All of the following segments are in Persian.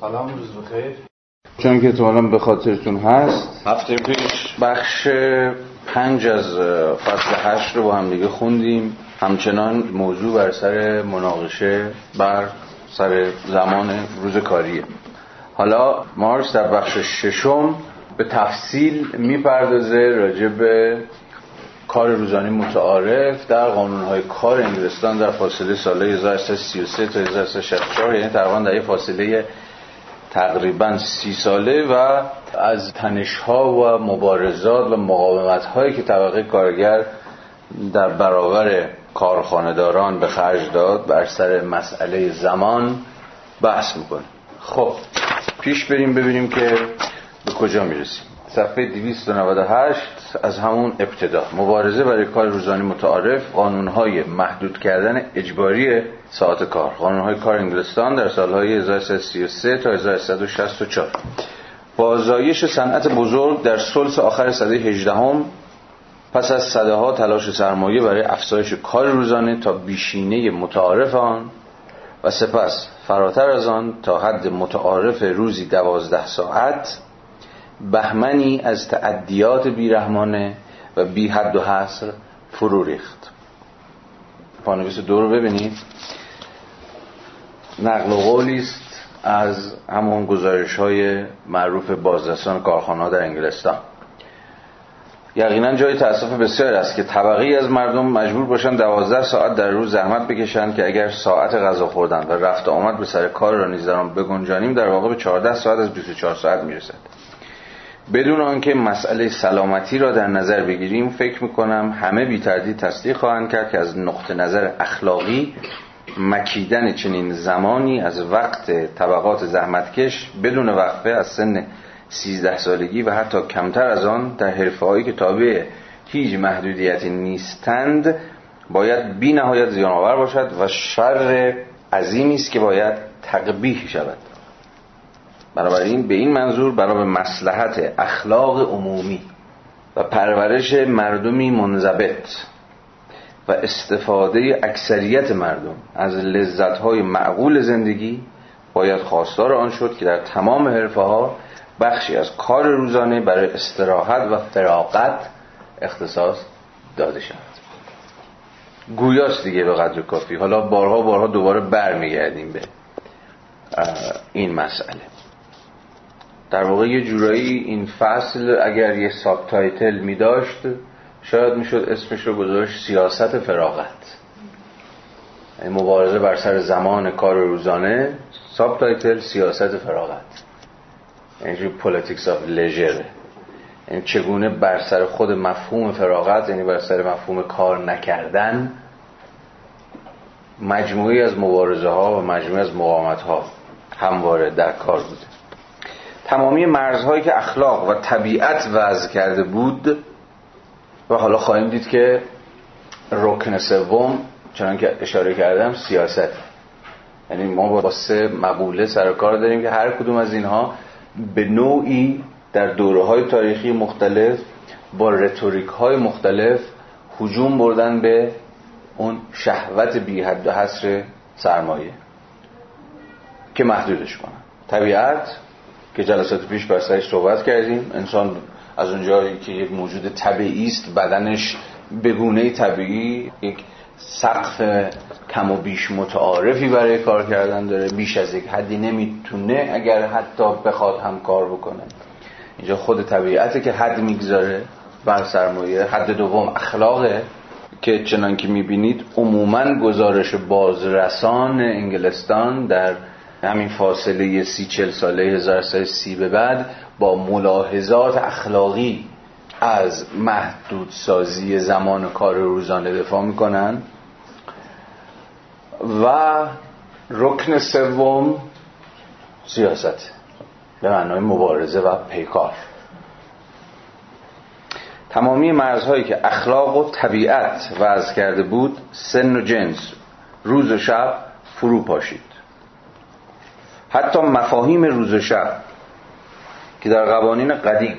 سلام روز بخیر. چون که تو به خاطرتون هست. هفته پیش بخش پنج از فصل هشت رو با هم دیگه خوندیم. همچنان موضوع بر سر مناقشه بر سر زمان روز کاریه. حالا مارس در بخش ششم به تفصیل می‌پردازه راجع به کار روزانه متعارف در قانونهای کار انگلستان در فاصله سال 1333 تا 1364 یعنی تقریبا در فاصله تقریبا سی ساله و از تنشها و مبارزات و مقاومت هایی که طبقه کارگر در برابر کارخانهداران به خرج داد بر سر مسئله زمان بحث می‌کنه. خب پیش بریم ببینیم که به کجا می‌رسیم. صفحه 298 از همون ابتدا. مبارزه برای کار روزانه متعارف قانونهای محدود کردن اجباری ساعت کار. قانونهای کار انگلستان در سالهای 1333 تا 1364 با زایش صنعت بزرگ در سلس آخر سده 18 هم پس از صده ها تلاش سرمایه برای افزایش کار روزانه تا بیشینه متعارف آن و سپس فراتر از آن تا حد متعارف روزی دوازده ساعت بهمنی از تعدیات بیرحمانه و بی حد و حصر فرو ریخت. پانویس دو رو ببینید. نقل و قولی است از همون گزارش های معروف بازرسان کارخانه در انگلستان. یقینا جای تاسف بسیار است که طبقه از مردم مجبور باشند دوازده ساعت در روز زحمت بکشند که اگر ساعت غذا خوردن و رفت آمد به سر کار را نیز در بگنجانیم در واقع به 14 ساعت از 24 ساعت می‌رسد. بدون آنکه مسئله سلامتی را در نظر بگیریم فکر می‌کنم همه بی تردید تصدیق خواهند کرد که از نقطه نظر اخلاقی مکیدن چنین زمانی از وقت طبقات زحمتکش بدون وقفه از سن 13 سالگی و حتی کمتر از آن در حرفه هایی که تابع هیچ محدودیتی نیستند باید بی نهایت زیانآور باشد و شر عظیمی است که باید تقبیح شود. بنابراین به این منظور برای مسلحت اخلاق عمومی و پرورش مردمی منضبط و استفاده اکثریت مردم از لذتهای معقول زندگی باید خواستار آن شد که در تمام حرفه ها بخشی از کار روزانه برای استراحت و فراغت اختصاص داده شود. گویاست دیگه به قدر کافی. حالا بارها بارها دوباره برمیگردیم به این مسئله. در واقع یه جورایی این فصل اگر یه subtitle می داشت شاید می‌شد اسمش رو گذاشت سیاست فراغت. این مبارزه بر سر زمان کار روزانه subtitle سیاست فراغت. یعنی politics of leisure یعنی چگونه بر سر خود مفهوم فراغت یعنی بر سر مفهوم کار نکردن مجموعی از مبارزه ها و مجموعی از مقاومت ها همواره در کار بوده. تمامی مرزهایی که اخلاق و طبیعت وضع کرده بود و حالا خواهیم دید که رکن سوم چنان که اشاره کردم سیاست. یعنی ما با سه مقوله سر کار داریم که هر کدوم از اینها به نوعی در دوره های تاریخی مختلف با رتوریک های مختلف حجوم بردن به اون شهوت بی حد و حصر سرمایه که محدودش کنن. طبیعت که جلسات پیش بر سرش صحبت کردیم. انسان از اونجایی که یک موجود طبیعی است بدنش به گونه طبیعی یک سقف کم و بیش متعارفی برای کار کردن داره. بیش از یک حدی نمی‌تونه اگر حتی بخواد هم کار بکنه. اینجا خود طبیعته که حد می‌گذاره. بر سرمایه حد دوم اخلاقه که چنان که می‌بینید عموما گزارش بازرسان انگلستان در همین فاصله سی چل ساله هزار سی به بعد با ملاحظات اخلاقی از محدود سازی زمان کار روزانه دفاع می‌کنن. و رکن سوم سیاست به معنای مبارزه و پیکار. تمامی مرزهایی که اخلاق و طبیعت وضع کرده بود سن و جنس روز و شب فرو پاشید حتی مفاهیم روز و شب که در قوانین قدیم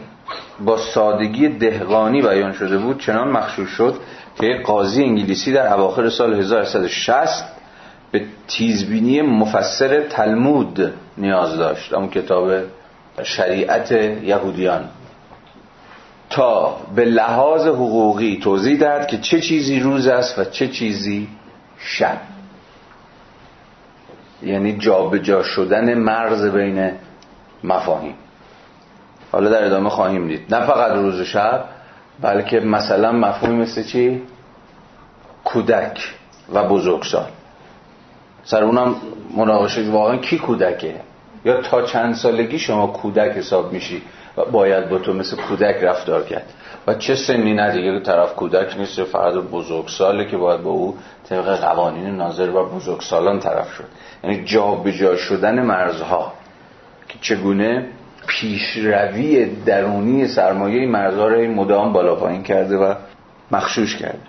با سادگی دهقانی بیان شده بود چنان مخشوش شد که قاضی انگلیسی در اواخر سال 1160 به تیزبینی مفسر تلمود نیاز داشت اون کتاب شریعت یهودیان. تا به لحاظ حقوقی توضیح دهد که چه چیزی روز است و چه چیزی شب. یعنی جابجا جا شدن مرز بین مفاهیم. حالا در ادامه خواهیم دید. نه فقط روز و شب بلکه مثلا مفهومی مثل چی؟ کودک و بزرگسال. سر اونم مناقشه واقعا کی کودکه؟ یا تا چند سالگی شما کودک حساب میشی؟ و باید با تو مثل کودک رفتار کرد. و چه سنی نه دیگه طرف کودک نیست فقط بزرگساله که باید با او طبق قوانین ناظر و بزرگسالان طرف شد. یعنی جا به جا شدن مرزها که چگونه پیشروی درونی سرمایه مرزها را مدام بالا پایین کرده و مخشوش کرده.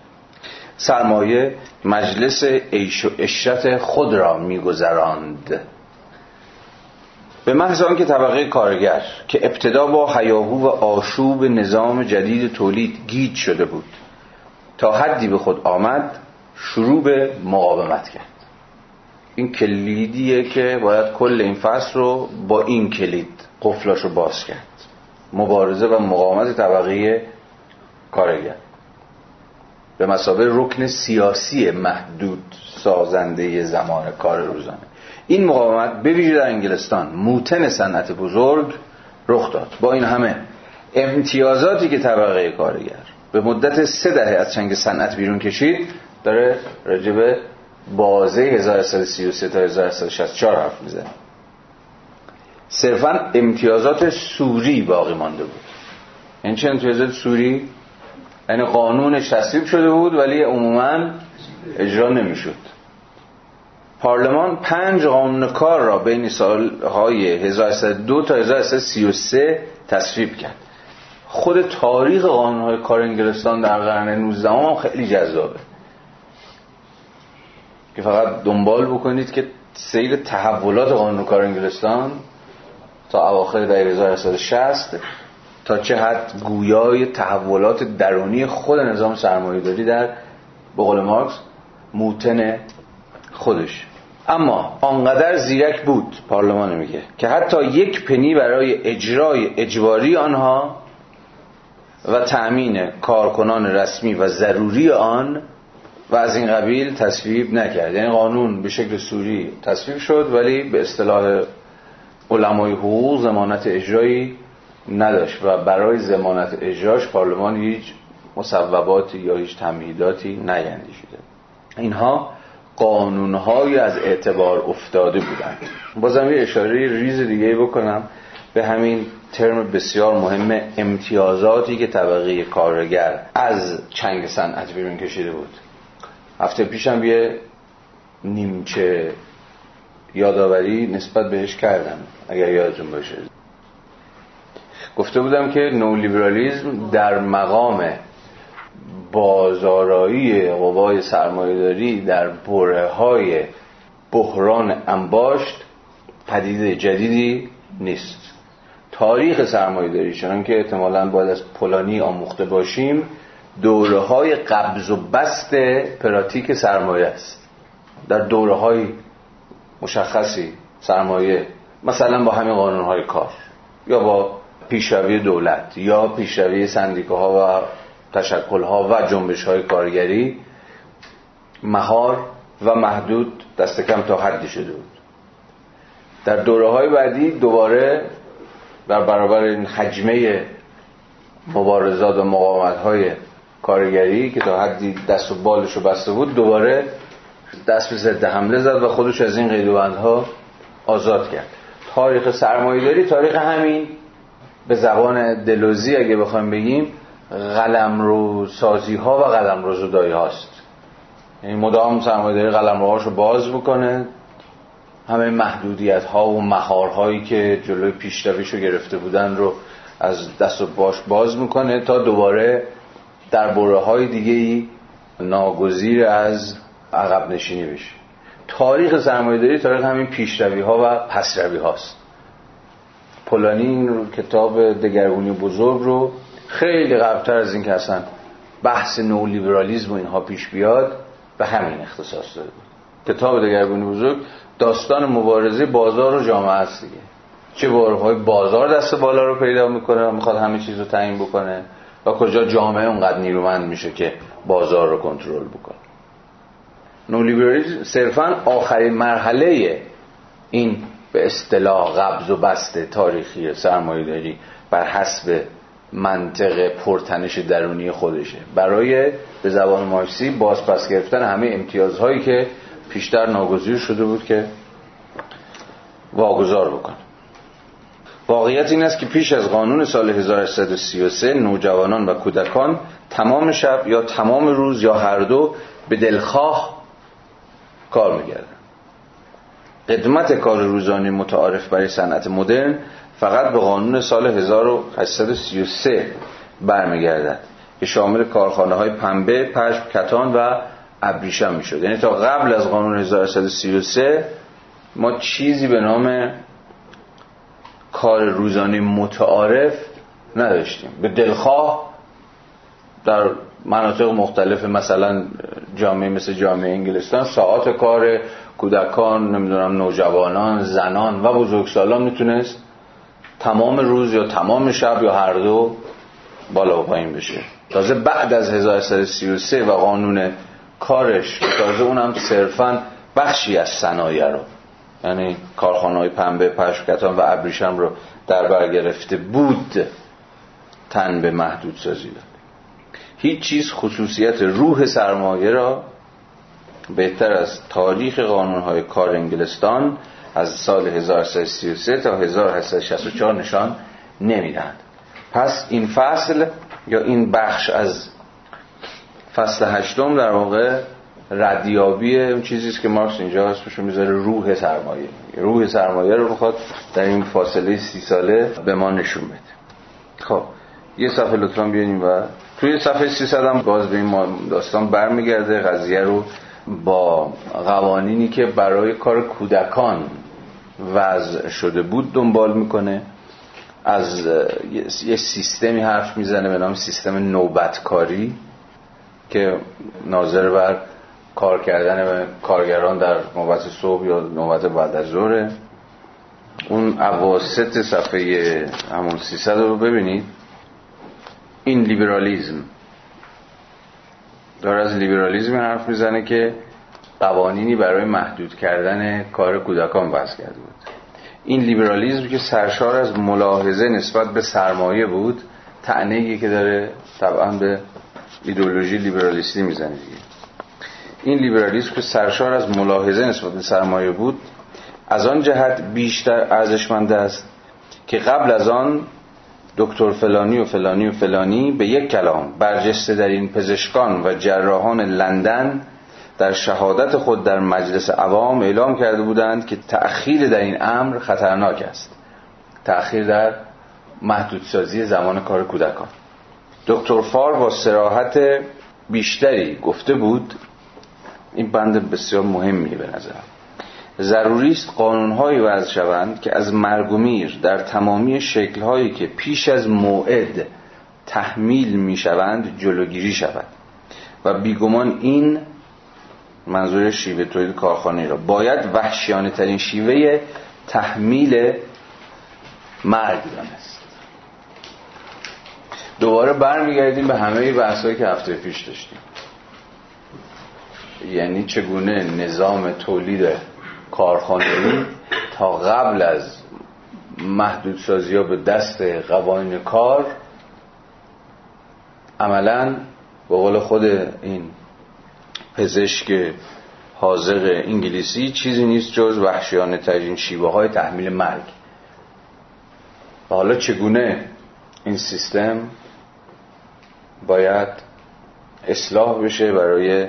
سرمایه مجلس عیش و اشرت خود را میگذراند. به محض که طبقه کارگر که ابتدا با حیاهو و آشوب نظام جدید تولید گیج شده بود تا حدی به خود آمد شروع به مقاومت کرد. این کلیدیه که باید کل این فصل رو با این کلید قفلاش رو باز کرد. مبارزه و مقاومت طبقه کارگر. به مسابه رکن سیاسی محدود سازنده زمان کار روزانه. این مقاومت به ویژه در انگلستان موتن صنعت بزرگ رخ داد. با این همه امتیازاتی که طبقه کارگر به مدت سه دهه از چنگ صنعت بیرون کشید داره رجب بازه 1333 تا 1364 حرف می‌زنه. صرفا امتیازات سوری باقی مانده بود. این چه امتیازات سوری؟ یعنی قانونش تصویب شده بود ولی عموما اجرا نمی‌شد. پارلمان پنج قانون کار را بین سالهای 1302 تا 1333 تصویب کرد. خود تاریخ قانونهای کار انگلستان در قرن 19 هم خیلی جذابه. که فقط دنبال بکنید که سیر تحولات قانون کار انگلستان تا اواخر دهه 1960 تا چه حد گویای تحولات درونی خود نظام سرمایه‌داری در به قول مارکس موتن خودش. اما آنقدر زیرک بود پارلمان میگه که حتی یک پنی برای اجرای اجباری آنها و تأمین کارکنان رسمی و ضروری آن و از این قبیل تصویب نکرد. یعنی قانون به شکل سوری تصویب شد ولی به اصطلاح علمای حقوق زمانت اجرایی نداشت و برای زمانت اجراش پارلمان هیچ مصوباتی یا هیچ تمهیداتی شده اینها قانونهایی از اعتبار افتاده بودند. بازم یه اشاره ریز دیگه بکنم به همین ترم بسیار مهم امتیازاتی که طبقه کارگر از چنگ صنعت بیرون کشیده بود. هفته پیشم یه نیمچه یادآوری نسبت بهش کردم اگر یادتون باشه. گفته بودم که نولیبرالیزم در مقام بازارایی قوای سرمایهداری در بره های بحران انباشت پدیده جدیدی نیست. تاریخ سرمایهداری چنان که احتمالا باید از پولانی آموخته باشیم دوره های قبض و بست پراتیک سرمایه است. در دوره های مشخصی سرمایه مثلا با همین قانون های کار یا با پیشروی دولت یا پیشروی سندیکاها و تشکلها و جنبش های کارگری مهار و محدود دست کم تا حدی شده بود. در دوره های بعدی دوباره در برابر این حجمه مبارزات و مقاومت های کارگری که تا حدی دست و بالش رو بسته بود دوباره دست به ضد حمله زد و خودش از این قیدوبندها آزاد کرد. تاریخ سرمایه‌داری تاریخ همین به زبان دلوزی اگه بخوایم بگیم قلمرو سازی ها و قلمرو زدایی هاست. یعنی مدام سرمایه‌داری قلمروهاش رو باز بکنه. همه محدودیت ها و مهار هایی که جلوی پیشرویش رو گرفته بودن رو از دست و باش باز می‌کنه تا دوباره در بره های دیگه ای ناگزیر از عقب نشینی بشه. تاریخ سرمایه‌داری تاریخ همین پیشروی ها و پسروی هاست پولانی این کتاب دگرگونی بزرگ رو خیلی قبلتر از این که اصلا بحث نولیبرالیزم و اینها پیش بیاد به همین اختصاص داده بود. کتاب دگرگونی بزرگ داستان مبارزه بازار و جامعه است دیگه. چه بارهای بازار دست بالا رو پیدا می‌کنه می‌خواد همه چیز رو تعیین بکنه و کجا جامعه اونقدر نیرومند میشه که بازار رو کنترل بکنه. نولیبرالیسم صرفا آخرین مرحله این به اصطلاح قبض و بست تاریخی سرمایه داری بر حسب منطق پرتنش درونی خودشه. برای به زبان مارکسی بازپس گرفتن همه امتیازهایی که پیشتر ناگزیر شده بود که واگذار بکنه. واقعیت این است که پیش از قانون سال 1333 نوجوانان و کودکان تمام شب یا تمام روز یا هر دو به دلخواه کار میگردن قدمت کار روزانه متعارف برای صنعت مدرن فقط به قانون سال 1833 برمیگردد که شامل کارخانه های پنبه، پشم، کتان و ابریشم می‌شد. یعنی تا قبل از قانون 1133 ما چیزی به نام کار روزانه متعارف نداشتیم. به دلخواه در مناطق مختلف مثلا جامعه مثل جامعه انگلستان ساعات کار کودکان نمی‌دونم نوجوانان زنان و بزرگسالان می‌تونست تمام روز یا تمام شب یا هر دو بالا و پایین بشه. تازه بعد از 1333 و قانون کارش تازه اونم صرفا بخشی از صنایع رو یعنی کارخانه های پنبه پشکتان و ابریشم رو در بر گرفته بود تن به محدود سازی داد. هیچ چیز خصوصیت روح سرمایه را بهتر از تاریخ های کار انگلستان از سال 1333 تا 1864 نشان نمی‌دهند پس این فصل یا این بخش از فصل هشتم در واقع ردیابی اون چیزی است که مارکس اینجا اسمش می‌ذاره روح سرمایه. روح سرمایه رو بخواد در این فاصله سی ساله به ما نشون بده. خب یه صفحه لطفا بیانیم و توی صفحه 300 هم باز به این داستان برمیگرده. قضیه رو با قوانینی که برای کار کودکان وضع شده بود دنبال می‌کنه. از یه سیستمی حرف می‌زنه به نام سیستم نوبتکاری که ناظر بر کار کردن کارگران در نوبت صبح یا نوبت بعد از ظهر اون اواسط صفحه همون 300 رو ببینید. این لیبرالیزم. داره از لیبرالیزم حرف می‌زنه که قوانینی برای محدود کردن کار کودکان وضع کرده بود. این لیبرالیزم که سرشار از ملاحظه نسبت به سرمایه بود تعنیگی که داره طبعا به ایدولوژی لیبرالیستی می‌زنه دیگه. این لیبرالیسم که سرشار از ملاحظه نسبت به سرمایه بود از آن جهت بیشتر ارزشمند است که قبل از آن دکتر فلانی و فلانی و فلانی به یک کلام برجسته در این پزشکان و جراحان لندن در شهادت خود در مجلس عوام اعلام کرده بودند که تأخیر در این امر خطرناک است. تأخیر در محدودسازی زمان کار کودکان. دکتر فار با سراحت بیشتری گفته بود این بند بسیار مهمیه به نظرم. ضروری است قانونهایی وضع شوند که از مرگ و میر در تمامی شکلهایی که پیش از موعد تحمیل می شوند جلوگیری شود. و بیگمان این منظور شیوه تولید کارخانه را باید وحشیانه ترین شیوه تحمیل مرگ دانست دوباره برمیگردیم به همه بحثایی که هفته پیش داشتیم. یعنی چگونه نظام تولید کارخانه‌ای تا قبل از محدودسازی ها به دست قوانین کار عملا به قول خود این پزشک حاضق انگلیسی چیزی نیست جز وحشیانه ترین شیوه های تحمیل مرگ. و حالا چگونه این سیستم باید اصلاح بشه برای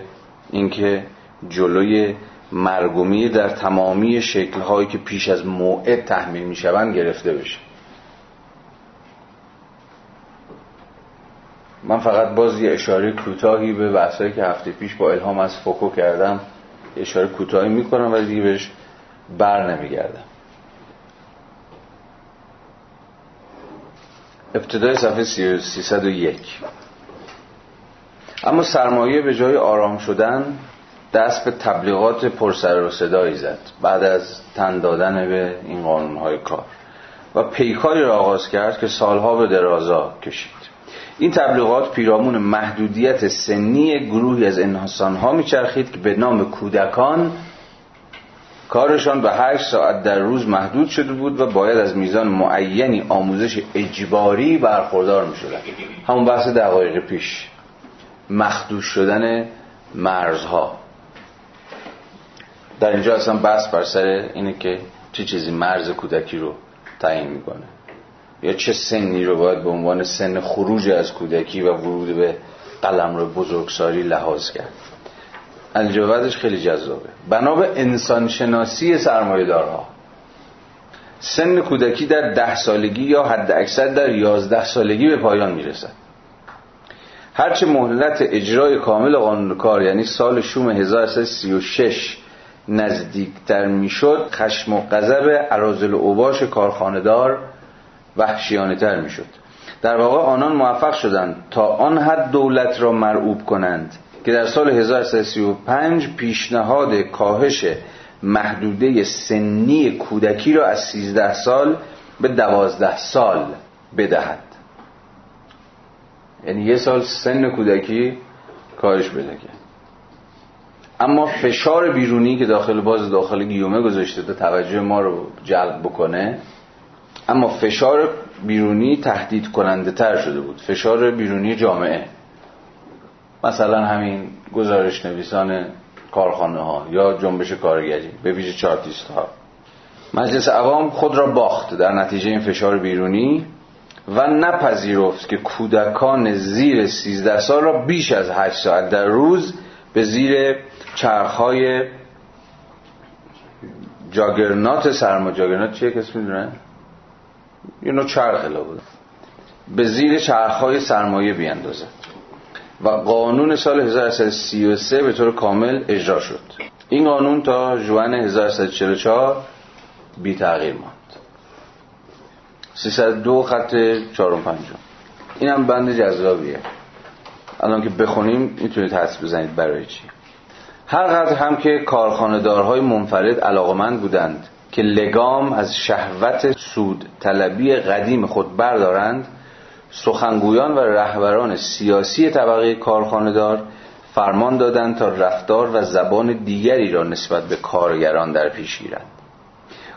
اینکه جلوی مرگومی در تمامی شکلهایی که پیش از موعد تحمیل می شوند گرفته بشه؟ من فقط باز یه اشاره کوتاهی به بحثایی که هفته پیش با الهام از فوکو کردم اشاره کوتاهی می‌کنم ولی دیگه بهش بر نمیگردم. ابتدای صفحه 301 اما سرمایه به جای آرام شدن دست به تبلیغات پرسر و صدایی زد بعد از تن دادن به این قانونهای کار. و پیکاری را آغاز کرد که سالها به درازا کشید. این تبلیغات پیرامون محدودیت سنی گروهی از انسانها میچرخید که به نام کودکان کارشان به هشت ساعت در روز محدود شده بود و باید از میزان معینی آموزش اجباری برخوردار می شدن همون بحث دقایق پیش. مخدوش شدن مرزها. در اینجا اصلا بحث بر سر اینه که چه چیزی مرز کودکی رو تعیین می‌کنه. یا چه سنی رو باید به عنوان سن خروج از کودکی و ورود به قلم رو بزرگساری لحاظ کرد. الجوابش خیلی جذابه. بنا به انسانشناسی سرمایه‌دارها. سن کودکی در ده سالگی یا حد اکثر در یازده سالگی به پایان می‌رسد. هرچه مهلت اجرای کامل قانون کار یعنی سال شوم 1336 نزدیکتر می‌شد خشم و غضب عرازل اوباش کارخانهدار وحشیانه تر می‌شد. در واقع آنان موفق شدند تا آن حد دولت را مرعوب کنند که در سال 1335 پیشنهاد کاهش محدوده سنی کودکی را از 13 سال به 12 سال بدهد. یعنی یه سال سن کودکی کاهش بده اما فشار بیرونی که داخل باز داخل گیومه گذاشته تا توجه ما رو جلب بکنه اما فشار بیرونی تهدید کننده تر شده بود. فشار بیرونی جامعه. مثلا همین گزارش نویسان کارخانه ها یا جنبش کارگری به ویژه چارتیست ها مجلس عوام خود را باخت. در نتیجه این فشار بیرونی و نپذیرفت که کودکان زیر 13 سال را بیش از 8 ساعت در روز به زیر چرخهای جاگرنات سرما جاگرنات چیه کسی می‌دونه؟ یه نوع چرخ. بود به زیر چرخهای سرمایه بیاندازد و قانون سال 1333 به طور کامل اجرا شد. این قانون تا جوان 1344 بی تغییر ماند. 302 خط 4 5 این هم بند جذابیه. الان که بخونیم می‌تونید حدس بزنید برای چی. هر قدر هم که کارخانه‌دارهای منفرد علاقمند بودند که لگام از شهوت سود طلبی قدیم خود بردارند سخنگویان و رهبران سیاسی طبقه کارخانهدار فرمان دادند تا رفتار و زبان دیگری را نسبت به کارگران در پیش گیرند.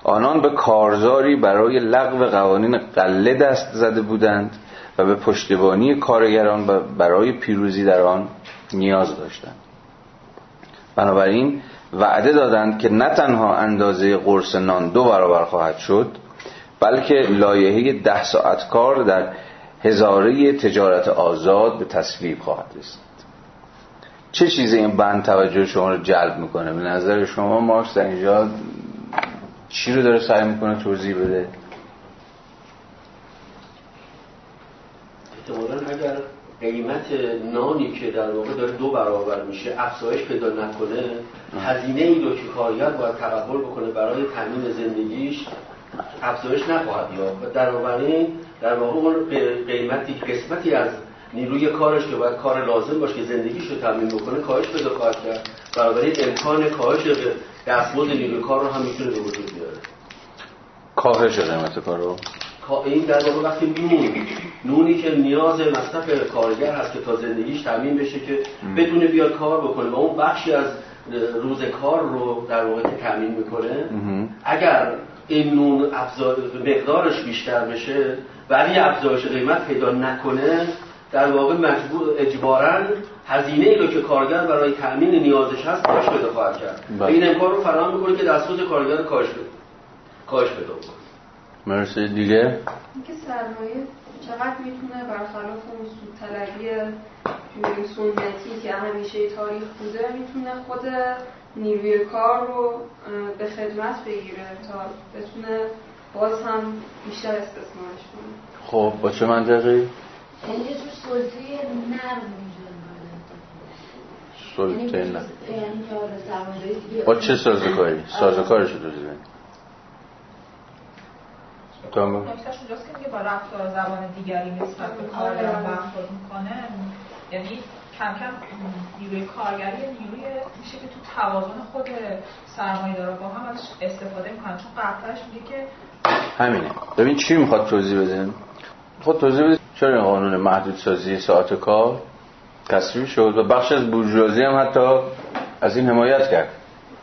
آنان به کارزاری برای لغو قوانین قله دست زده بودند و به پشتیبانی کارگران برای پیروزی در آن نیاز داشتند. بنابراین وعده دادند که نه تنها اندازه قرص نان دو برابر خواهد شد بلکه لایحه ده ساعت کار در هزاره تجارت آزاد به تصویب خواهد رسید. چه چیزی این بند توجه شما رو جلب می‌کنه؟ به نظر شما مارکس در اینجا چی رو داره سعی می‌کنه توضیح بده؟ اگر قیمت نانی که در واقع داره دو برابر میشه افزایش پیدا نکنه هزینه ای رو که کارگر باید تقبل بکنه برای تامین زندگیش افزایش نخواهد یافت. در در واقع اون قیمتی قسمتی از نیروی کارش که باید کار لازم باشه که زندگیش رو تامین بکنه کاهش پیدا خواهد کرد. بنابراین امکان کاهش دستمزد نیروی کار رو هم می‌تونه به وجود بیاره. کاهش قیمت کار این در واقع وقتی نون نونی که نیاز مصرف کارگر هست که تا زندگیش تامین بشه که بتونه بیاد کار بکنه و اون بخشی از روز کار رو در واقع که تامین می‌کنه اگر این نون مقدارش بیشتر بشه ولی افزایش قیمت پیدا نکنه در واقع مجبور اجبارا هزینه ای رو که کارگر برای تامین نیازش هست کاهش پیدا خواهد کرد. و این امکان رو فراهم می‌کنه که دستمزد کارگر کاهش کاهش پیدا کنه مرسی. دیگه؟ اینکه سرمایه چقدر می‌تونه برخلاف اون سود طلبی سنتی که همیشه تاریخ بوده می‌تونه خود نیروی کار رو به خدمت بگیره تا بتونه باز هم بیشتر استثمارش کنه. خب با چه منطقی؟ یعنی تو سلطه نرم سلطه یعنی نرم. یعنی با چه سازکاری؟ سازکارش رو دوزی نکتهش اونجاست که با رفتار زبان دیگری نسبت به کارگران برخورد می‌کنه. یعنی کم کم نیروی کارگری نیروی میشه که تو توازن خود سرمایه داره. با هم ازش استفاده می‌کنن. چون قبلش میگه که همینه. ببین چی می‌خواد توضیح بده؟ خود توضیح بده. چرا این قانون محدود سازی ساعت کار تصویب شد؟ و بخش از بورژوازی هم حتی از این حمایت کرد.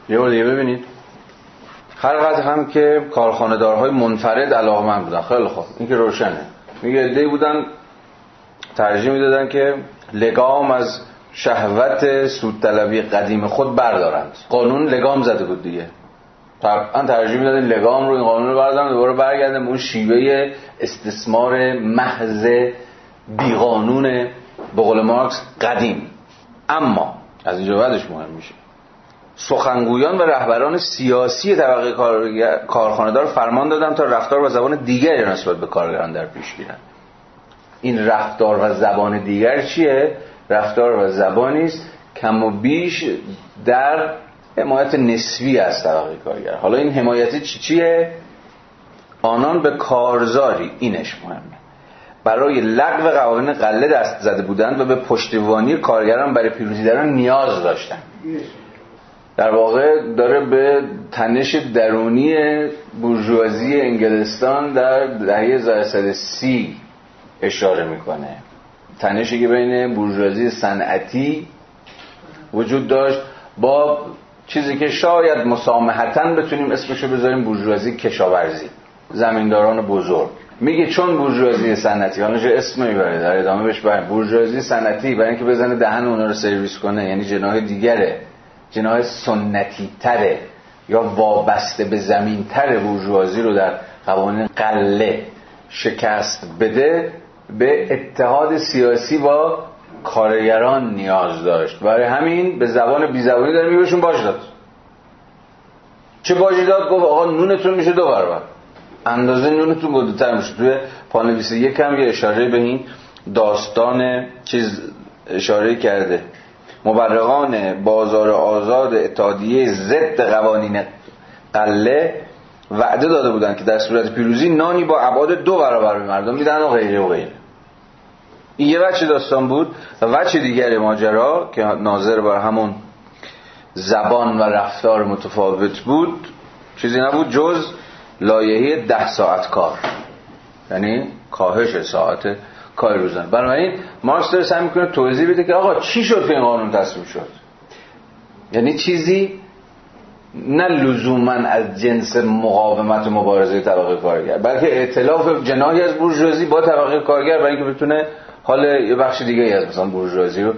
یه بار دیگه ببینید. هر هم که کارخانه‌دارهای منفرد علاقمند بودن. خیلی خوب. این که روشنه. میگه ایده بودن ترجیح می‌دادن که لگام از شهوت سود طلبی قدیم خود بردارند. قانون لگام زده بود دیگه. طبعا ترجیح می‌دادن لگام رو این قانون رو بردارن دوباره برگردن اون شیوه استثمار محض بیقانون به قول مارکس قدیم. اما از اینجا بعدش مهم میشه. سخنگویان و رهبران سیاسی طبقه کارخانه‌دار فرمان دادن تا رفتار و زبان دیگری نسبت به کارگران در پیش گیرن این رفتار و زبان دیگر چیه؟ رفتار و زبانی است کم و بیش در حمایت نسبی از طبقه کارگر. حالا این حمایت چی چیه؟ آنان به کارزاری اینش مهمه. برای لغو قوانین قله دست زده بودند و به پشتیبانی کارگران برای پیروزی در نیاز داشتند. در واقع داره به تنش درونی بورژوازی انگلستان در دهه سی اشاره می‌کنه. تنشی که بین بورژوازی صنعتی وجود داشت با چیزی که شاید مسامحتا بتونیم اسمشو بذاریم بورژوازی کشاورزی زمینداران بزرگ. میگه چون بورژوازی صنعتی حالا اسم می‌بره در ادامه بهش بریم بورژوازی صنعتی برای اینکه بزنه دهن اونا رو سرویس کنه یعنی جناح دیگره. جناح سنتی تره یا وابسته به زمین تره بورژوازی رو در قوانین قله شکست بده به اتحاد سیاسی با کارگران نیاز داشت. برای همین به زبان بی زبانی داره میبهشون باج داد. چه باجی داد؟ گفت آقا نونتون میشه دو برابر اندازه نونتون گلوتر میشه. توی پانویس یک هم یه اشاره به این داستان چیز اشاره کرده. مبرقان بازار آزاد اتحادیه ضد قوانین قله وعده داده بودن که در صورت پیروزی نانی با عباد دو برابر به مردم میدن و غیره و غیره. این یه بچه داستان بود و بچه دیگر ماجرا که ناظر بر همون زبان و رفتار متفاوت بود چیزی نبود جز لایحه ده ساعت کار. یعنی کاهش ساعت کار روزانه بنابراین مارکس داره سعی می‌کنه توضیح بده که آقا چی شد که این قانون تصویب شد؟ یعنی چیزی نه لزوما از جنس مقاومت و مبارزه طبقه کارگر بلکه ائتلاف جناحی از بورژوازی با طبقه کارگر برای اینکه بتونه حال یه بخش دیگه از مثلا بورژوازی رو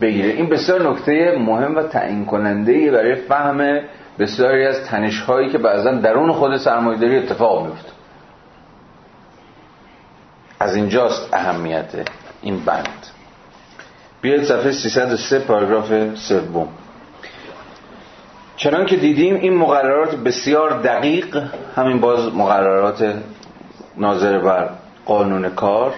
بگیره. این بسیار نکته مهم و تعیین کننده برای فهم بسیاری از تنش هایی که بعضا درون خود سرمایه‌داری اتفاق میفته از اینجاست اهمیت این بند. بیاید صفحه 303 پاراگراف سوم. چنان که دیدیم این مقررات بسیار دقیق همین باز مقررات ناظر بر قانون کار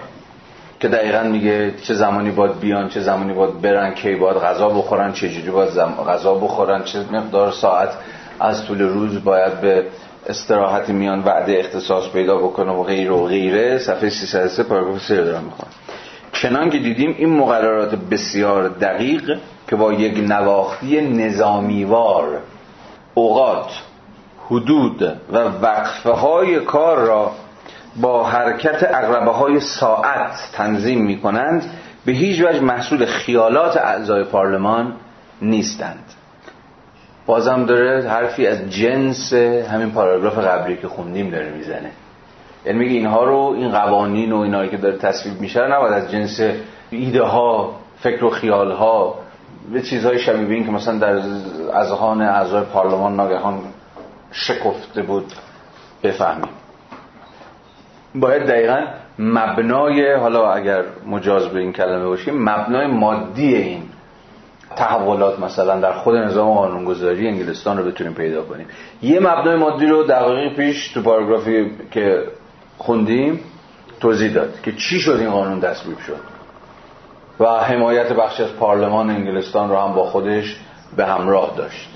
که دقیقا میگه چه زمانی باید بیان چه زمانی باید برن کی باید غذا بخورن چه جوری باید غذا بخورن چه مقدار ساعت از طول روز باید به استراحت میان وعده اختصاص پیدا بکنه و غیر و غیره. صفحه 303 پاراگراف 3 دارم می‌خوام چنان که دیدیم این مقررات بسیار دقیق که با یک نواختی نظامیوار اوقات حدود و وقفه های کار را با حرکت اقربه های ساعت تنظیم می کنند به هیچ وجه محصول خیالات اعضای پارلمان نیستند. بازم داره حرفی از جنس همین پاراگراف قبلی که خوندیم داره می‌زنه. یعنی میگه اینها رو این قوانین و اینایی که داره تصویب میشه نباید از جنس ایده ها فکر و خیال ها به چیزهای شبیه این که مثلا در اذهان اعضای پارلمان ناگهان شکفته بود بفهمیم. باید دقیقا مبنای حالا اگر مجاز به این کلمه باشیم مبنای مادی این تحولات مثلا در خود نظام قانونگذاری انگلستان رو بتونیم پیدا کنیم. یه مبنای مادی رو دقیقی پیش تو پاراگرافی که خوندیم توضیح داد که چی شد این قانون تصویب شد. و حمایت بخش از پارلمان انگلستان رو هم با خودش به همراه داشت.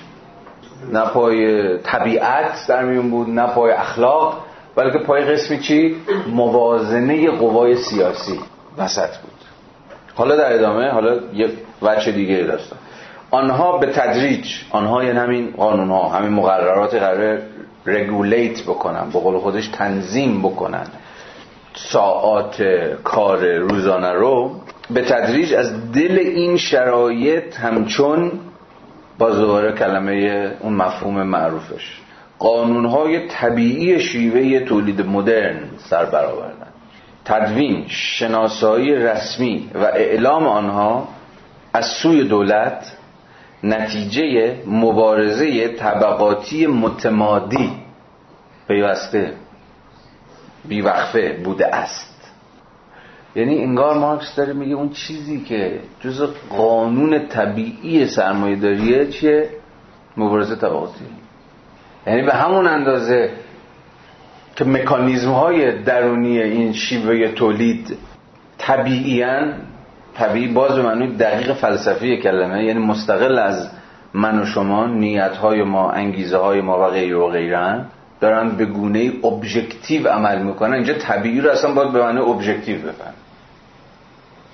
نه پای طبیعت در میون بود نه پای اخلاق بلکه پای قسمی چی؟ موازنه قوای سیاسی وسط بود. حالا در ادامه حالا یه وجه دیگه داستان آنها به تدریج آنها یعنی همین قانون ها همین مقررات قرار رگولیت بکنن به قول خودش تنظیم بکنن. ساعات کار روزانه رو به تدریج از دل این شرایط همچون باز دوباره کلمه اون مفهوم معروفش. قانونهای طبیعی شیوه تولید مدرن سر برآوردن تدوین شناسایی رسمی و اعلام آنها از سوی دولت نتیجه مبارزه طبقاتی متمادی پیوسته بیوقفه بوده است. یعنی انگار مارکس داره میگه اون چیزی که جز قانون طبیعی سرمایه داریه چیه؟ مبارزه طبقاتی. یعنی به همون اندازه که مکانیزم های درونی این شیوه تولید طبیعیان طبیعی باز به معنی دقیق فلسفی کلمه یعنی مستقل از من و شما نیت های ما انگیزه های ما و غیر و غیرن دارن به گونه ابژکتیو عمل می‌کنن. اینجا طبیعی رو اصلا باید به معنی ابژکتیو بفهم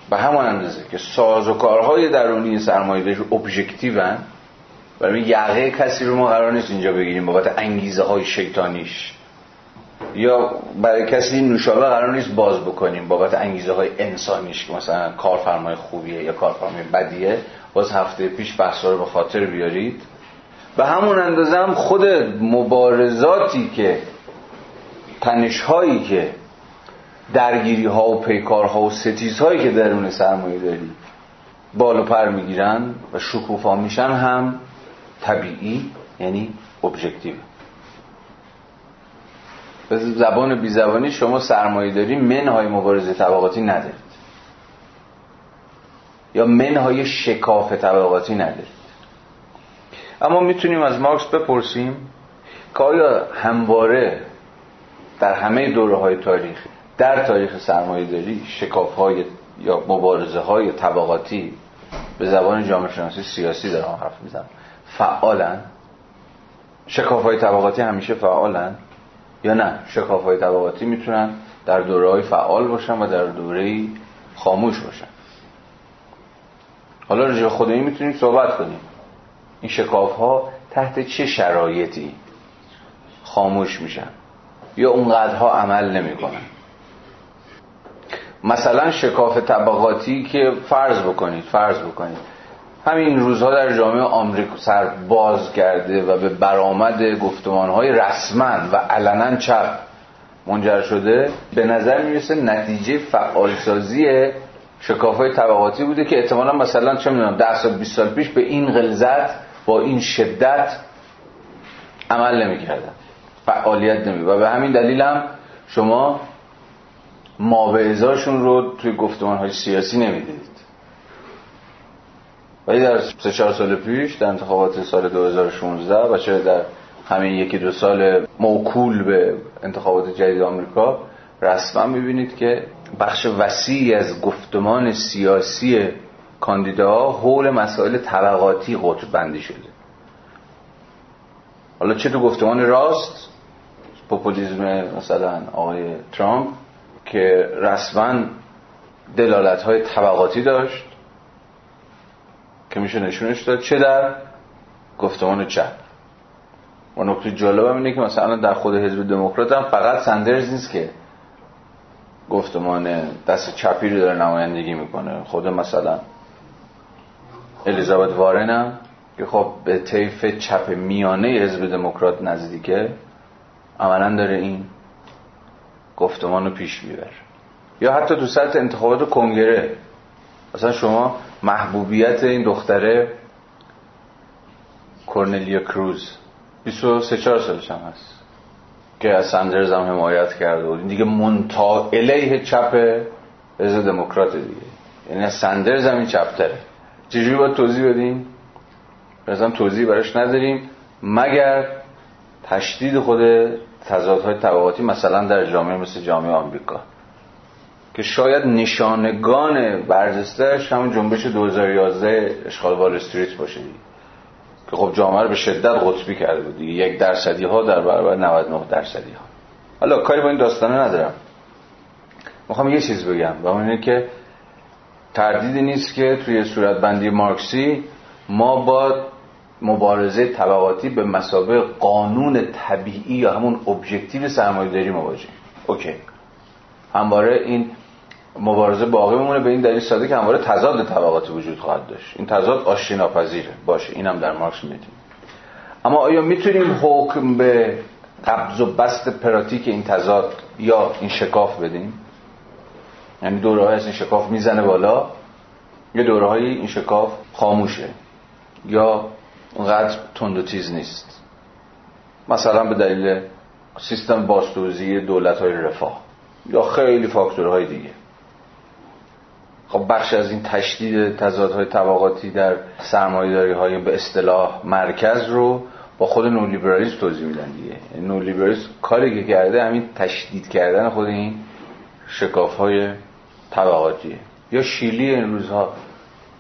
به همان اندازه که ساز و کارهای درونی سرمایه‌داری ابژکتیون برای یقه کسی رو ما قرار نیست اینجا بگیریم بابت انگیزه های شیطانیش. یا برای کسی نوشابه قرار نیست باز بکنیم بابت انگیزه های انسانیش که مثلا کارفرمای خوبیه یا کارفرمای بدیه باز هفته پیش بحثا رو به خاطر بیارید. به همون اندازه هم خود مبارزاتی که تنشهایی که درگیری ها و پیکارها و ستیزهایی که درون سرمایه داری بالو پر می‌گیرن و شکوفا میشن هم طبیعی یعنی ابژکتیو به زبان بی زبانی شما سرمایه داری منهای مبارزه طبقاتی ندارید. یا منهای شکاف طبقاتی ندارید. اما می‌تونیم از مارکس بپرسیم که آیا همواره در همه دوره های تاریخ در تاریخ سرمایه داری شکاف های یا مبارزه های طبقاتی به زبان جامعه شناسی سیاسی دارم حرف می‌زنم فعالن؟ شکاف های طبقاتی همیشه فعالن؟ یا نه. شکاف های طبقاتی می‌تونن در دوره های فعال باشن و در دوره خاموش باشن. حالا رجوع خدایی می‌تونیم صحبت کنیم. این شکاف ها تحت چه شرایطی خاموش میشن؟ یا اونقدرها عمل نمی‌کنن؟ مثلا شکاف طبقاتی که فرض بکنید فرض بکنید. همین روزها در جامعه آمریکا سر باز کرده و به برآمد گفتمانهای رسما و علنا چپ منجر شده به نظر می‌رسه نتیجه فعالسازی شکاف های طبقاتی بوده که احتمالا مثلا چه می‌دونم 10 سال 20 سال پیش به این غلظت با این شدت عمل نمی‌کردن. فعالیت نمی و به همین دلیل هم شما ماوعظاشون رو توی گفتمان های سیاسی نمی‌دیدید ولی در سه چهار سال پیش در انتخابات سال 2016 و چه در همین یکی دو سال موکول به انتخابات جدید آمریکا رسما می‌بینید که بخش وسیعی از گفتمان سیاسی کاندیداها حول مسائل طبقاتی قطب بندی شده. حالا چه تو گفتمان راست؟ پوپولیزم مثلا آقای ترامپ که رسما دلالت های طبقاتی داشت. که میشه نشونش داد. چه در گفتمان چپ. و نکته جالب هم اینه که مثلا در خود حزب دموکرات هم فقط سندرز نیست که گفتمان دست چپی رو داره نمایندگی می‌کنه. خود مثلا الیزابت وارن هم که خب به طیف چپ میانه حزب دموکرات نزدیکه عملا داره این گفتمان رو پیش می‌بره. یا حتی تو سطح انتخابات کنگره. مثلا شما محبوبیت این دختره کورنلیا کروز. 23 4 سالش هم هست. که از سندرز هم حمایت کرده بود. دیگه منتا الیه چپ حزب دموکرات دیگه. یعنی از سندرز هم این چپتره. چجوری باید توضیح بدیم مثلا توضیح براش نداریم. مگر تشدید خود تضادهای طبقاتی مثلا در جامعه مثل جامعه آمریکا. که شاید نشانگان برجستهش همون جنبش 2011 اشغال وال استریت باشه. که خب جامعه رو به شدت قطبی کرده بود دیگه. یک درصدی ها در برابر 99 درصدی ها حالا کاری با این داستانه ندارم. می‌خوام یه چیز بگم و اینه که تردیدی نیست که توی صورتبندی مارکسی ما با مبارزه طبقاتی به مسابقه قانون طبیعی یا همون ابژکتیو سرمایه‌داری مواجهیم. اوکی. همواره این مبارزه باقی میمونه. به این دلیل ساده که همواره تضاد طبقاتی وجود خواهد داشت. این تضاد آشتی ناپذیره باشه اینم در مارکس میدیم. اما آیا می‌تونیم حکم به قبض و بست پراتیک این تضاد یا این شکاف بدیم؟ یعنی دوره از این شکاف می‌زنه بالا یه دوره این شکاف خاموشه یا اونقدر تند و تیز نیست؟ مثلا به دلیل سیستم باستوزی دولت های رفاه یا خیلی فاکتورهای دیگه. خب بخش از این تشدید تضادهای طبقاتی در سرمایه‌داری های به اصطلاح مرکز رو با خود نولیبرالیسم توضیح میدن دیگه. یعنی نولیبرالیسم کاری که کرده همین تشدید کردن خود این شکاف های طبقاتیه یا شیلی این روزها.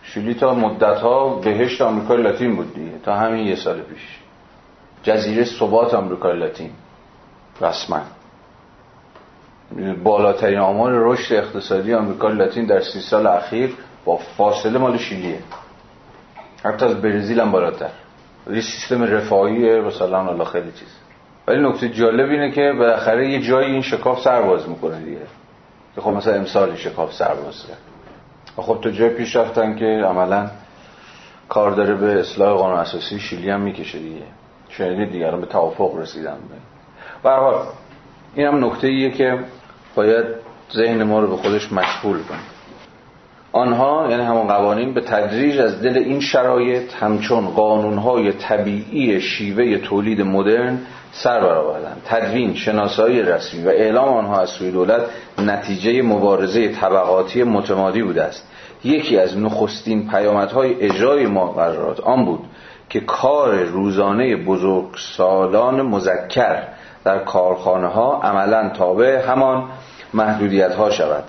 شیلی تا مدت ها بهشت آمریکای لاتین بود دیگه تا همین یه سال پیش. جزیره ثبات آمریکای لاتین. رسما. بالاترین آمار رشد اقتصادی آمریکا لاتین در سی سال اخیر با فاصله مال شیلیه. حتی از برزیل هم بالاتر. یه سیستم رفاهی مثلا الله خیلی چیز. ولی نکته جالب اینه که بالاخره یه جایی این شکاف سرباز می‌کنه دیگه. که خب مثلا امسال شکاف سرباز کرد. خب تو جای پیش رفتن که عملا کار داره به اصلاح قانون اساسی شیلی هم می‌کشه دیگه. شنیدید دیگه به توافق رسیدن به حال این هم نکته ایه که باید ذهن ما رو به خودش مشغول کنه. آنها یعنی همون قوانین به تدریج از دل این شرایط همچون قانونهای طبیعی شیوه تولید مدرن سر برآوردن تدوین شناسایی رسمی و اعلام آنها از سوی دولت نتیجه مبارزه طبقاتی متمادی بوده است. یکی از نخستین پیامدهای اجرای مقررات آن بود که کار روزانه بزرگ سالان مذکر در کارخانه ها عملا تابع همان محدودیت ها شود.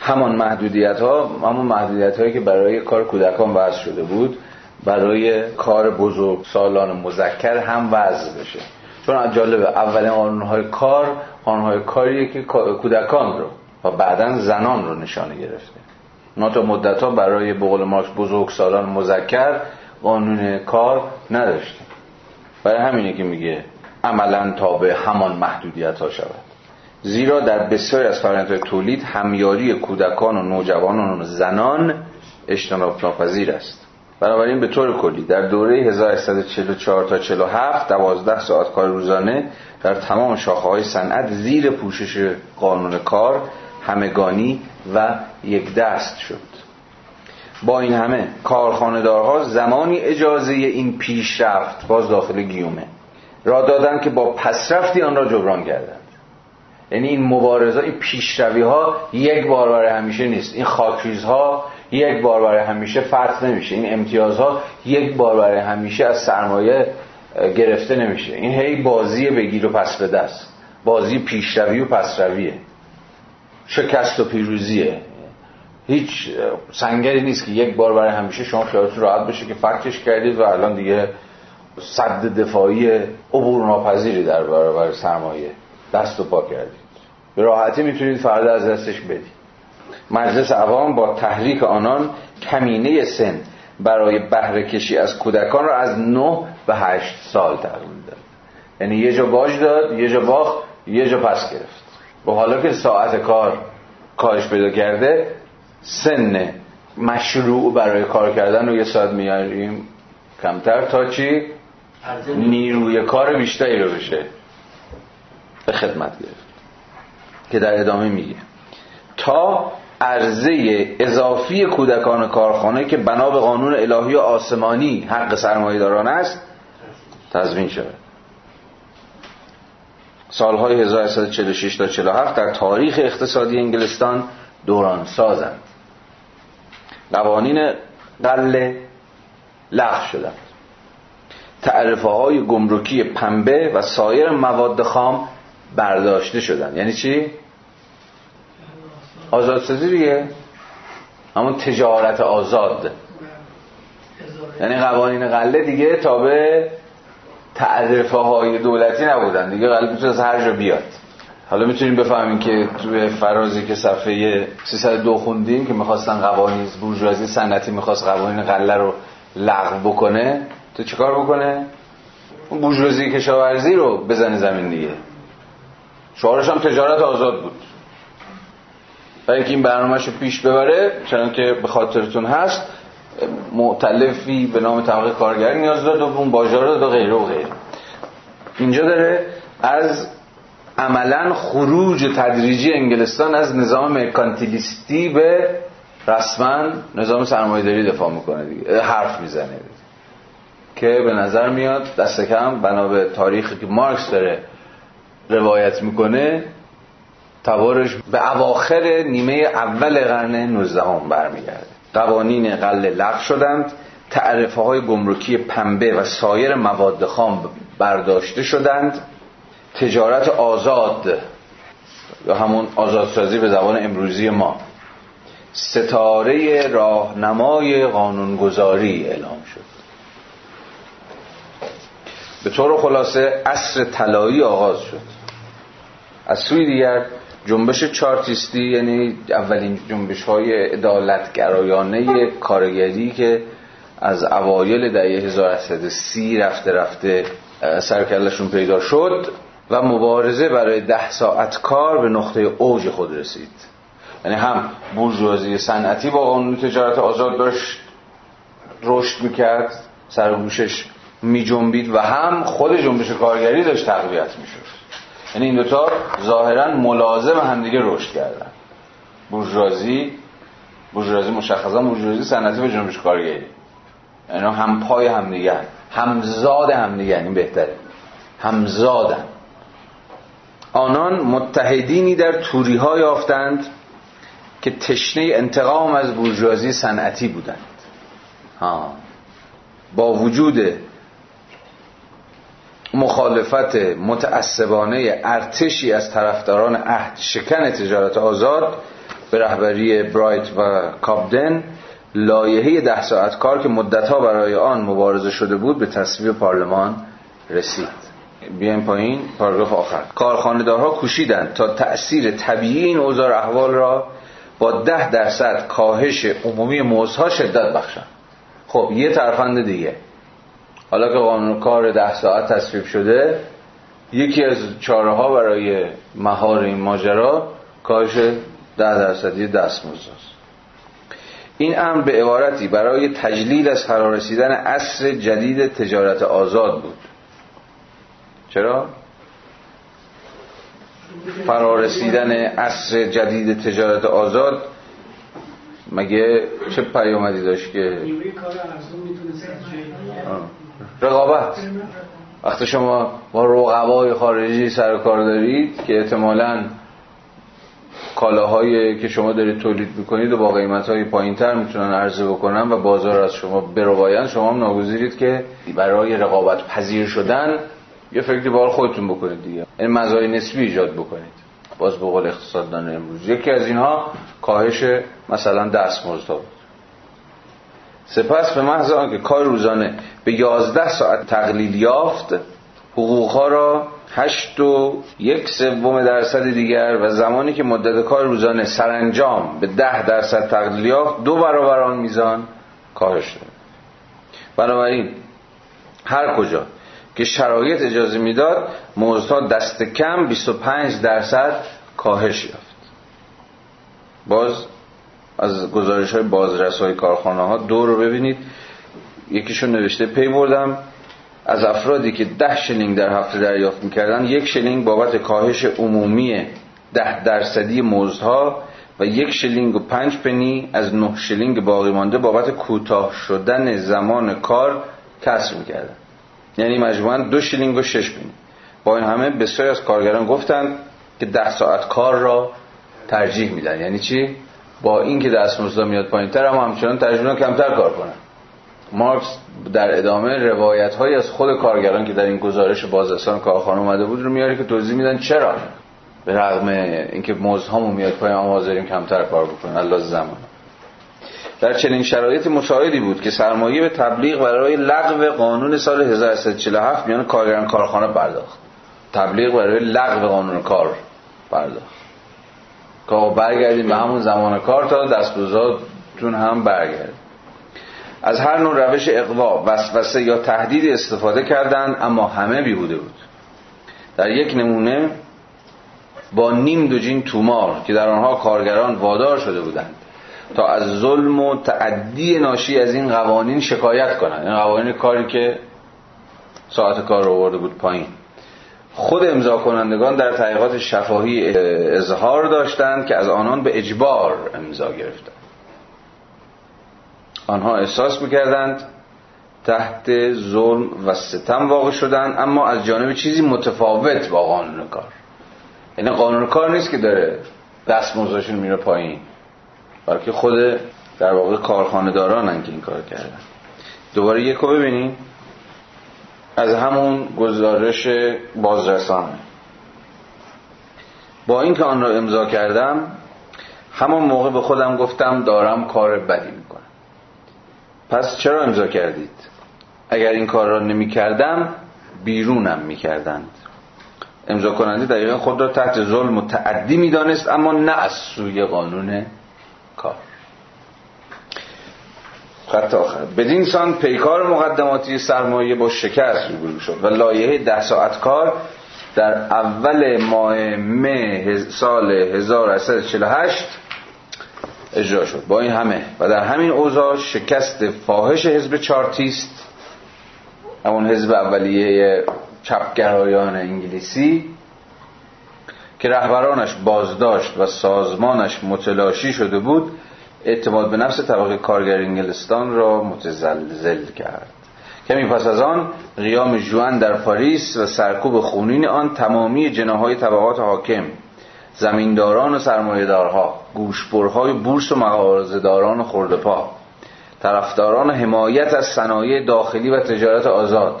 همان محدودیت ها همون محدودیت هایی که برای کار کودکان وضع شده بود برای کار بزرگ سالان مذکر هم وضع بشه. چون جالبه اولین قانونهای کار قانونهای کاریه که کودکان رو و بعدا زنان رو نشانه گرفته. ما تا مدت ها برای بقول مارکس بزرگ سالان مذکر قانون کار نداشتیم برای همینه که میگه عملا تابع همان محدودیت ها شود. زیرا در بسیاری از فرآیندهای تولید همیاری کودکان و نوجوانان و زنان اجتناب ناپذیر است. بنابراین به طور کلی در دوره 1844 تا 47 12 ساعت کار روزانه در تمام شاخه های صنعت زیر پوشش قانون کار همگانی و یک دست شد. با این همه کارخانه‌دارها زمانی اجازه این پیشرفت باز داخل گیومه. را دادن که با پسرفتی آن را جبران کردند. یعنی این مبارزه این پیشروی ها یک بار برای همیشه نیست. این خاکریز ها یک بار برای همیشه فتح نمیشه. این امتیازها یک بار برای همیشه از سرمایه گرفته نمیشه. این هی بازی بگیر و پس به دست. بازی پیشروی و پسرویه. شکست و پیروزیه. هیچ سنگری نیست که یک بار برای همیشه شما خیالتون راحت بشه که فکرش کردید و الان دیگه صد دفاعی عبور ناپذیری در برابر سرمایه دست و پا کردید به راحتی می‌تونید فردا از دستش بدید مجلس عوام با تحریک آنان کمینه سن برای بهره کشی از کودکان را از 9 به 8 سال تقلیل داد. یعنی یه جا باج داد یه جا باخت یه جا پس گرفت. و حالا که ساعت کار کارش پیدا کرده سن مشروع برای کار کردن رو یه ساعت میاریم کمتر تا چی؟ نیروی کار بیشتری رو بشه. به خدمت گرفت. که در ادامه میگه. تا عرضه اضافی کودکان کارخانه که بنا به قانون الهی و آسمانی حق سرمایه داران است تضمین شود. سالهای 1846 تا 47 در تاریخ اقتصادی انگلستان دوران سازند. قوانین قله لغو شدند. تعرفه های گمرکی پنبه و سایر مواد خام برداشته شدن. یعنی چی؟ آزادسازی دیگه. همون تجارت آزاد. یعنی قوانین قله دیگه تابع تعرفه های دولتی نبودن. دیگه قله می‌تونه از هر جا بیاد. حالا می‌تونیم بفهمیم که توی فرازی که صفحه 302 خوندیم که می‌خواستن قوانین بورژوازی سنتی می‌خواست قوانین غله رو لغو بکنه تو چیکار بکنه؟ اون بورژوازی کشاورزی رو بزنه زمین دیگه. شعارش هم تجارت آزاد بود. برای اینکه این برنامهش رو پیش ببره چون که به خاطرتون هست معتلفی به نام طبقه کارگر نیاز داد و اون باجار داد و غیره و غیره. اینجا داره از عملا خروج تدریجی انگلستان از نظام مرکانتیلیستی به رسما نظام سرمایه‌داری دفاع می‌کنه دیگه حرف می‌زنه. که به نظر میاد دست کم بنا به تاریخی که مارکس داره روایت می‌کنه تبارش به اواخر نیمه اول قرن 19 هم برمیگرده. قوانین قل لغو شدند تعرفه های گمرکی پنبه و سایر مواد خام برداشته شدند. تجارت آزاد یا همون آزادسازی به زبان امروزی ما. ستاره راهنمای قانونگذاری اعلام شد. به طور خلاصه عصر طلایی آغاز شد. از سوی دیگر جنبش چارتیستی یعنی اولین جنبش های عدالتگرایانه کارگری که از اوایل دهه 1830 رفته رفته سرکلشون پیدا شد و مبارزه برای ده ساعت کار به نقطه اوج خود رسید. یعنی هم بورژوازی صنعتی با قانون تجارت آزاد داشت رشد می‌کرد سر گوشش میجنبید و هم خود جنبش کارگری داشت تقویت می‌شد. یعنی این دوتا ظاهرا ملازم همدیگه رشد کردن. بورژوازی بورژوازی مشخصا بورژوازی صنعتی و جنبش کارگری. یعنی هم پای همدیگه همزاد همدیگه این بهتره. همزادن آنان متحدینی در توری ها یافتند که تشنه انتقام از بورژوازی صنعتی بودند. ها. با وجود مخالفت متعصبانه ارتشی از طرفداران عهد شکن تجارت آزاد به رهبری برایت و کابدن لایحه ده ساعت کار که مدتها برای آن مبارزه شده بود به تصویب پارلمان رسید. بیایم پایین پاراگراف آخر. کارخانه‌دارها کوشیدند تا تأثیر طبیعی این اوضاع احوال را با ده درصد کاهش عمومی موزها شدت بخشند خب یه ترفند دیگه. حالا که قانون کار ده ساعت تصویب شده یکی از چاره ها برای مهار این ماجرا کاهش ده درصدی دستمزد این امر به عبارتی برای تجلیل از فرارسیدن عصر جدید تجارت آزاد بود. چرا؟ فرارسیدن عصر جدید تجارت آزاد مگه چه پیامدی داشت که رقابت. وقتی شما با رقبای خارجی سر کار دارید که احتمالاً کالاهایی که شما دارید تولید می‌کنید و با قیمت های پایین تر می‌تونن عرضه بکنن و بازار از شما برواین شما هم ناگزیرید که برای رقابت پذیر شدن یه فکری بار خودتون بکنید دیگه. این مزای نسبی ایجاد بکنید. باز به قول اقتصاددان امروز. یکی از اینها کاهش مثلا دستمزدها بود. سپس به محض آنکه کار روزانه به 11 ساعت تقلیل یافت حقوقها را هشت و یک سوم درصد دیگر و زمانی که مدت کار روزانه سرانجام به ده درصد تقلیل یافت دو برابر آن میزان کاهش شد بنابراین هر کجا که شرایط اجازه می‌داد موضوع دست کم 25 درصد کاهش یافت. باز از گزارش های بازرس های کارخانه ها دو رو ببینید. یکیشون نوشته پی بردم از افرادی که ده شلینگ در هفته دریافت می‌کردن. یک شلینگ بابت کاهش عمومی ده درصدی مزدها و یک شلینگ و پنج پنی از نه شلینگ باقی مانده بابت کوتاه شدن زمان کار کسر می‌کردن. یعنی مجموعا دو شلینگ و شش پنی. با این همه بسیاری از کارگران گفتند که ده ساعت کار را ترجیح میدن. یعنی چی؟ با اینکه دستمزد میاد پایین تر اما همچنان ترجیح کمتر کار کنن مارکس در ادامه روایت های از خود کارگران که در این گزارش بازرسان کارخانه اومده بود رو میاره که توضیح میدن چرا. به رغم اینکه مزد میاد پایین اما حاضریم کمتر کار بکنن الله زمان. در چنین شرایط مشاهدی بود که سرمایه به تبلیغ برای لغو قانون سال 1347 میان کارگران کارخانه پرداخت. تبلیغ برای لغو قانون کار پرداخت. که برگردیم به همون زمان کار تا دستبوزاتون هم برگرد. از هر نوع روش اقوا وسوسه یا تهدید استفاده کردند اما همه بیهوده بود. در یک نمونه با نیم دوجین تومار که در آنها کارگران وادار شده بودند تا از ظلم و تعدی ناشی از این قوانین شکایت کنند. این قوانین کاری که ساعت کار رو آورده بود پایین. خود امضا کنندگان در تحقیقات شفاهی اظهار داشتند که از آنان به اجبار امضا گرفتند. آنها احساس می‌کردند تحت ظلم و ستم واقع شدند اما از جانب چیزی متفاوت با قانون کار. یعنی قانون کار نیست که داره دست موزاشون میره پایین. بلکه خود در واقع کارخانه دارانن که این کار کردن. دوباره یکو ببینیم. از همون گزارش بازرسان. با اینکه آن را امضا کردم همون موقع به خودم گفتم دارم کار بدی می‌کنم. پس چرا امضا کردید؟ اگر این کار را نمی کردم بیرونم می کردند امضا کننده دقیقا خود را تحت ظلم و تعدی می دانست اما نه از سوی قانون کار. خط آخر. بدین سان پیکار مقدماتی سرمایه با شکست روبرو شد و لایحه ده ساعت کار در اول ماه مه سال 1848 اجرا شد. با این همه و در همین اوضاع شکست فاحش حزب چارتیست همون حزب اولیه چپگرایان انگلیسی که رهبرانش بازداشت و سازمانش متلاشی شده بود. اعتماد به نفس طبقه کارگر انگلستان را متزلزل کرد. کمی پس از آن قیام جوان در پاریس و سرکوب خونین آن تمامی جناهای طبقات حاکم زمینداران و سرمایهدارها گوشبرهای بورس و مغازهداران خردپا طرفداران حمایت از صنایع داخلی و تجارت آزاد.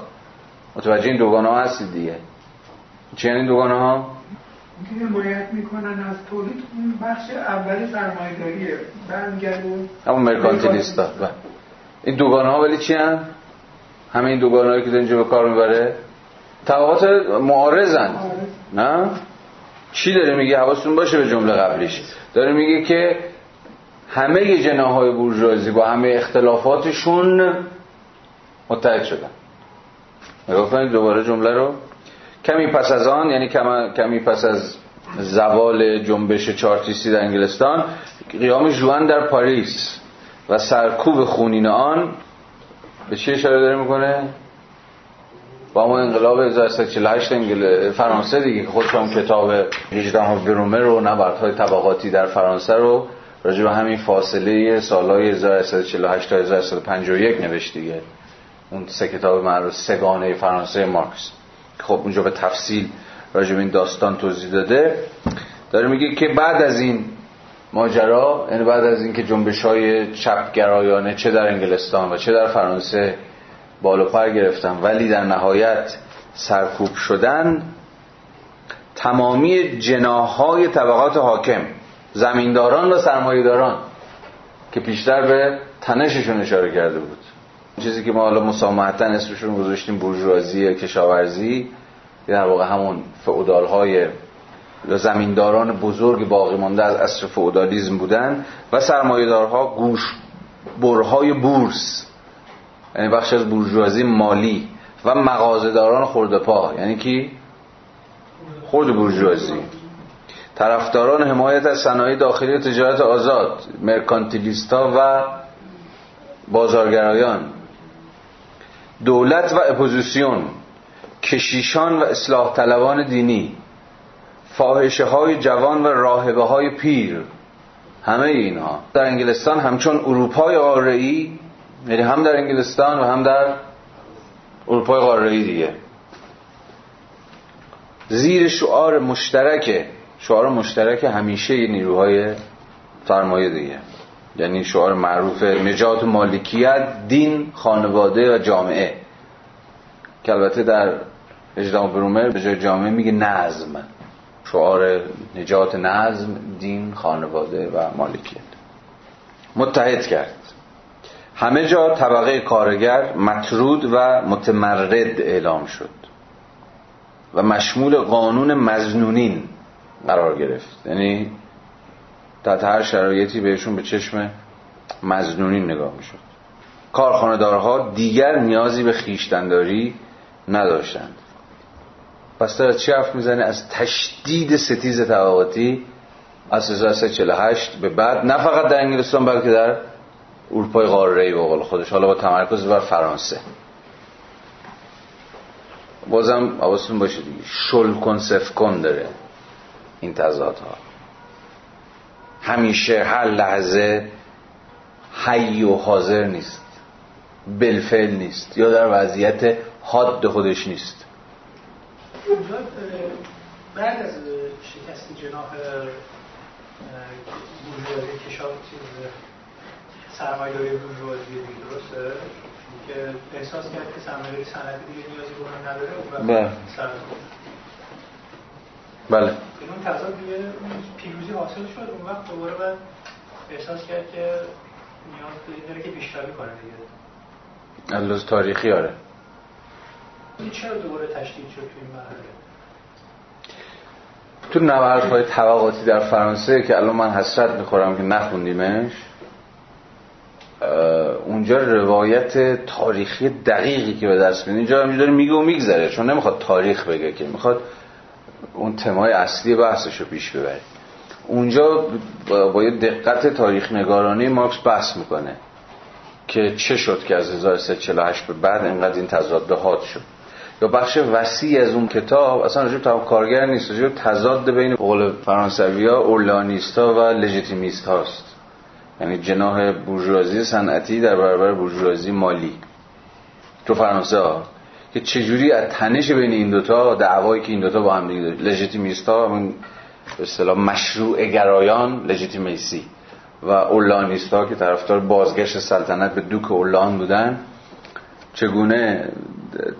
متوجه این دوگانه ها هستید دیگه؟ چی این دوگانه ها؟ که حمایت می‌کنن از تولید اون بخش اول سرمایه‌داریه. برمیگرده همون مرکانتیلیستا. بله. این دوگانه ها ولی چی هم؟ همه این دوگانه هایی که اینجا به کار می‌بره. طبقات معارضن. نه؟ چی داره میگه؟ حواستون باشه به جمله قبلیش. داره میگه که همه جناهای بورژوازی با همه اختلافاتشون متحد شدن. نگاه دوباره جمله رو. کمی پس از آن یعنی کمی پس از زوال جنبش چارتیستی در انگلستان قیام جوان در پاریس و سرکوب خونین آن به چی اشاره داره می‌کنه؟ با ما انقلاب 1848 انگل... فرانسه دیگه که خودش هم کتاب 18 ها برومه رو نبردهای طبقاتی در فرانسه رو راجع به همین فاصله سالهای 1848 تا 1851 نوشت دیگه اون سه کتاب معروف سگانه فرانسه مارکس خب اونجا به تفصیل راجع به این داستان توضیح داده. داره میگه که بعد از این ماجرا یعنی بعد از اینکه جنبش های چپگرایانه چه در انگلستان و چه در فرانسه بالا پر گرفتن ولی در نهایت سرکوب شدن تمامی جناهای طبقات حاکم زمینداران و سرمایهداران که پیشتر به تنششون اشاره کرده بود. چیزی که ما حالا مسامحتا اسمشون گذاشتیم بورژوازی کشاورزی در واقع همون فئودال های زمینداران بزرگ باقی مانده از عصر فئودالیسم بودن و سرمایه‌دارها گوش برهای بورس یعنی بخش از بورژوازی مالی و مغازه‌داران خردپا یعنی کی؟ خود بورژوازی. طرفداران حمایت از صنایع داخلی تجارت آزاد مرکانتیلیستا و بازارگرایان. دولت و اپوزیسیون کشیشان و اصلاح طلبان دینی فاحشه های جوان و راهبه های پیر همه اینها. در انگلستان همچون اروپای قاره‌ای یعنی هم در انگلستان و هم در اروپای قاره‌ای دیگه. زیر شعار مشترک شعار مشترک همیشه نیروهای سرمایه دیگه. یعنی شعار معروف نجات مالکیت دین خانواده و جامعه. که البته در اجدام برومر به جای جامعه میگه نظم. شعار نجات نظم دین خانواده و مالکیت. متحد کرد. همه جا طبقه کارگر مطرود و متمرد اعلام شد. و مشمول قانون مزنونین قرار گرفت. یعنی تحت هر شرایطی بهشون به چشم مزنونین نگاه می‌شد. کارخانه‌دارها دیگر نیازی به خیشتنداری نداشتند. پس از چی حرف می‌زنه؟ از تشدید ستیز طبقاتی از 1348 به بعد نه فقط در انگلستان بلکه در اروپای قاره ای به خودش. حالا با تمرکز بر فرانسه. بازم حواستون باشه دیگه. شل کن سف کن داره این تضادها. همیشه هر لحظه حی و حاضر نیست. بلفل نیست. یا در وضعیت حاد خودش نیست. بعد از شکست جناح بورژوازی کشاب سرمایه‌داری بورژوازی دیگه درسته که احساس کرد که سرمایه‌داری صنعتی دیگه نیازی به نداره و بله. بله اون تضاد دیگه پیروزی حاصل شد اون وقت دوباره بعد احساس کرد که نیاز داره که بیشتری کنه دیگه. تاریخی آره. این چرا دوباره تشدید شد توی این مرحله؟ تو طبقاتی در فرانسه که الان من حسرت می‌خورم که نخوندیمش اونجا روایت تاریخی دقیقی که به دست میده اینجا همینجوری میگه و میگذره چون نمی‌خواد تاریخ بگه که می‌خواد اون تمای اصلی بحثش رو پیش ببره اونجا با یه دقت تاریخ نگارانه مارکس بحث می‌کنه که چه شد که از 1348 به بعد اینقدر این تضاد حاد شد. یا بخش وسیع از اون کتاب اصلا راجب تا کارگر نیست راجب تضاد بین قول فرانسوی ها اورلانیستا و لژیتیمیست هاست یعنی جناح بورژوازی صنعتی در برابر بورژوازی مالی. تو فرانسه ها که چجوری از تنش بین این دوتا دعوایی که این دوتا با هم دیگه لژیتیمیست ها به اصطلاح مشروع گرایان لژیتیمیسی و اورلانیستا که طرفدار بازگشت سلطنت به دوک اورلان بودن. چگونه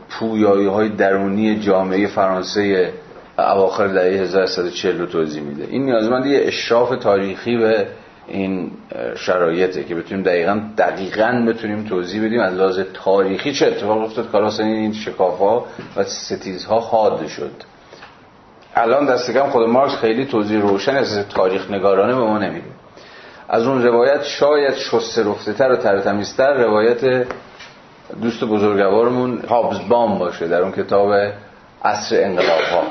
پویایی های درونی جامعه فرانسه اواخر دهه 1140 رو توضیح میده. این نیازمند یه اشراف تاریخی به این شرایطه که بتونیم دقیقا دقیقا بتونیم توضیح بدیم از لحاظ تاریخی چه اتفاق افتاد. کاراس این شکافها و ستیزها حاد شد. الان دست کم خود مارکس خیلی توضیح روشن از تاریخ نگارانه به ما نمیده. از اون روایت شاید شسته رفته تر و تر روایت دوست بزرگوارمون هابزبام باشه در اون کتاب عصر انقلاب ها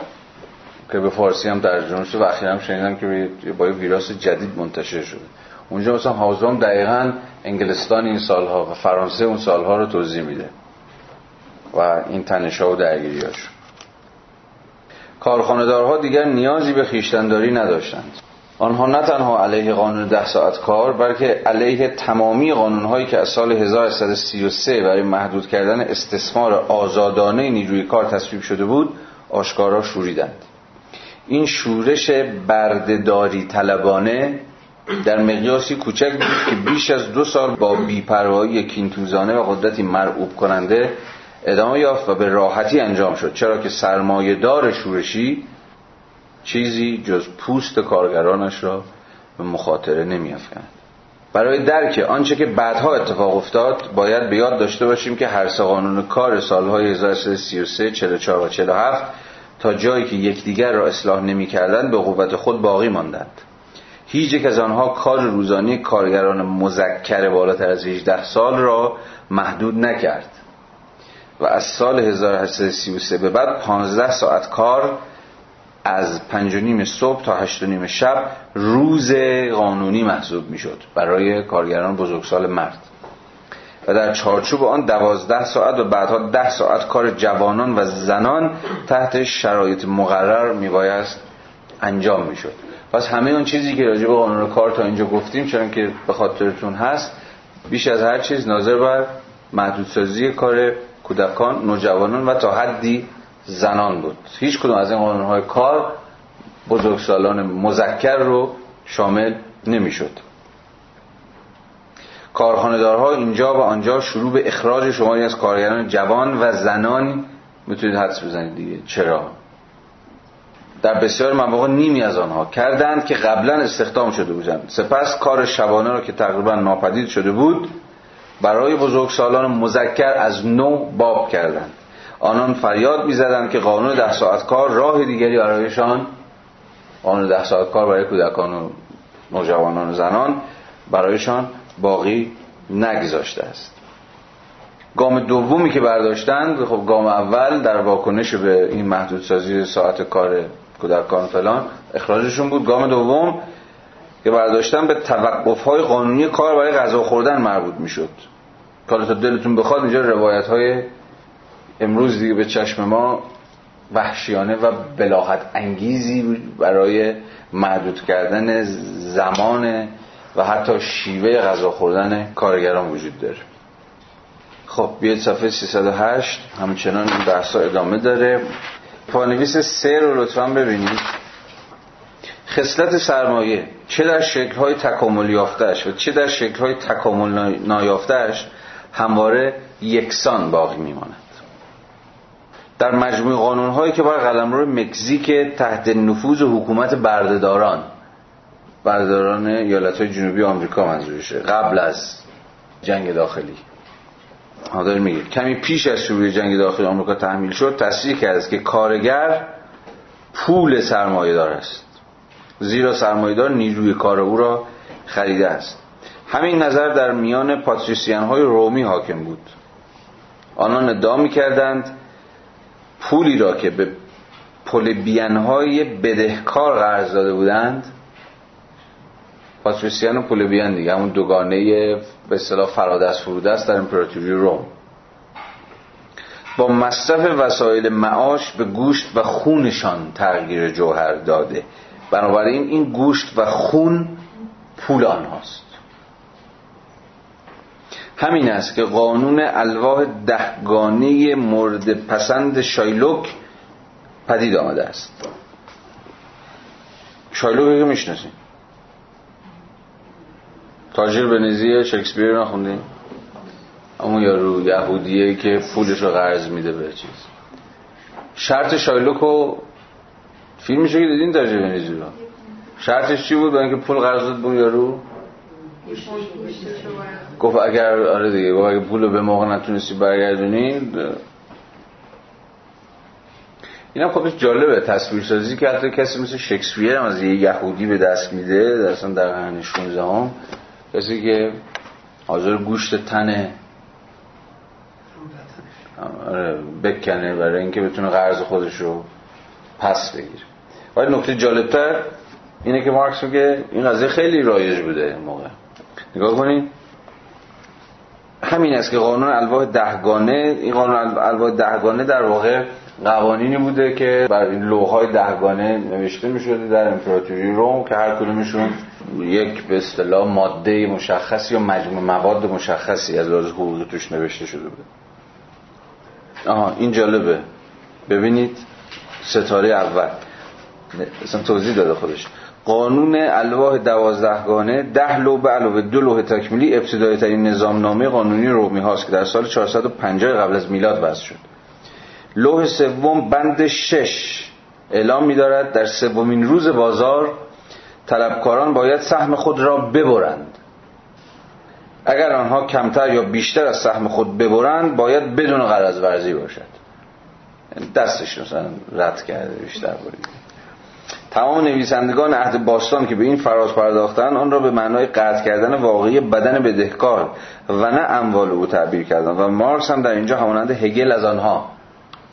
که به فارسی هم ترجمه شده و اخیرا هم شنیدم که با یه ویراس جدید منتشر شده. اونجا مثلا هابزبام دقیقا انگلستان این سالها و فرانسه اون سالها رو توضیح میده. و این تنشها و درگیریاش کارخانه‌دارها دیگر نیازی به خیشتنداری نداشتند. آنها نه تنها علیه قانون ده ساعت کار بلکه علیه تمامی قانونهایی که از سال 1133 برای محدود کردن استثمار آزادانه نیروی کار تصویب شده بود آشکارا شوریدند. این شورش بردهداری طلبانه در مقیاسی کوچک بود که بیش از دو سال با بیپروایی کینتوزانه و قدرتی مرعوب کننده ادامه یافت و به راحتی انجام شد. چرا که سرمایه دار شورشی چیزی جز پوست کارگرانش را به مخاطره نمیافکند. برای درک آنچه که بعدها اتفاق افتاد باید به یاد داشته باشیم که هر سه قانون کار سالهای 1333 44 و 47 تا جایی که یکدیگر را اصلاح نمی‌کردند به قوت خود باقی ماندند. هیچ یک از آنها کار روزانه کارگران مذکر بالاتر از 18 سال را محدود نکرد. و از سال 1833 به بعد 15 ساعت کار از پنج و نیم صبح تا هشت و نیم شب روز قانونی محسوب می‌شد برای کارگران بزرگسال مرد. و در چارچوب آن دوازده ساعت و بعدها ده ساعت کار جوانان و زنان تحت شرایط مقرر میبایست انجام می‌شد. پس همه اون چیزی که راجع به قانون کار تا اینجا گفتیم چون که به خاطرتون هست بیش از هر چیز ناظر بر محدودسازی کار کودکان نوجوانان و تا حدی زنان بود. هیچ کدوم از این قانونهای کار بزرگسالان مذکر رو شامل نمی‌شد. کارخانه‌دارها اینجا و آنجا شروع به اخراج شماری از کارگران جوان و زنان. می‌تونید حدس بزنید دیگه. چرا؟ در بسیار مواقع نیمی از آنها کردند که قبلا استخدام شده بودند. سپس کار شبانه را که تقریبا ناپدید شده بود برای بزرگسالان مذکر از نو باب کردند. آنان فریاد می‌زدند که قانون ده ساعت کار راه دیگری برایشان قانون ده ساعت کار برای کودکان و نوجوانان و زنان برایشان باقی نگذاشته است. گام دومی که برداشتند خب گام اول در واکنش به این محدودسازی ساعت کار کودکان فلان اخراجشون بود. گام دوم که برداشتن به توقف های قانونی کار برای غذا خوردن مربوط می‌شد. کار تا دلتون بخواد اینجا روایت های امروز دیگه به چشم ما وحشیانه و بلاحت انگیزی برای محدود کردن زمان و حتی شیوه غذا خوردن کارگران وجود داره. خب بیاید صفحه 308 همچنان این بحثا ادامه داره. پانویس سه رو لطفا ببینید. خصلت سرمایه چه در شکل‌های تکامل یافتهش و چه در شکل‌های تکامل نایافتهش همواره یکسان باقی میماند. در مجموع قانونهایی که بر قلمرو مکزیک تحت نفوذ حکومت بردهداران بردهداران ایالت‌های جنوبی آمریکا منظورشه قبل از جنگ داخلی. حاضر میگه کمی پیش از شروع جنگ داخلی آمریکا تحمیل شد تصریح کرد که کارگر پول سرمایه دار است. زیرا سرمایه‌دار نیروی کار او را خریده است. همین نظر در میان پاتریسیان های رومی حاکم بود. آنان ادعا می‌کردند پولی را که به پولبیان های بدهکار قرض داده بودند پاتریسیان و پولبیان دیگه همون دوگانه به اصطلاح فرادست فرودست در امپراتوری روم. با مصرف وسایل معاش به گوشت و خونشان تغییر جوهر داده. بنابراین این گوشت و خون پول آنهاست. همین است که قانون الواح دهگانه مورد پسند شایلوک پدید آمده است. شایلوک که می‌شناسیم تاجر بنزی شکسپیر نخوندیم. اون یارو یهودیه که پولش رو قرض میده به چیز. شرط شایلوک رو فیلمش که دیدین تاجر بنزی رو؟ شرطش چی بود؟ با اینکه پول قرض داد بود یارو؟ گفت اگر آره دیگه گفت اگر پول به موقع نتونستی برگردونی اینم خودش جالبه تصویرسازی که حتی کسی مثل شکسپیر هم از یه یهودی به دست میده در اصلا در قرن 16 هم کسی که حاضر گوشت تنه. آره، بکنه برای اینکه بتونه قرض خودش رو پس بگیره. ولی نکته جالبتر اینه که مارکس میگه این قضیه خیلی رایج بوده این موقع. نگاه کنید همین است که قانون الواح دهگانه این قانون الواح دهگانه در واقع قوانینی بوده که بر این لوهای دهگانه نوشته می‌شده در امپراتوری روم که هر کدومشون یک به اصطلاح ماده مشخصی یا مجموع مواد مشخصی از لحاظ حقوقی توش نوشته شده بوده. آها این جالبه. ببینید ستاره اول. اصلا توضیح داده خودش. قانون الواح دوازدهگانه ده لوح علاوه دو لوح تکمیلی ابتدایی ترین نظامنامه قانونی رومی هاست که در سال 450 قبل از میلاد وضع شد. لوح سوم بند شش اعلام می‌دارد در سومین روز بازار طلبکاران باید سهم خود را ببرند. اگر آنها کمتر یا بیشتر از سهم خود ببرند باید بدون قرض ورزی باشد. دستش مثلا رد کرده بیشتر برید. تمام نویسندگان عهد باستان که به این فراز پرداختن آن را به معنای قطع کردن واقعی بدن بدهکار و نه اموال او تعبیر کردن و مارکس هم در اینجا همانند هگل از آنها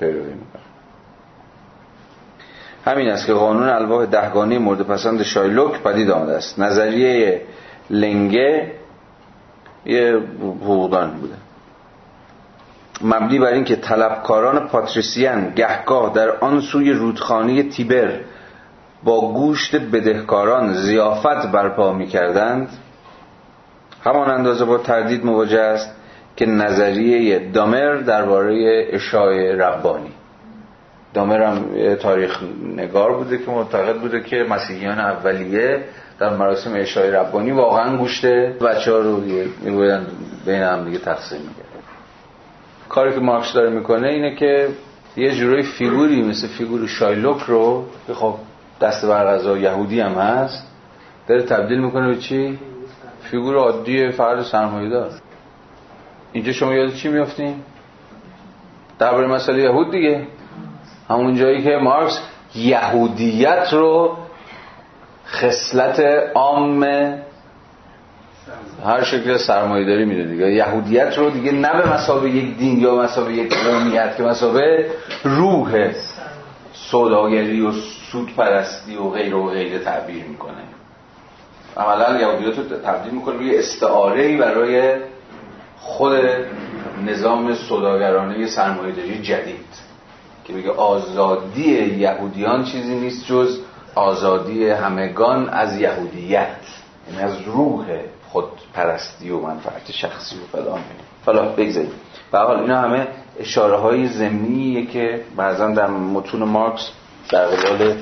پیروی همین است که قانون الواح دهگانی مورد پسند شایلوک پدید آمده است. نظریه لنگه یه حقوقدان بوده. مبنی بر اینکه طلبکاران پاتریسیان گهگاه در آن سوی رودخانه تیبر با گوشت بدهکاران زیافت برپا می کردند همان اندازه با تردید مواجه است که نظریه دامر درباره اشای ربانی. دامر هم تاریخ نگار بوده که معتقد بوده که مسیحیان اولیه در مراسم اشای ربانی واقعا گوشت بچه ها رو میگویدن بین هم دیگه تقسیم میگه کاری که مارکس داره می‌کنه اینه که یه جورای فیگوری مثل فیگور شایلوک رو که خب دست بر یهودی هم هست داره تبدیل می‌کنه به چی؟ فیگور عادی فرد سرمایه دار اینجا شما یاد چی میافتین؟ درباره مسئله یهود دیگه همون جایی که مارکس یهودیت رو خصلت عام هر شکل سرمایه داری میره دیگه. یهودیت رو دیگه نه به مسابه یک دین یا مسابه یک قومیت که مسابه روح سوداگری و سود پرستی و غیر و غیر تعبیر می‌کنه. عملا یهودیت رو تبدیل می‌کنه روی استعاره برای خود نظام سوداگرانه سرمایه‌داری جدید. که میگه آزادی یهودیان چیزی نیست جز آزادی همگان از یهودیت. یعنی از روح خود پرستی و منفعت شخصی و فلان. فلا بگذاریم. به حال اینا همه اشاره های زمینیه که بعضا در متون مارکس در قبال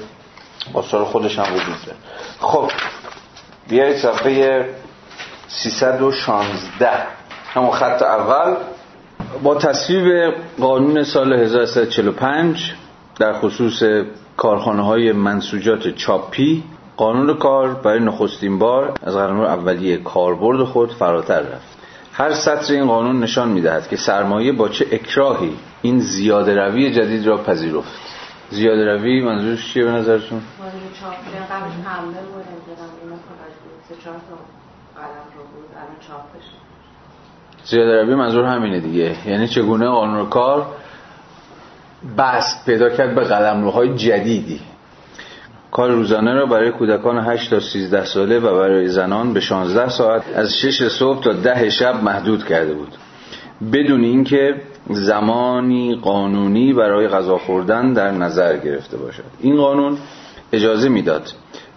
آثار خودش هم وجود داره. خب بیایید صفحه 316 همون خط اول. با تصویب قانون سال 1345 در خصوص کارخانه های منسوجات چاپی قانون کار برای نخستین بار از قانون اولیه کاربرد خود فراتر رفت. هر سطر این قانون نشان می‌دهد که سرمایه با چه اکراهی این زیاده روی جدید را پذیرفت. زیاده روی منظورش چیه به نظرتون؟ قبلش روی منظور همینه دیگه. یعنی چگونه قانون کار بست پیدا کرد به قلمروهای جدیدی. کار روزانه را برای کودکان 8 تا 13 ساله و برای زنان به 16 ساعت از 6 صبح تا 10 شب محدود کرده بود. بدون اینکه زمانی قانونی برای غذا خوردن در نظر گرفته باشد. این قانون اجازه می‌داد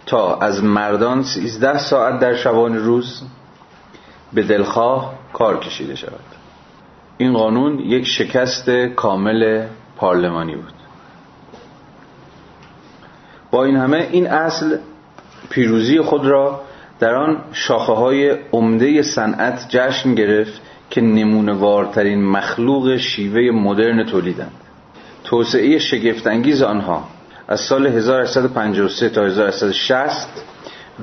تا از مردان 13 ساعت در شبان روز به دلخواه کار کشیده شود. این قانون یک شکست کامل پارلمانی بود. با این همه این اصل پیروزی خود را در آن شاخه های عمده صنعت جشن گرفت که نمونوارترین مخلوق شیوه مدرن تولیدند. توسعه شگفتانگیز آنها از سال 1853 تا 1860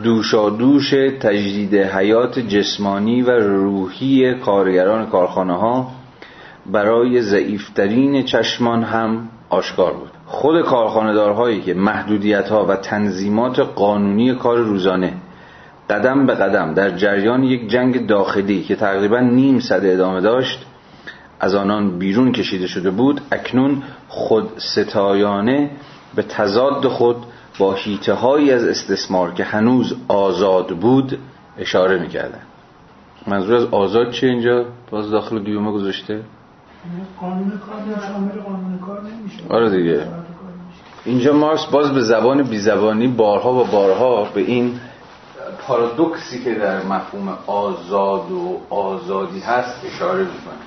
دوشادوش تجدید حیات جسمانی و روحی کارگران کارخانه ها برای ضعیفترین چشمان هم آشکار بود. خود کارخانه‌دارهایی که محدودیت ها و تنظیمات قانونی کار روزانه قدم به قدم در جریان یک جنگ داخلی که تقریبا نیم صده ادامه داشت از آنان بیرون کشیده شده بود اکنون خود ستایانه به تضاد خود با هیته هایی از استثمار که هنوز آزاد بود اشاره می‌کردن. منظور از آزاد چه اینجا؟ باز داخل دیومه گذاشته؟ قانون کار شامل قانون کار نمیشه. آره دیگه. اینجا مارکس باز به زبان بی زبانی بارها و بارها به این پارادوکسی که در مفهوم آزاد و آزادی هست اشاره می‌کنه.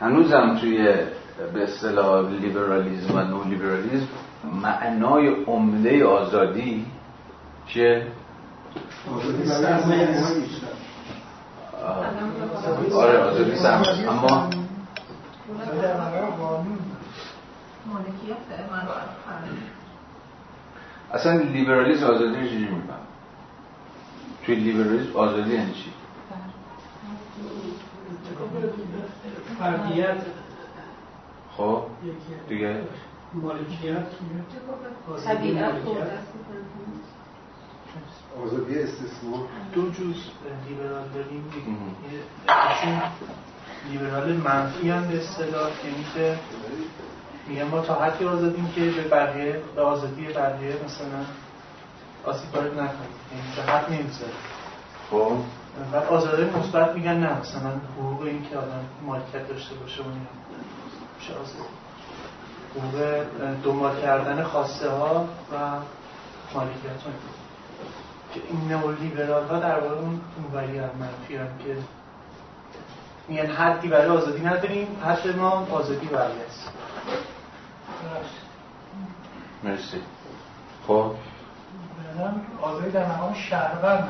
هنوزم توی به اصطلاح لیبرالیزم و نو لیبرالیزم معنای عمده آزادی چه آره آزادی سهم اما اصلا لیبرالیزم آزادی رو چجوری میفهم توی لیبرالیزم آزادی یعنی چی؟ فردیت خب دیگه. مالکیت. آزادی استثمار. دو جز لیبرال داریم. چون لیبرال منفی هم به اصطلاح یعنی که میگن ما تا حدی آزادیم که به بقیه به آزادی بقیه مثلا آسیب وارد نکنیم. یعنی به حد نمی‌ذاره خب. بعد آزادی مثبت میگن نه. مثلا حقوق این که آدم مالکیت داشته باشه و حقوق دنبال کردن خواسته ها و مالکیت ها که این نئولیبرال ها در واقع اون اونوری هم منفی هم که میگن حدی برای آزادی نداریم حد ما آزادی برای است. مرسی. خب. آزادی در مقام شهرور نداریم.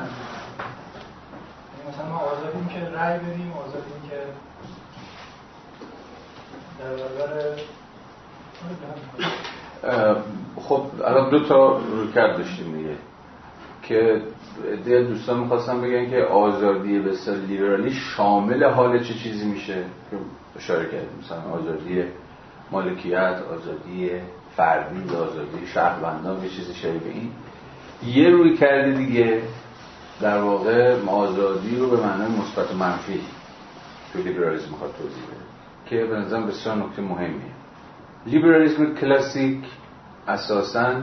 یعنی مثلا ما آزادیم که رأی بدیم آزادیم که خب الان دو تا رویکرد داشتیم دیگه که دیگه دوستان می‌خواستم بگن که آزادی به اصطلاح لیبرالی شامل حال چه چیزی میشه که اشاره کردیم. مثلا آزادی مالکیت آزادی فردی آزادی شهروندان یه چیزی شبیه این. یه روی کرده دیگه در واقع آزادی رو به معنای مثبت و منفی تو لیبرالیسم می‌خواد توضیح بده. که به نظرم بسیار نکته مهمیه. لیبرالیسم کلاسیک اساسا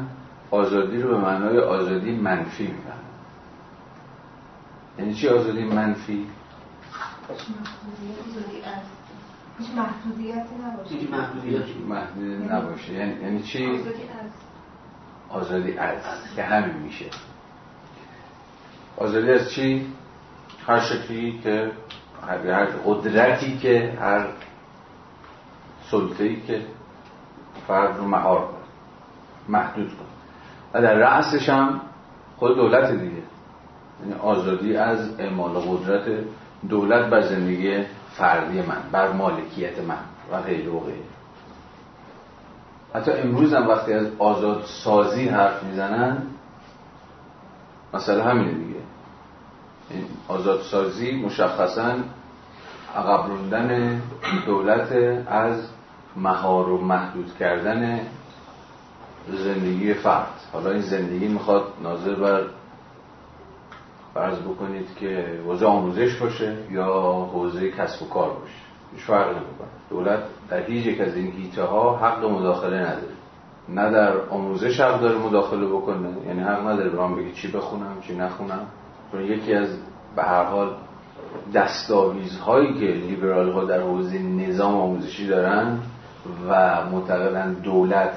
آزادی رو به معنای آزادی منفی می‌فهمه یعنی چی آزادی منفی؟ هیچ محدودیتی نباشه. هیچ محدودیتی. محدود نباشه. یعنی, یعنی چی؟ آزادی از. آزادی از که همین میشه. آزادی از چی؟ هر شکلی که هر قدرتی که هر سلطه‌ای که فرد رو مهار محدود کنه و در رأسش هم خود دولت دیگه. یعنی آزادی از اعمال قدرت دولت بر زندگی فردی من بر مالکیت من و غیره و غیره. حتی امروز هم وقتی از آزاد سازی حرف می‌زنن مسئله همینه دیگه. این آزاد سازی مشخصا عقب روندن دولت از مهار و محدود کردن زندگی فرد. حالا این زندگی می‌خواد ناظر بر فرض بکنید که حوزه آموزش باشه یا حوزه کسب و کار باشه. هیچ فرق نمی‌کنه. دولت در هیچ یک از این هیته ها حق مداخله نداره. نه در آموزش حق داره مداخله بکنه یعنی حق نداره من بگه چی بخونم چی نخونم. چون یکی از به هر حال دستاویزهایی که لیبرال ها در حوزه نظام آموزشی دارن و معتقدن دولت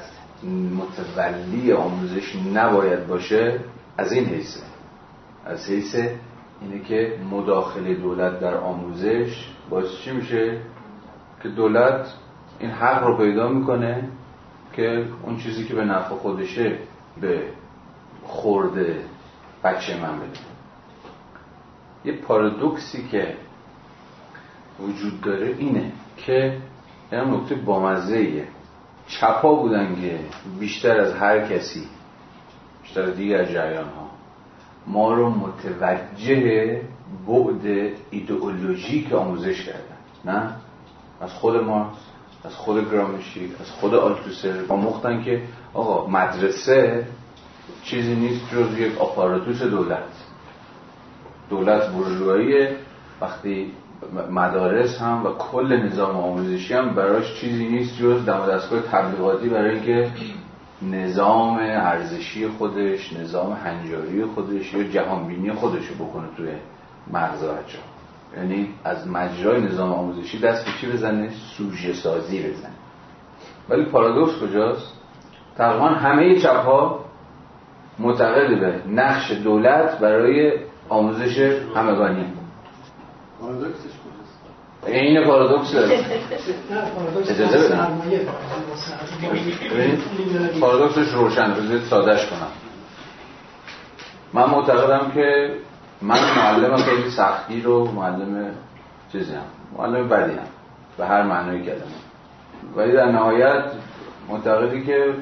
متولی آموزش نباید باشه از این حیثه از حیث اینه که مداخله دولت در آموزش باعث چی میشه؟ که دولت این حق رو پیدا می‌کنه که اون چیزی که به نفع خودشه به خورده بچه من بده. یه پارادوکسی که وجود داره اینه که این نکته بامزه ایه چپا بودن که بیشتر از هر کسی بیشتر دیگر جریان ها ما رو متوجه بعد ایدئولوژیک آموزش کردن. نه؟ از خود مارکس از خود گرامشی از خود آلتوسر آموختن که آقا مدرسه چیزی نیست جز یک آپاراتوس دولت. دولت برجوهایی وقتی مدارس هم و کل نظام آموزشی هم براش چیزی نیست جز دم دستگاه تبلیغاتی برای اینکه نظام ارزشی خودش نظام هنجاری خودش یا جهانبینی خودش رو بکنه توی مغز بچه یعنی از مجرای نظام آموزشی دست به چی بزنه؟ سوژه سازی بزنه. ولی پارادوکس کجاست؟ تقریبا همه چپ ها معتقد به نقش دولت برای آموزش همگانی. پارادوکسش کجاست؟ این پارادوکس. اجازه بدم پارادوکسش روشن بذارید سادش کنم. من معتقدم که من معلم خیلی سختی رو معلم چیزی هم معلم بدی هم به هر معنای کلمه. ولی در نهایت معتقدی که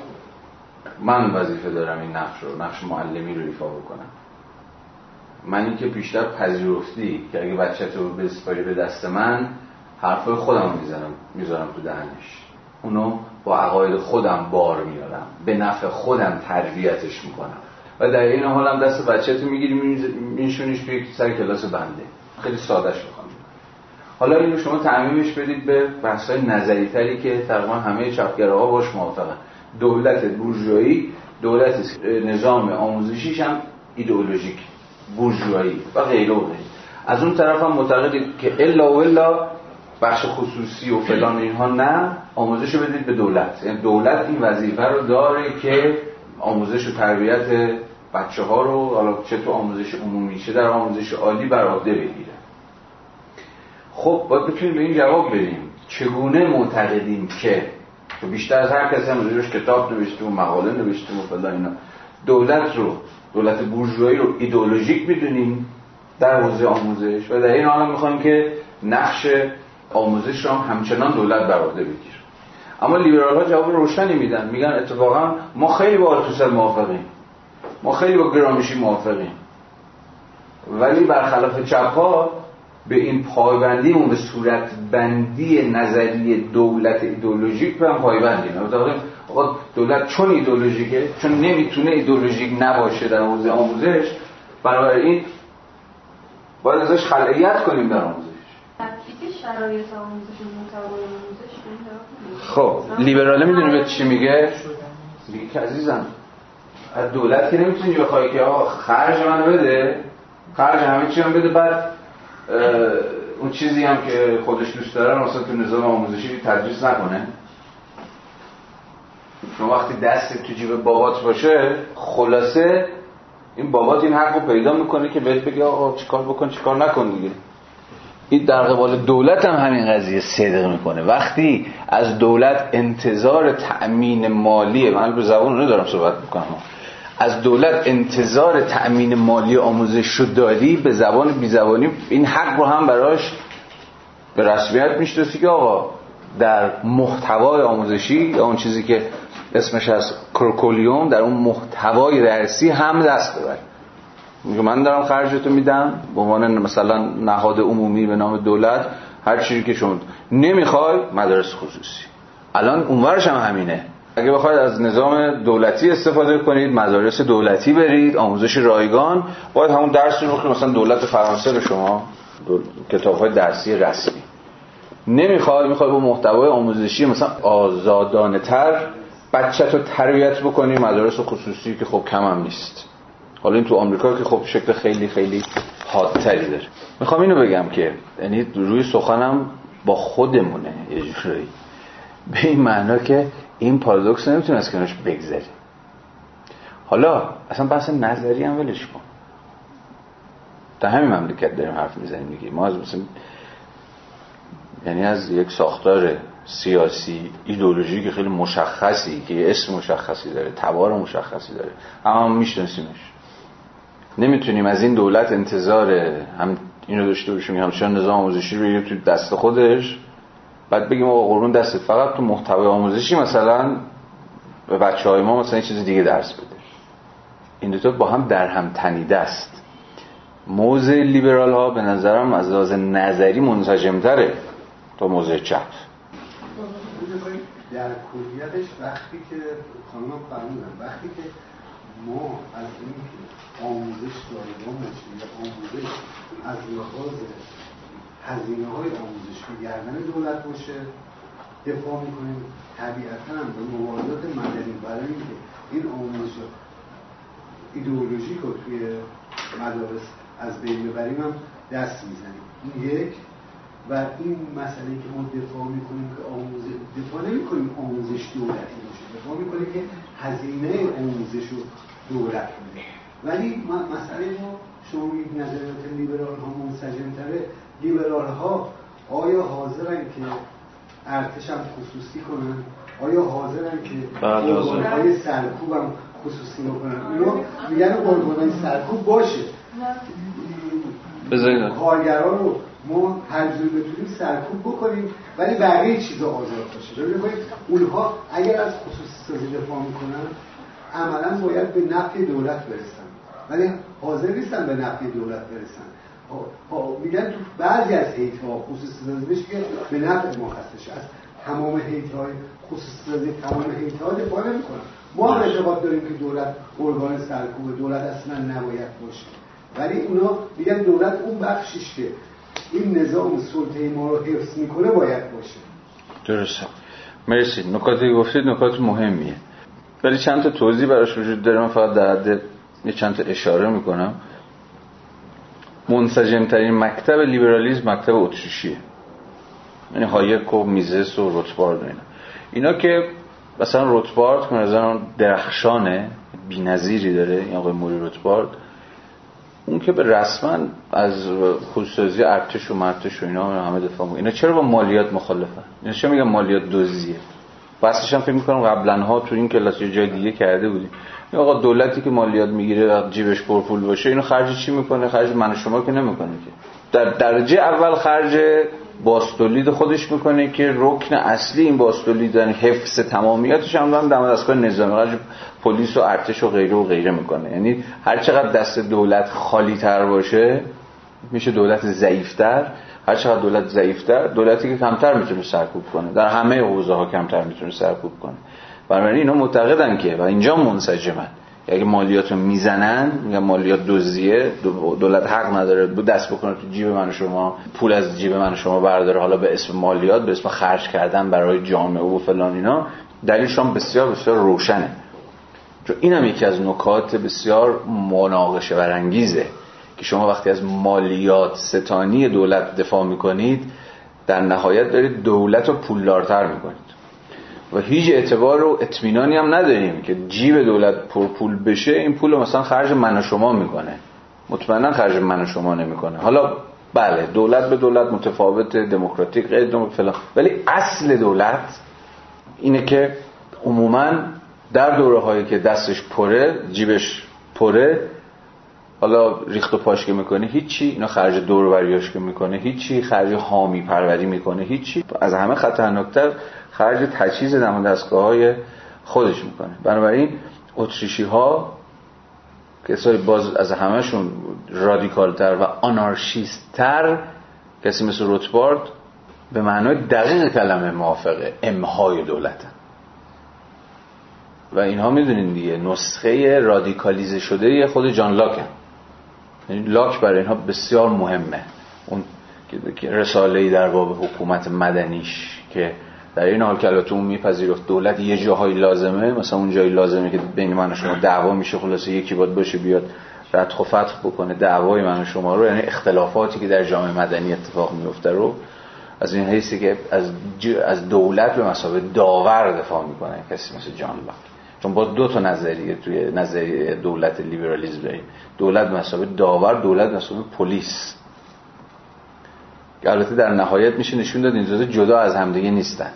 من وظیفه دارم این نقش رو نقش معلمی رو ایفا بکنم. من این که بیشتر پذیرفتی که اگه بچه رو بسپاری به دست من حرفای خودم می‌زنم می‌ذارم تو دهنش. اونو با عقاید خودم بار میارم به نفع خودم تربیتش می‌کنم. و در این حال هم دست بچه تو می‌گیری میشونیش توی سر کلاس بنده. خیلی سادش می‌خوام. حالا اینو شما تعمیمش بدید به بحث‌های نظری تری که تقریبا همه چپگراها باش موافقن. دولت بورژوایی دولت نظام آموزشیش هم ایدئولوژیک. بورژوایی و غیره و از اون طرف هم معتقدید که الا و الا بخش خصوصی و فلان اینها نه آموزش رو بدید به دولت. یعنی دولت این وظیفه رو داره که آموزش و تربیت بچه ها رو حالا چه تو آموزش عمومی چه در آموزش عالی بر عهده بگیره. خب باید بتونیم به این جواب بدیم. چگونه معتقدیم که تو بیشتر از هر کسی هم کتاب نوشتیم و مقاله نوشتیم و فلان اینا. دولت رو دولت بورژوایی رو ایدئولوژیک می‌دونیم در حوزه آموزش و در این حال می‌خوایم که نقش آموزش رو هم همچنان دولت بر عهده بگیره اما لیبرال ها جواب روشنی میدن. میگن اتفاقا ما خیلی با آلتوسر موافقیم. ما خیلی با گرامشی موافقیم. ولی برخلاف چپ ها به این پایبندیمون به صورت بندی نظریه دولت ایدئولوژیک هم پایبندیم. آقا دولت چون ایدولوژیکه چون نمی‌تونه ایدولوژیک نباشه در حوزه آموزش بنابراین باید ازش خلعیت کنیم در آموزش. شرایط آموزش خب لیبراله می‌دونی به چی میگه؟ میگه که عزیزم از دولت که نمی‌تونی بخوای که آقا خرج من بده خرج همه چی هم بده بعد اون چیزی هم که خودش دوست داره مثلا تو نظام آموزشی تدریس نکنه. شما وقتی دست تو جیب بابات باشه خلاصه این بابات این حق رو پیدا می‌کنه که بهت بگه آقا چیکار بکن چیکار نکن دیگه. این در قبال دولت هم همین قضیه صدق می‌کنه. وقتی از دولت انتظار تأمین مالی من به زبان رو دارم صحبت می‌کنم. از دولت انتظار تأمین مالی آموزش شد داری به زبان بی زبانی این حق رو هم براش به رسمیت می‌شناسی که آقا در محتوای آموزشی یا اون چیزی که اسمش از کرکولیوم در اون محتوای درسی هم دست ببر. میگه من دارم خرجتو میدم به عنوان مثلا نهاد عمومی به نام دولت هر چیزی که شما نمی‌خوای مدارس خصوصی. الان اونورش هم همینه. اگه بخواید از نظام دولتی استفاده کنید مدارس دولتی برید آموزش رایگان باید همون درس رو که مثلا دولت فرانسه به شما کتاب های درسی رسمی. نمی‌خواد می‌خواد با محتوای آموزشی مثلا آزادانه تر بچه تو تربیت بکنی مدارس خصوصی که خب کم هم نیست. حالا این تو آمریکا که خب شکل خیلی خیلی حادتری داره. می‌خوام اینو بگم که یعنی روی سخنم با خودمونه یه جورایی به این معنا که این پارادوکس نمی‌تونه از کنارش بگذری حالا اصلا بحث نظری هم ولش کن. در همین مملکت داریم حرف می‌زنیم دیگه. ما از مثلا یعنی از یک ساختار سیاسی ایدولوژی که خیلی مشخصی که اسم مشخصی داره تبار مشخصی داره. اما هم میشناسیمش. نمی‌تونیم از این دولت انتظار هم اینو داشته باشیم همچنان نظام آموزشی رو تو دست خودش بعد بگیم آقا قرون دستت فقط تو محتوای آموزشی مثلا به بچه های ما مثلا چیز دیگه درس بده. این دوتا با هم در هم تنیده است. موضع لیبرال ها به نظرم از لحاظ نظری منسجمتره تا موضع چپ. در کلیتش وقتی که خانم فرمودن وقتی که ما از این آموزش رایگان باشه یا آموزش از لحاظ هزینه های آموزش به گردن دولت باشه دفاع می‌کنیم. طبیعتا به مبارزات مدنی برای اینکه این آموزش ایدئولوژیک رو توی مدارس از بین ببریم هم دست می‌زنیم. این یک. و این مسئله که ما دفاع می‌کنیم که آموزش دفاع نمی کنیم آموزش دولتی باشه. دفاع می‌کنیم که هزینه آموزش رو دولت میده ولی مسئله ما شما میگید نظریات لیبرال ها منسجم تره لیبرال ها آیا حاضرن که ارتش هم خصوصی کنن؟ آیا حاضرن که های سرکوب هم خصوصی بکنن؟ اونا میگن ارگان های سرکوب باشه. کارگران رو ما هر جوری بتونیم سرکوب بکنیم ولی بقیه چیزا آزاد باشه. ببینید اونها اگر از خصوصی سازی دفاع می‌کنن عملا باید به نفع دولت برسن. ولی حاضر نیستن به نفع دولت برسن. میگن تو بعضی از هیت ها خصوصی سازی بشه که به نفع ما هستش از تمام هیت های خصوصی سازی تمام هیت ها دفاع نمی‌کنن. ما هم اعتقاد داریم که دولت ارگان سرکوب دولت اصلا نباید باشه. ولی اونا میگن دولت اون بخشیش که این نظام سلطه ما رو حفظ می‌کنه باید باشه. درسته. مرسی. نکاتی گفتید نکات مهمیه. ولی چند تا توضیح براش وجود داره. من فقط در حد یه چند تا اشاره می‌کنم. منسجم ترین مکتب لیبرالیزم مکتب اتریشیه. یعنی هایک و میزس و روتبارد اینا. اینا که مثلا روتبارد که نظرم درخشانه بی‌نظیری داره این آقای موری روتبارد اون که به رسما از خودسازی ارتش و مرتش و اینا همه دفاع می‌کنه. اینا چرا با مالیات مخالفن؟ اینا چرا میگن مالیات دزدیه؟ بحثش هم فکر می‌کنم قبلا ها تو این کلاس یه جای دیگه کرده بودیم. آقا دولتی که مالیات می‌گیره جیبش پرپول باشه اینو خرج چی می‌کنه؟ خرج من شما که نمی‌کنه که. در درجه اول خرج باستولید خودش می‌کنه که رکن اصلی این باستولید یعنی حفظ تمامیتش هم دارن در دستگاه نظامی. خرج پلیس و ارتش و غیره و غیره می‌کنه. یعنی هر چقدر دست دولت خالی تر باشه میشه دولت ضعیفتر. هر چقدر دولت ضعیفتر دولتی که کمتر می‌تونه سرکوب کنه. در همه حوزه ها کمتر می‌تونه سرکوب کنه. بنابراین اینا معتقدن که و اینجا منسجمن. اگه مالیات رو می‌زنن میگن مالیات دزدیه دولت حق نداره دست بکنه تو جیب من و شما پول از جیب من و شما برداره حالا به اسم مالیات به اسم خرج کردن برای جامعه و فلان اینا دلیلش هم بسیار بسیار روشنه. چون این هم یکی از نکات بسیار مناقشه برانگیزه که شما وقتی از مالیات ستانی دولت دفاع می‌کنید در نهایت دارید دولت رو پولدارتر می‌کنید. و هیچ اعتبار و اطمینانی هم نداریم که جیب دولت پرپول بشه این پول مثلا خرج من و شما می‌کنه. مطمئنا خرج من و شما نمی‌کنه. حالا بله دولت به دولت متفاوت دموکراتیک غیر دموکراتیک ولی اصل دولت اینه که عموما در دوره هایی که دستش پره جیبش پره حالا ریخت و پاش که می‌کنه هیچی اینا خرج دور وریاش که می‌کنه هیچی خرج حامی پروری می‌کنه هیچی. از همه خطرناکتر خرج تجهیز دم دستگاه های خودش می‌کنه. بنابراین اتریشی ها کسای باز از همهشون رادیکالتر و آنارشیستتر کسی مثل روتبارد به معنای دقیق کلمه موافقه امهای دولتن. و اینها می‌دونین دیگه نسخه رادیکالیزه شده خود جان لاکن یعنی لاک برای اینها بسیار مهمه. اون رساله در باب حکومت مدنیش که در این حال که البته میپذیرفت. دولت یه جاهایی لازمه مثلا اون جایی لازمه که بین من و شما دعوا میشه خلاصه یکی باید باشه بیاد رد و فتح بکنه دعوای من و شما رو یعنی اختلافاتی که در جامعه مدنی اتفاق میفته رو از این حیثی که از, از دولت به مسابقه داور دفاع می‌کنه کسی مثل جان لاک. چون با دو تا نظریه توی نظریه دولت لیبرالیسم داریم. دولت مسابقه داور دولت مسابقه پلیس. که البته در نهایت میشه نشون داد این جدا از همدیگه نیستن.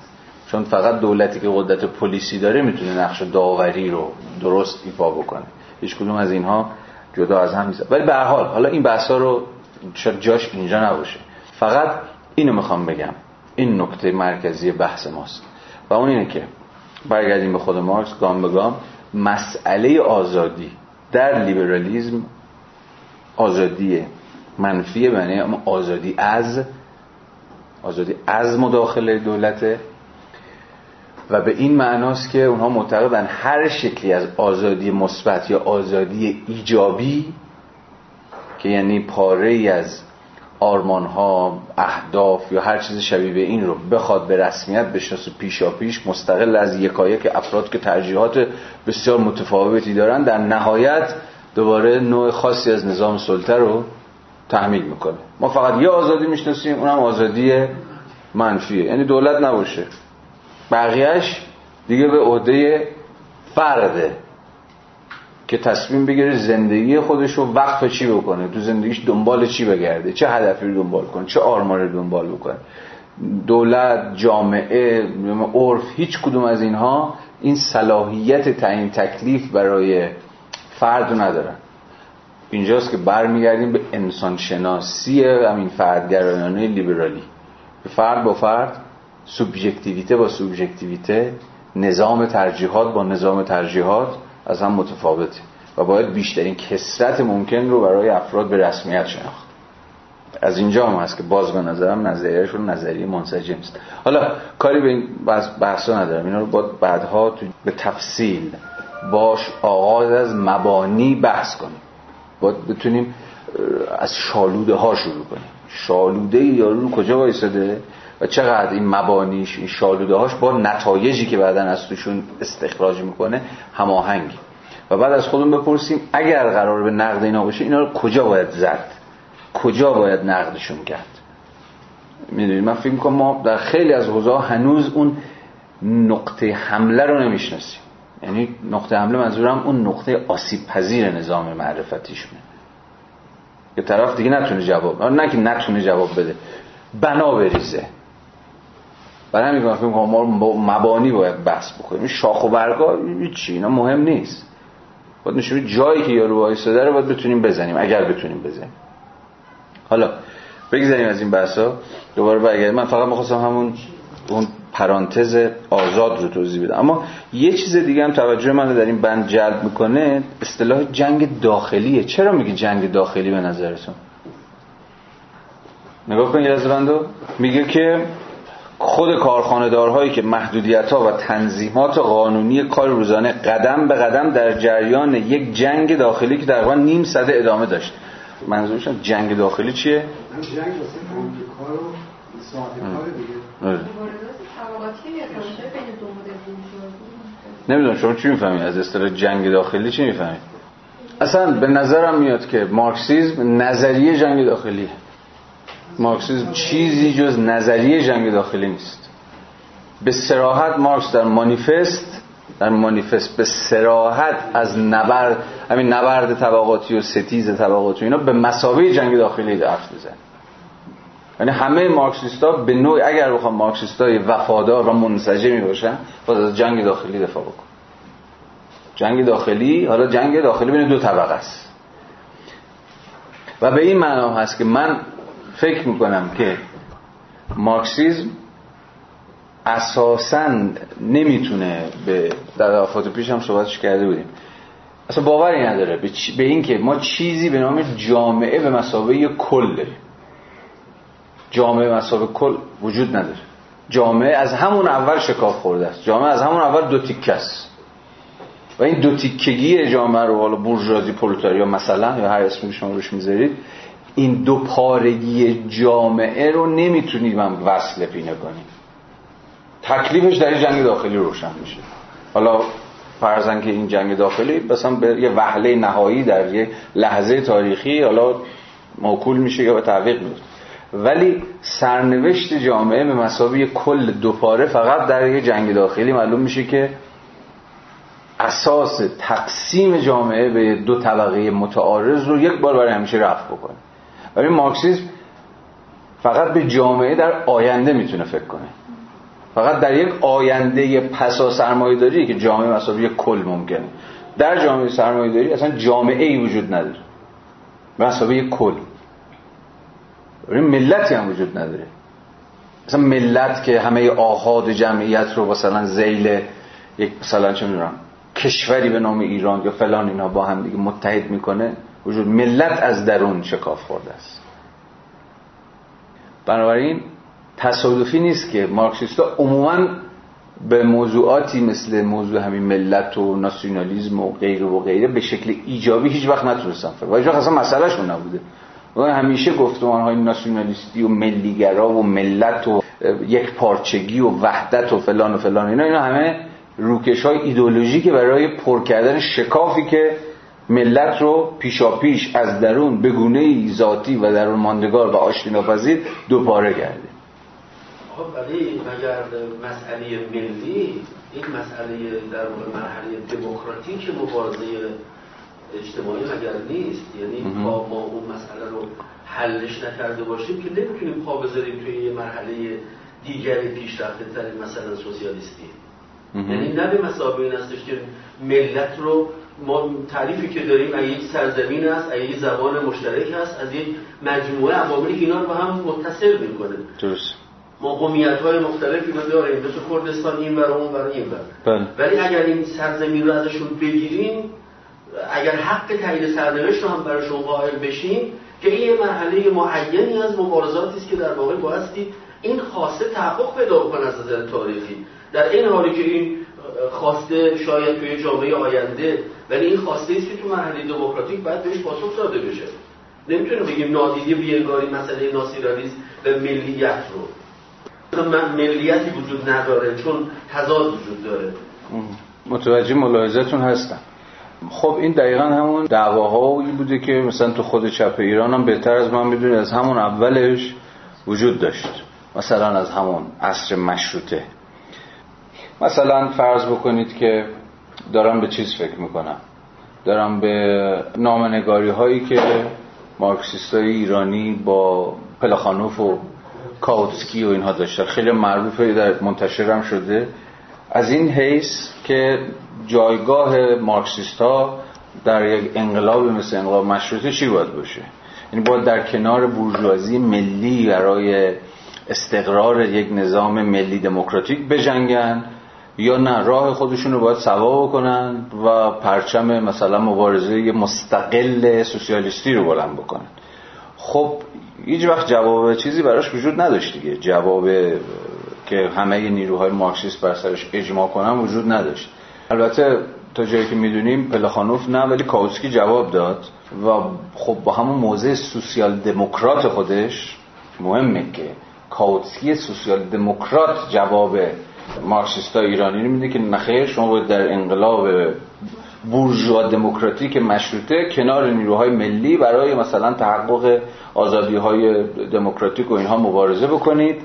چون فقط دولتی که قدرت پلیسی داره می‌تونه نقش داوری رو درست ایفا بکنه. هیچ کدوم از اینها جدا از هم نیست ولی به هر حال حالا این بحثا رو جاش اینجا نباشه. فقط اینو می‌خوام بگم. این نکته مرکزی بحث ماست. و اون اینه که برگردیم به خود مارکس گام به گام. مسئله آزادی در لیبرالیزم آزادی منفی معنی اما آزادی از آزادی از مداخله دولته و به این معناست که اونها معتقدن هر شکلی از آزادی مثبت یا آزادی ایجابی که یعنی پاره ای از آرمان ها اهداف یا هر چیز شبیه به این رو بخواد به رسمیت بشناسه پیشا پیش مستقل از یکایک افراد که ترجیحات بسیار متفاوتی دارن در نهایت دوباره نوع خاصی از نظام سلطه رو تحمیل می‌کنه. ما فقط یه آزادی می‌شناسیم اونم آزادی منفیه. یعنی دولت نباشه. بقیهش دیگه به عهده فرده. که تصمیم بگیره زندگی خودش رو وقف چی بکنه؟ تو زندگیش دنبال چی بگرده؟ چه هدفی رو دنبال کنه؟ چه آرمانی رو دنبال بکنه؟ دولت جامعه عرف هیچ کدوم از اینها این صلاحیت تعیین تکلیف برای فرد ندارن. اینجاست که برمیگردیم به انسان شناسی همین فردگرایانه لیبرالی. فرد با فرد سوبژکتیویته با سوبژکتیویته نظام ترجیحات با نظام ترجیحات. از هم متفاوته و باید بیشترین کسرت ممکن رو برای افراد به رسمیت شناخت. از اینجا هم هست که باز به نظرم نظریهشون نظریه منسجم است حالا کاری به این بحثا ندارم. اینا رو باید بعدها تو به تفصیل باش آغاز از مبانی بحث کنیم. باید بتونیم از شالوده ها شروع کنیم. شالوده یارو رو کجا وایساده؟ و چقدر این مبانیش این شالوده هاش با نتایجی که بعدا از توشون استخراج می‌کنه هماهنگی و بعد از خودمون بپرسیم اگر قرار به نقد اینا باشه اینا رو کجا باید زد؟ کجا باید نقدشون کرد؟ می‌دونید من فکر می‌کنم ما در خیلی از حوزه هنوز اون نقطه حمله رو نمی‌شناسیم. یعنی نقطه حمله منظورم اون نقطه آسیب پذیر نظام معرفتیشونه. که طرف دیگه نتونه جواب نه که نتونه جواب بده بنا بریزه. برای همین فکر ما مبانی باید بحث بکنیم. شاخ و برگا چی اینا مهم نیست. باید نشون جایی که یارو وایساده رو باید بتونیم بزنیم اگر بتونیم بزنیم. حالا بگذاریم از این بحثا. دوباره برگردیم. من فقط می‌خواستم همون اون پرانتز آزاد رو توضیح بدم. اما یه چیز دیگه هم توجه من در این بند جلب می‌کنه اصطلاح جنگ داخلیه. چرا میگه جنگ داخلی به نظرتون؟ نگاه کن یه میگه که خود کارخانه‌دارهایی که محدودیت ها و تنظیمات قانونی کار روزانه قدم به قدم در جریان یک جنگ داخلی که در نیم صده ادامه داشت. منظورشم جنگ داخلی چیه؟ جنگ واسه آره. نمی‌دونم شما چی می‌فهمید؟ از اصطلاح جنگ داخلی چی می‌فهمید؟ اصلا به نظرم میاد که مارکسیسم نظریه جنگ داخلیه. مارکسیسم چیزی جز نظریه جنگ داخلی نیست. به سراحت مارکس در مانیفست در مانیفست به سراحت از نبرد همین نبرد طبقاتی و ستیز طبقاتی اینا به مساوی جنگ داخلی حرف می‌زنه. یعنی همه مارکسیستا به نوع اگر بخوام مارکسیستای وفادار و منسجمی باشن باید از جنگ داخلی دفاع بکن. جنگ داخلی حالا جنگ داخلی بین دو طبقه است. و به این معنا هست که من فکر می‌کنم که مارکسیزم اساسا نمی‌تونه به در دفعات پیش هم صحبتش کرده بودیم. اصلا باوری نداره. به. به این که ما چیزی به نام جامعه به مسابقه کل داریم. جامعه مسابقه کل وجود نداره. جامعه از همون اول شکاف خورده است. جامعه از همون اول دو تیکه است. و این دو تیکگی جامعه رو حالا بورژوازی پرولتاریا مثلا یا هر اسمی شما روش می‌ذارید این دو پارگی جامعه رو نمی‌تونیم هم وصل پینه کنیم تکلیفش در جنگ داخلی روشن میشه. حالا فرضاً که این جنگ داخلی مثلا به یه وهله نهایی در یه لحظه تاریخی حالا موکول میشه یا به تعویق میفته ولی سرنوشت جامعه به مسابقه کل دو پاره فقط در یه جنگ داخلی معلوم میشه که اساس تقسیم جامعه به دو طبقه متعارض رو یک بار برای همیشه رفع بکنه. ولی مارکسیسم فقط به جامعه در آینده می‌تونه فکر کنه. فقط در یک آینده پسا سرمایه داری که جامعه مسابقه کل ممکنه در جامعه سرمایه داری اصلا جامعه ای وجود نداره. مسابقه کل. ملتی هم وجود نداره. مثلا ملت که همه آهاد جمعیت رو مثلا زیل یک مثلا چه می‌دونم کشوری به نام ایران یا فلان اینا با هم دیگه متحد می‌کنه وجود ملت از درون شکاف خورده است. بنابراین تصادفی نیست که مارکسیستا عموما به موضوعاتی مثل موضوع همین ملت و ناسیونالیزم و غیره و غیره به شکل ایجابی هیچ وقت نتونستن فکر و اصلا مسئلهشون نبوده. و همیشه گفتمان های ناسیونالیستی و ملیگرا و ملت و یک پارچگی و وحدت و فلان و فلان اینا اینا همه روکش های ایدولوژیک برای پر کردن شکافی که ملت رو پیشاپیش از درون به گونه ذاتی و درون ماندگار و آشتی ناپذیر دوباره کرده خب ولی مگر مسئله ملی این مسئله در واقع مرحله دموکراتیک مبارزه اجتماعی مگر نیست یعنی ما اون مسئله رو حلش نکرده باشیم که نمی‌تونیم پا بذاریم توی یه مرحله دیگری پیشرفته تر مثلا سوسیالیستی یعنی نه به مسابقه این هستش که ملت رو ما تعریفی که داریم از یک سرزمین است از یک زبان مشترک هست از یک مجموعه عواملی که اینا رو به هم متصل می‌کنه. درست. ما قومیت های مختلفی رو داریم مثل کردستان این بر اون بر این بر بله. ولی اگر این سرزمین رو ازشون بگیریم اگر حق تایید سرنوشت رو هم براشون قائل بشیم که این یه مرحله معینی از مبارزاتی است که در واقع بایستی این خواسته تحقق پیدا کنه از نظر تاریخی. در این حالی که این خواسته شاید توی جامعه آینده ولی این خواسته است که تو مرحله دموکراتیک باید بهش پاسخ داده بشه. نمی‌تونه بگیم نادیدی بیانگاری مسئله ناسیونالیسم و ملیت رو. من ملیتی وجود نداره چون تضاد وجود داره. متوجه ملاحظتون هستم. خب این دقیقا همون دعواهایی بوده که مثلا تو خود چپ ایران هم بهتر از من بدونی از همون اولش وجود داشت. مثلا از همون عصر مشروطه. مثلا فرض بکنید که دارم به چیز فکر می‌کنم. دارم به نامنگاری هایی که مارکسیست های ایرانی با پلاخانوف و کاوتسکی و اینها داشتن. خیلی معروفه در منتشرم شده. از این حیث که جایگاه مارکسیست ها در یک انقلاب مثل انقلاب مشروطه چی باید باشه؟ یعنی باید در کنار بورژوازی ملی برای استقرار یک نظام ملی دموکراتیک بجنگن یا نه راه خودشون رو باید سوا بکنن و پرچم مثلا مبارزه مستقل سوسیالیستی رو بلند بکنن. خب هیچ وقت جواب چیزی براش وجود نداشت دیگه. جواب که همه نیروهای مارکسیست بر سرش اجماع کنن وجود نداشت. البته تا جایی که می‌دونیم پلخانوف نه ولی کاوسکی جواب داد و خب با همون موضع سوسیال دموکرات خودش مهمه که کاوتسکی سوسیال دموکرات جواب مارکسیستا ایرانی رو میده که نخیر شما باید در انقلاب بورژوا دموکراتیک مشروطه کنار نیروهای ملی برای مثلا تحقق آزادی های دموکراتیک و اینها مبارزه بکنید.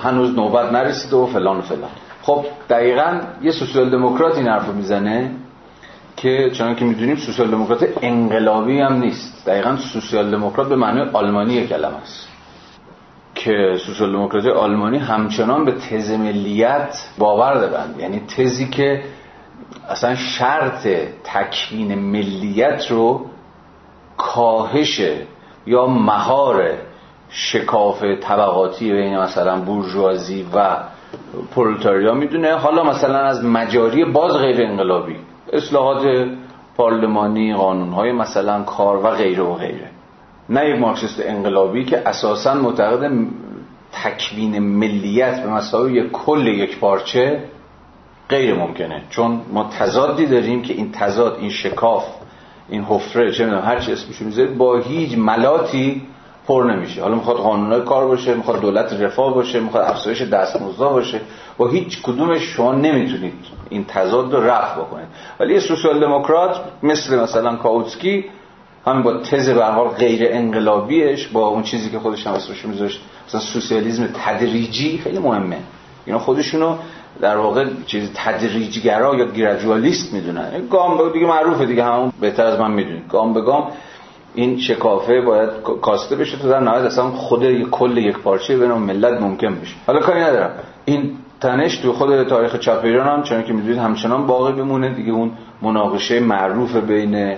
هنوز نوبت نرسیده و فلان و فلان. خب دقیقا یه سوسیال دموکرات این حرف می‌زنه که چون که می‌دونیم سوسیال دموکرات انقلابی هم نیست. دقیقا سوسیال دموکرات به معنی آلمانی کلمه است. که سوسیال دموکراسی آلمانی همچنان به تز ملیت باور دارند. یعنی تزی که اصلا شرط تکوین ملیت رو کاهش یا مهار شکاف طبقاتی بین مثلا بورژوازی و پرولتاریا می‌دونه. حالا مثلا از مجاری باز غیر انقلابی اصلاحات پارلمانی قانونهای مثلا کار و غیره و غیره. نه یک مارکسیست انقلابی که اساسا معتقد تکوین ملیت به مسابقه یک کل یک پارچه غیر ممکنه. چون ما تضادی داریم که این تضاد این شکاف این حفره چه می‌دونم هر چی اسمشو می‌ذارید با هیچ ملاتی پر نمیشه. حالا می‌خواد قانونهای کار باشه می‌خواد دولت رفاه باشه می‌خواد افزایش دستمزدها باشه با هیچ کدومش شما نمی‌تونید این تضاد رو رفع بکنید. ولی یه سوسیال دموکرات مثل مثلا کاوتسکی همین با تز به حال غیر انقلابیش با اون چیزی که خودش هم اسمش میذاشت مثلا سوسیالیسم تدریجی خیلی مهمه. اینا خودشونو در واقع چیز تدریجگرا یا گرادوالیست می‌دونن. گام به دیگه معروفه دیگه همون بهتر از من می‌دونید. گام به گام این شکافه باید کاسته بشه تو در نهایت اصلا خود یک کل یک پارچه بین ملت ممکن بشه. حالا کاری ندارم. این تنش تو خود تاریخ چپ ایران هم چون که می‌دونید همچنان باقی بمونه دیگه اون مناقشه معروف بین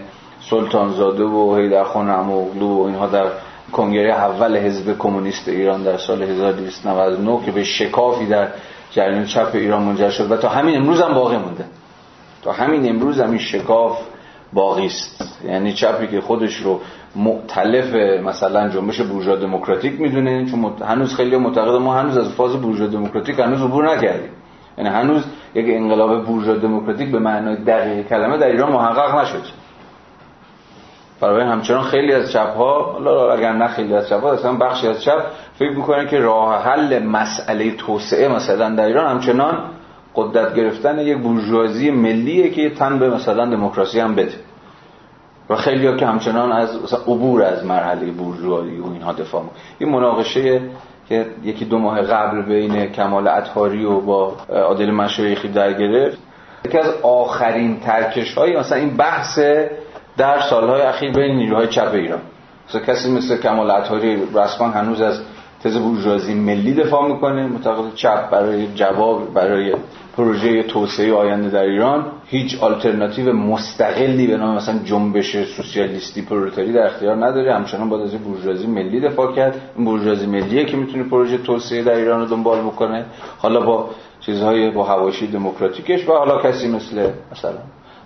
سلطانزاده و حیدرخان اموغلو و اینها در کنگره اول حزب کمونیست ایران در سال 1299 که به شکافی در جریان چپ ایران منجر شد و تا همین امروز هم باقی مونده. تا همین امروز هم این شکاف باقی است. یعنی چپی که خودش رو مؤتلف مثلا جنبش بورژوا دموکراتیک می‌دونه چون هنوز خیلی معتقد ما هنوز از فاز بورژوا دموکراتیک هنوز عبور نکردیم. یعنی هنوز یک انقلاب بورژوا دموکراتیک به معنای دقیق کلمه در ایران محقق نشد. برای همچنان خیلی از چپ ها اگر نه خیلی از چپ ها اصلا بخشی از چپ فکر می‌کنن که راه حل مسئله توسعه مثلا در ایران همچنان قدرت گرفتن یک بورژوازی ملیه که تن به مثلا دموکراسی هم بده. و خیلی که همچنان از عبور از مرحله بورژوازی و اینها دفاع می‌کنن. این مناقشه که یکی دو ماه قبل بین کمال اطهاری و با عادل مشایخی در گرفت یکی از آخرین ترکش های مثلا این بحث در سالهای اخیر بین نیروهای چپ ایران. مثلا کسی مثل کمال اطهاری رسما هنوز از تز بورژوازی ملی دفاع می‌کنه معتقد چپ برای جواب برای پروژه توسعه آینده در ایران هیچ آلترناتیو مستقلی به نام مثلا جنبش سوسیالیستی پرولتاری در اختیار نداره. همچنان باید از بورژوازی ملی دفاع کرد. این بورژوازی ملیه که می‌تونه پروژه توسعه در ایران رو دنبال بکنه. حالا با چیزهای با حواشی دموکراتیکش و حالا کسی مثل مثلا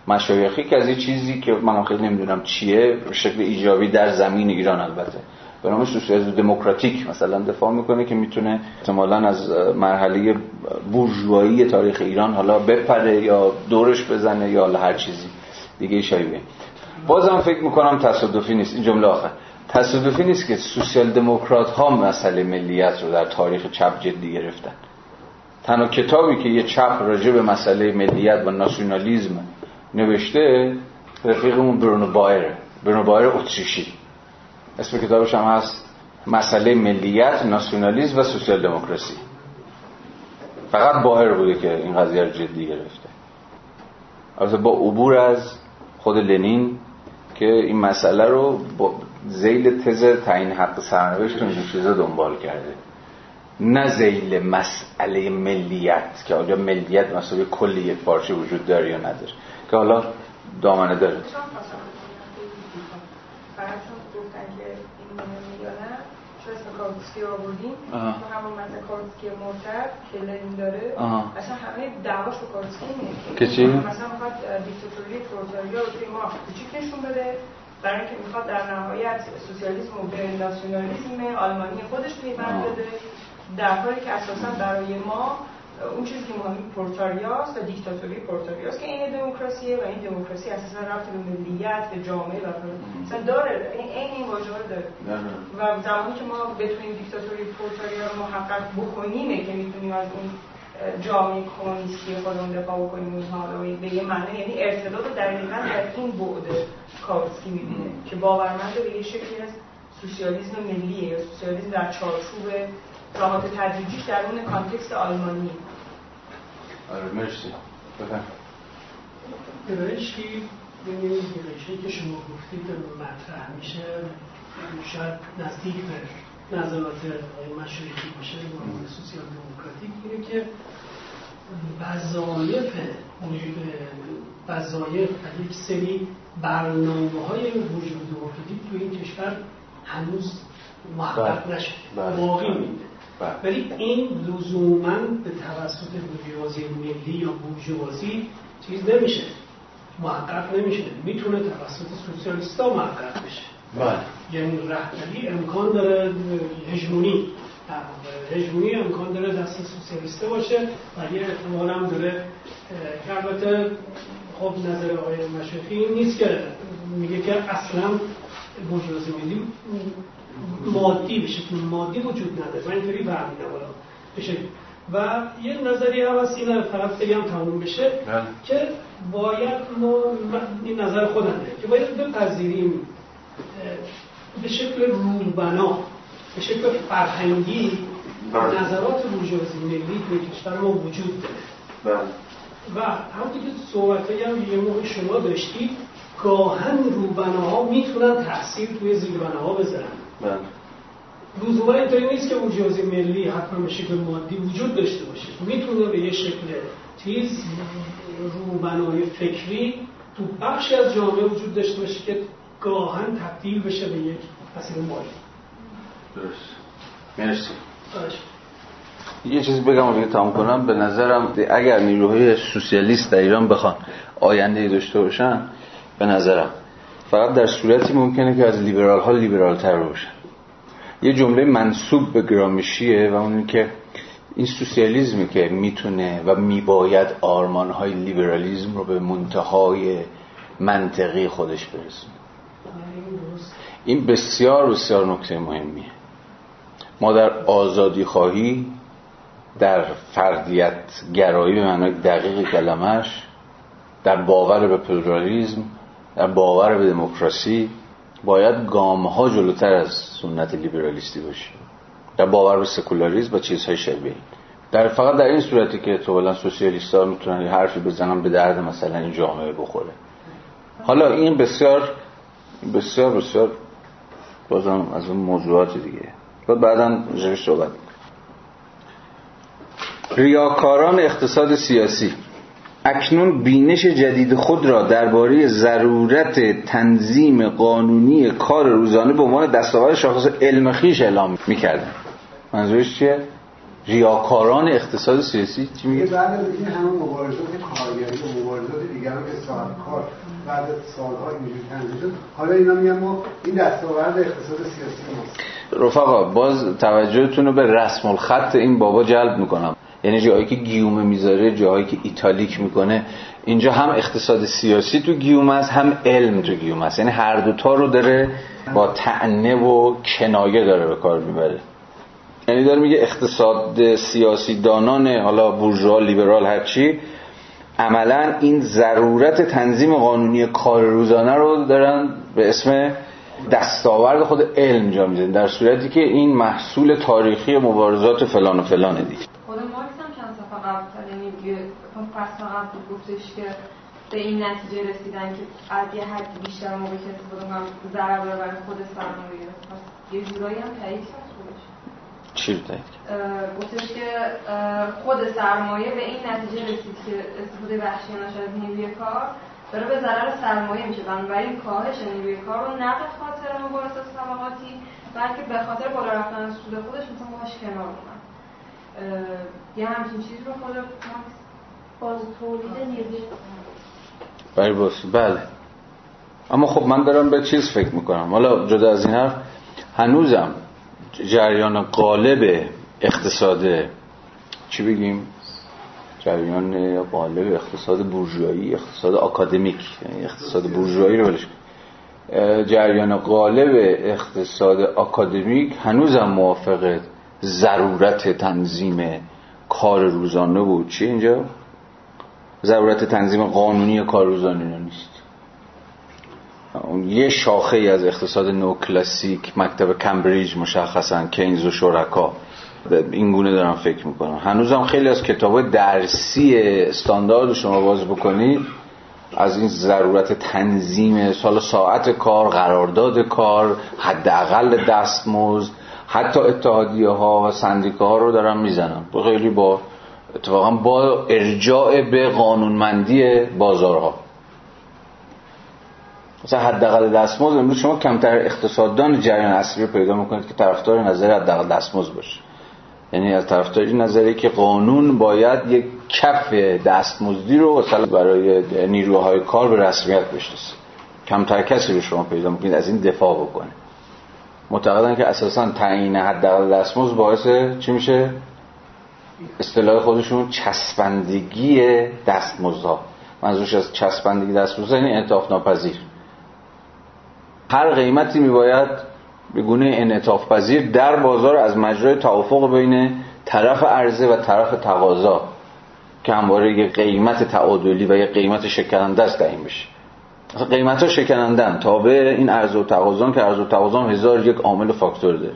مشایخی که از این چیزی که من خیلی نمی‌دونم چیه به شکل ایجابی در زمین ایران البته. به نام سوسیالیسم دموکراتیک مثلا دفاع می‌کنه که می‌تونه احتمالا از مرحله بورژوایی تاریخ ایران حالا بپره یا دورش بزنه یا هر چیزی دیگه شایبه بازم فکر می‌کنم تصادفی نیست. این جمله آخر. تصادفی نیست که سوسیال دموکرات ها مسئله ملیت رو در تاریخ چپ جدی گرفتن. تنها کتابی که یه چپ راجع به مسئله ملیت و ناسیونالیزم نوشته رفیقمون برونو بایر. برونو بایر اتریشی. اسم کتابش هم هست مسئله ملیت ناسیونالیسم و سوسیال دموکراسی. فقط باهر بوده که این قضیه رو جدی گرفته. البته با عبور از خود لنین که این مسئله رو با زیل تز تعیین حق سرنوشت این چیزا دنبال کرده. نه زیل مسئله ملیت که آیا ملیت مسئله کلی یک پارچه وجود داره یا نداره. که حالا دامنه داره. کارتسکی آوردیم همون مثلا کارتسکی مرتب که لنین داره. اصلا همه دعواش با کارتسکی که چی؟ مثلا می‌خواد دیکتاتوری پرولتاریا رو توی ما کوچیک نشون بده. برای اینکه می‌خواد در نهایت سوسیالیسم و ناسیونالیسم آلمانی خودش پیوند بده. در حالی که اساسا برای ما اون چیزی که مهمی پورتاریاست و دیکتاتوری پورتاریاست که این دموکراسیه و این دموکراسی اساسا رفت به ملیت به جامعه و مثلا داره. این این واژه رو داره. و زمانی که ما بتونیم دیکتاتوری پورتاریا رو محقق بکنیم که می‌تونیم از اون جامعه کمونیستی خودمون دفاع بکنیم اونها رو به یه معنی یعنی ارتباط رو دقیقا در این بعد کارسکی می‌بینه که باورمند به یه شکلی از سوسیالیسم ملیه یا سوسیالیسم در چارچوب راحت تدریجیش در اون کانتکست آلمانی. آره مرسی. بفهم گرایشی گرایشی که شما گفتید مطرح میشه شاید نزدیک به نظرات آقای مشروعی باشه با سوسیال دموکراتیک اینه که وظایف وظایف و یک سری برنامه های وجود دموکراتیک تو این کشور هنوز محقق بله. نشده بله. ولی این لزوما به توسط بورژوازی ملی یا بورژوازی چیز نمیشه محقق نمیشه می‌تونه توسط سوسیالیستا محقق بشه بله. یعنی رهبری امکان داره هژمونی هژمونی امکان داره دست سوسیالیسته باشه و یه احتمال هم داره که البته خب نظر آقای مشرفی نیست که میگه که اصلا بورژوازی ملی مادی بشه که مادی وجود نداره من اینطوری برمیدم بشه و یه نظری هم هست این فقط بگم تموم بشه بله. که باید ما این نظر خودمه که باید بپذیریم به شکل روبنا به شکل فرهنگی بله. نظرات بورژوازی ملی به کشور ما وجود داره بله. و همونطور که صحبت هم یه موقع شما داشتید گاهن روبناها می‌تونن تاثیر توی زیربناها بذارن بله. لزوما اینطوری نیست که بورژوازی ملی حتما به شکل مادی وجود داشته باشه. می‌تونه به یه شکل چیز روبنای فکری تو بخشی از جامعه وجود داشته باشه که گاهن تبدیل بشه به یک مسئله مالی. درست. مرسی. یه چیزی بگم و دیگه تمام کنم. به نظرم اگر نیروهای سوسیالیست در ایران بخوان آینده داشته باشن به نظرم فقط در صورتی ممکنه که از لیبرال ها لیبرال تر باشن یه جمله منصوب به گرامشیه و اون که این سوسیالیزمی که می‌تونه و میباید آرمان های لیبرالیزم رو به منتهای منطقی خودش برسونه. این بسیار بسیار نکته مهمیه. ما در آزادی خواهی در فردیت گرایی به معنای دقیق کلمش در باور به پلورالیزم در باور به دموکراسی باید گام ها جلوتر از سنت لیبرالیستی باشیم. در باور به سکولاریزم و چیزهای شبیه در فقط در این صورتی که تو سوسیالیست ها می‌تونن یه حرفی بزنن به درد مثلا این جامعه بخوره. حالا این بسیار بسیار بسیار بازم از اون موضوعات دیگه. و بعدا جوش صحبت ریاکاران اقتصاد سیاسی. اکنون بینش جدید خود را درباره ضرورت تنظیم قانونی کار روزانه به عنوان دستاورد شاخص علم خیش اعلام می‌کردن منظورش چیه؟ ریاکاران اقتصاد سیاسی چی میگه؟ بعد از این همه مبارزات کارگری و مبارزات دیگر که سال کار بعد سالها اینجوری تنظیم شد حالا اینا میگن ما این دستاورد اقتصاد سیاسی ماست. رفقا باز توجهتون رو به رسم الخط این بابا جلب می‌کنم. یعنی جایی که گیومه می‌ذاره جایی که ایتالیک می‌کنه اینجا هم اقتصاد سیاسی تو گیوم است هم علم تو گیوم است. یعنی هر دوتا رو داره با تعنه و کنایه داره به کار می‌بره. یعنی داره میگه اقتصاد سیاسی دانان حالا بورژوا لیبرال هرچی عملا این ضرورت تنظیم قانونی کار روزانه رو دارن به اسم دستاورد خود علم جا میزن در صورتی که این محصول تاریخی مبارزات فلان و فلان دیگه. خود مارکس هم چند صفحه قبل یعنی فصل قبل گفتش که به این نتیجه رسیدن که از یه حدی بیشتر موقع که استفاده کنم ضرر برای خود سرمایه یه جورایی هم تایید چی رو گفتش که خود سرمایه به این نتیجه رسید که استفاده وحشیانه از نیروی کار داره به ضرر سرمایه میشه. بنابراین کاهش نیروی کار رو نه به خاطر مبارزات طبقاتی بلکه به خاطر بالا رفتن سود خودش مثلا باهاش کنار اومد. یه همچین چیز رو خود باز تولید نیروی بله بله. اما خب من دارم به چیز فکر می‌کنم. حالا جدا از این حرف هنوزم جریان قالب اقتصاد چی بگیم؟ جریان قالب اقتصاد بورژوایی اقتصاد آکادمیک یعنی اقتصاد بورژوایی رو ولش جریان قالب اقتصاد آکادمیک هنوزم موافق ضرورت تنظیم کار روزانه بود. چی اینجا؟ ضرورت تنظیم قانونی کار روزانه نیست. یه شاخه ای از اقتصاد نو کلاسیک مکتب کمبریج مشخصا کینز و شرکا. این گونه دارم فکر می‌کنم. هنوزم خیلی از کتاب درسی استاندارد شما باز بکنید از این ضرورت تنظیم سال ساعت کار قرارداد کار حداقل دستمزد حتی اتحادیه ها و سندیکه رو دارم می‌زنم. خیلی با اتفاقا با ارجاع به قانونمندی بازارها. مثلا حداقل دستمزد امروز شما کمتر اقتصاددان جریان اصلی رو پیدا می‌کنید که طرفدار نظر حداقل دستمزد باشه. یعنی از طرفدار این نظری که قانون باید یک کف دستمزدی رو مثلا برای نیروهای کار به رسمیت بشناسه. کمتر کسی رو شما پیدا می‌کنید از این دفاع بکنه معتقدن که اساسا تعیین حداقل دستمزد باعث چی میشه؟ اصطلاح خودشون چسبندگی دستمزدها. منظورش از چسبندگی دستمزد یعنی انعطاف ناپذیر. هر قیمتی میباید به گونه انعطاف پذیر در بازار از مجرای توافق بین طرف عرضه و طرف تقاضا که همواره یک قیمت تعادلی و یک قیمت شکننده است تعیین بشه. قیمت ها شکنندن تابع این عرض و تقاضا که عرض و تقاضا هزار یک عامل فاکتور داره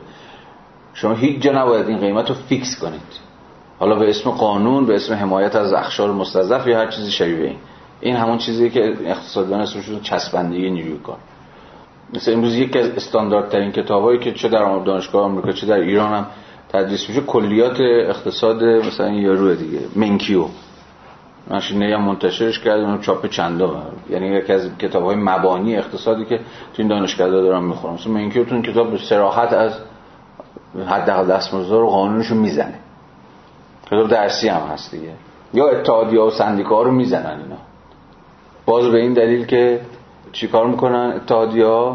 شما هیچ جا نباید این قیمت رو فیکس کنید. حالا به اسم قانون به اسم حمایت از اخشار مستضعف یا هر چیزی شبیه این. این همون چیزی که اقتصاددان اسمش چسبندگی نیروی کار. مثل امروز یکی از استانداردترین کتابایی که چه در دانشگاه آمریکا چه در ایران هم تدریس میشه کلیات اقتصاد مثلا یارو دیگه منکیو. ماشینه هم منتشرش کردم چاپ چندا یعنی یکی از کتاب های مبانی اقتصادی که تو این دانشگاه دارم می‌خورم مثلا منکیو تو این کتاب به سراحت از حداقل دستمزد رو قانونشو می‌زنه. کتاب درسی هم هست دیگه. یا اتحادیه و سندیکا رو می‌زنن اینا. باز به این دلیل که چیکار می‌کنن؟ اتحادیه